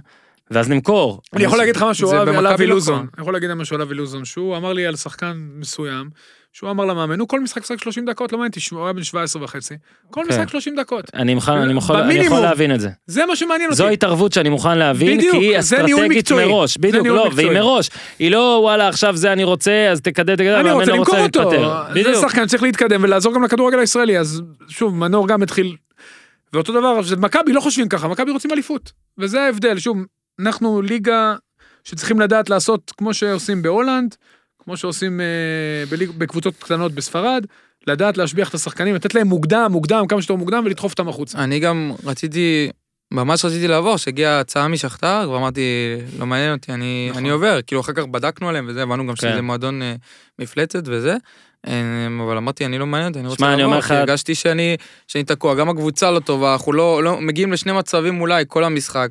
ואז נמכור. אני יכול להגיד לך משהו על אבי לוזון. אני יכול להגיד משהו על אבי לוזון, שהוא אמר לי על שחקן מסוים, שהוא אמר למאמן, הוא כל משחק משחק 30 דקות, לא מעניין אותי, הוא היה בן 17 וחצי. כל כן. משחק 30 דקות. אני. יכול להבין את זה. זה מה שמעניין אותי. זו התערבות שאני מוכן להבין, כי היא אסטרטגית. מראש. בדיוק, לא. והיא מראש. היא לא, וואלה, עכשיו זה אני רוצה, אז תקדם, תקדם, אני המאמן רוצה לא למכור אותו. זה. שחקן צריך להתקדם ולעזור גם לכדורגל הישראלי, אז שוב, מנור גם התחיל. ואותו דבר, מכבי לא חושבים ככה, מכבי רוצים אליפות. וזה ההבדל, שוב, אנחנו ליגה שצריכים לדעת לעשות כמו שעושים בהולנד, כמו שעושים אה, בליג, בקבוצות קטנות בספרד, לדעת להשביח את השחקנים, לתת להם מוקדם, מוקדם, כמה שיותר מוקדם ולדחוף אותם החוצה. אני גם רציתי, ממש רציתי לעבור, שהגיעה הצעה משכתר, ואמרתי, לא מעניין אותי, אני, נכון. אני עובר. כאילו, אחר כך בדקנו עליהם וזה, הבנו גם כן. שזה מועדון אה, מפלצת וזה. אה, אבל אמרתי, אני לא מעניין אותי, אני רוצה לעבור, כי הרגשתי שאני, שאני תקוע, גם הקבוצה לא טובה, אנחנו לא, לא מגיעים לשני מצבים אולי כל המשחק,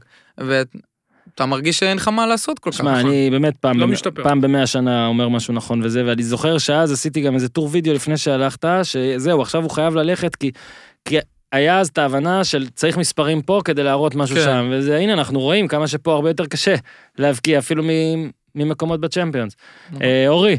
ואתה מרגיש שאין לך מה לעשות כל כך. שמע, נכון? אני באמת פעם, לא במ- משתפר. פעם במאה שנה אומר משהו נכון וזה, ואני זוכר שאז עשיתי גם איזה טור וידאו לפני שהלכת, שזהו, עכשיו הוא חייב ללכת, כי, כי היה אז את ההבנה של צריך מספרים פה כדי להראות משהו כן. שם, וזה, הנה, אנחנו רואים כמה שפה הרבה יותר קשה להבקיע, אפילו מ- ממקומות בצ'מפיונס. נכון. אה, אורי,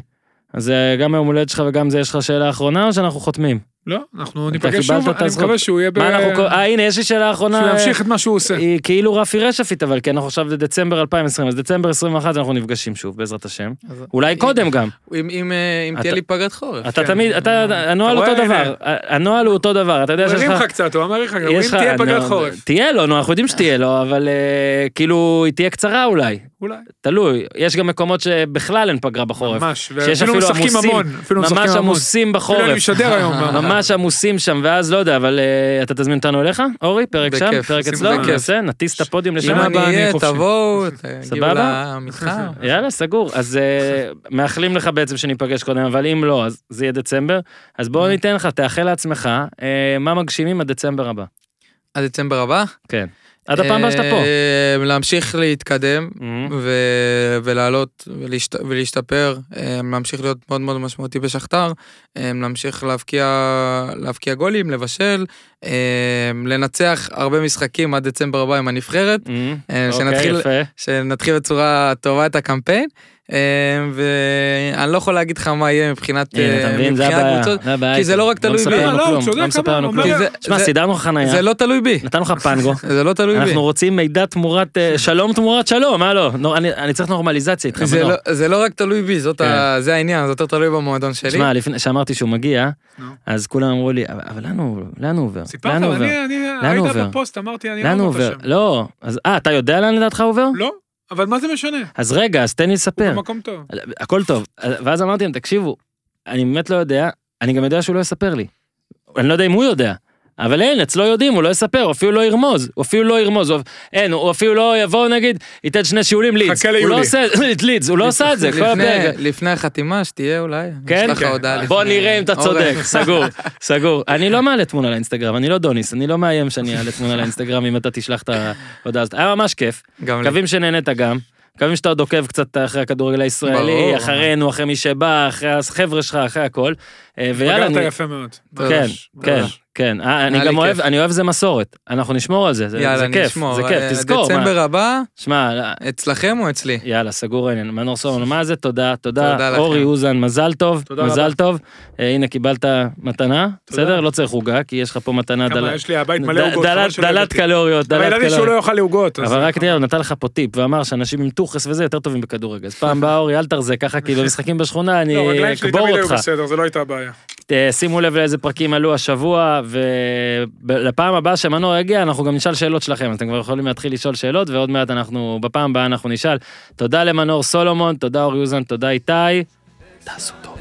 אז אה, גם היום הולדת שלך וגם זה, יש לך שאלה אחרונה או שאנחנו חותמים? לא, אנחנו ניפגש שוב, אני הזכות. מקווה שהוא יהיה ב... מה אנחנו, אה, הנה, יש לי שאלה אחרונה. שהוא אה, ימשיך את מה שהוא עושה. היא כאילו רפי רשפית, אבל כי אנחנו עכשיו בדצמבר 2020, אז דצמבר 21 אנחנו נפגשים שוב, בעזרת השם. אז- אולי קודם גם. אם, אם, אה, אם אתה- תהיה לי פגרת חורף. אתה כן. תמיד, אתה, הנוהל אתה אותו? דבר, הנוהל הוא אותו דבר, אתה יודע הוא שיש לך, לך קצת, הוא אמר לך, אם תהיה פגרת חורף. תהיה לו, נו, אנחנו יודעים שתהיה לו, אבל אה, כאילו, היא תהיה קצרה אולי. אולי. תלוי, יש גם מקומות שבכלל אין פגרה בחורף. ממש. שיש ואפילו אפילו משחקים עמוסים, המון. אפילו משחקים ממש המון. עמוסים אפילו אני בחורף. משדר היום. ממש עמוסים שם, ואז לא יודע, אבל אה, אתה תזמין אותנו אליך, אורי? פרק שם? פרק אצלו? נעשה, נטיס את הפודיום לשם. אם אני אהיה. תבואו, תגיעו? למתחם. יאללה, סגור. אז אה, מאחלים לך בעצם שניפגש קודם, אבל אם לא, אז זה יהיה דצמבר. אז בוא ניתן לך, תאחל לעצמך, אה, מה מגשימים עד דצמבר הבא. עד דצמבר הבא. כן. עד הפעם הבאה שאתה פה. אה, להמשיך להתקדם Mhm. ו- ולעלות ולהשת- ולהשתפר, אה, להמשיך להיות מאוד מאוד משמעותי בשכתר, אה, להמשיך להבקיע, גולים, לבשל, לנצח הרבה משחקים עד דצמבר הבא עם הנבחרת, Mhm. אה, אוקיי. שנתחיל בצורה טובה את הקמפיין. אה, ואני לא יכול להגיד לך מה יהיה מבחינת אה. קבוצות, כי זה. לא רק תלוי בי. לא, לא מספר לנו כלום. אומר- זה- שמע, זה- סידרנו לך חנייה, זה לא תלוי בי, נתנו לך פנגו. זה לא תלוי בי. אנחנו רוצים מידע תמורת שלום תמורת שלום, מה לא? אני צריך נורמליזציה איתך. זה. לא- רק תלוי בי, כן. זה העניין, זה יותר תלוי במועדון שלי. שמע, לפני שאמרתי שהוא מגיע. אז כולם אמרו לי, אבל לאן הוא לאן הוא עובר? סיפרת? אני, היית? בפוסט, אמרתי, אני לאן לא עובר? את השם. לא, אז אה, אתה יודע לאן לדעתך הוא עובר? לא, אבל מה זה משנה? אז רגע, אז תן לי לספר. במקום טוב. הכל טוב. ואז אמרתי להם, תקשיבו, אני באמת לא יודע, אני גם יודע שהוא לא יספר לי. אני לא יודע אם הוא יודע. אבל אין, אצלו יודעים, הוא לא יספר, הוא אפילו לא ירמוז, הוא אפילו לא ירמוז, הוא- אין, הוא אפילו לא יבוא נגיד, ייתן שני שיעולים לידס, חכה הוא לא ליולי. עושה, לידס, הוא לא עשה את זה, כל לפני- הפרק. לפני החתימה שתהיה אולי, כן? כן. בוא נראה אם אתה. צודק, סגור, סגור. אני לא מעלה תמונה לאינסטגרם, אני לא דוניס, אני לא מאיים שאני אעלה תמונה לאינסטגרם אם אתה תשלח את ההודעה הזאת. היה ממש כיף, גם לי. מקווים שנהנית גם. מקווים שאתה עוד עוקב קצת אחרי הכדורגל הישראלי, ברור. אחרינו, אחרי מי שבא, אחרי החבר'ה שלך, אחרי הכל. אה, ויאללה, בגרת אני- יפה מאוד. כן, כן. כן. אה, אני גם אוהב. אני אוהב זה מסורת. אנחנו נשמור על זה, זה יאללה, זה כיף, נשמור. זה כיף, אה, תזכור. מה- דצמבר הבא, שמע, לא, אצלכם או אצלי? יאללה, סגור העניין. מנור סולומון, מה זה? תודה, תודה. תודה לכם. אורי אוזן, מזל טוב, מזל רבה. טוב. אה, הנה, קיבלת מתנה, בסדר? לא צריך עוגה, כי יש לך פה מתנה כמה דלת- יש לי הבית מלא עוגות, דלת- שלא דלת הבאתי. קלוריות, אבל דלת ידעתי שהוא לא קלוריות. יאכל עוגות. אבל רק תראה, הוא נתן לך פה טיפ ואמר שאנשים עם טוחס וזה יותר טובים בכדורגל. אז פעם באה אורי, אל תרזה ככה, כי במשחקים בשכונה אני לא, רגליים שלי אקבור תמיד היו אותך. בסדר, זה לא הייתה הבעיה. אה, שימו לב לאיזה פרקים עלו השבוע, ולפעם הבאה שמנור יגיע, אנחנו גם נשאל שאלות שלכם, אתם כבר יכולים להתחיל לשאול שאלות, ועוד מעט אנחנו, בפעם הבאה אנחנו נשאל. תודה למנור סולומון, תודה אורי אוזן, תודה איתי. תעשו טוב.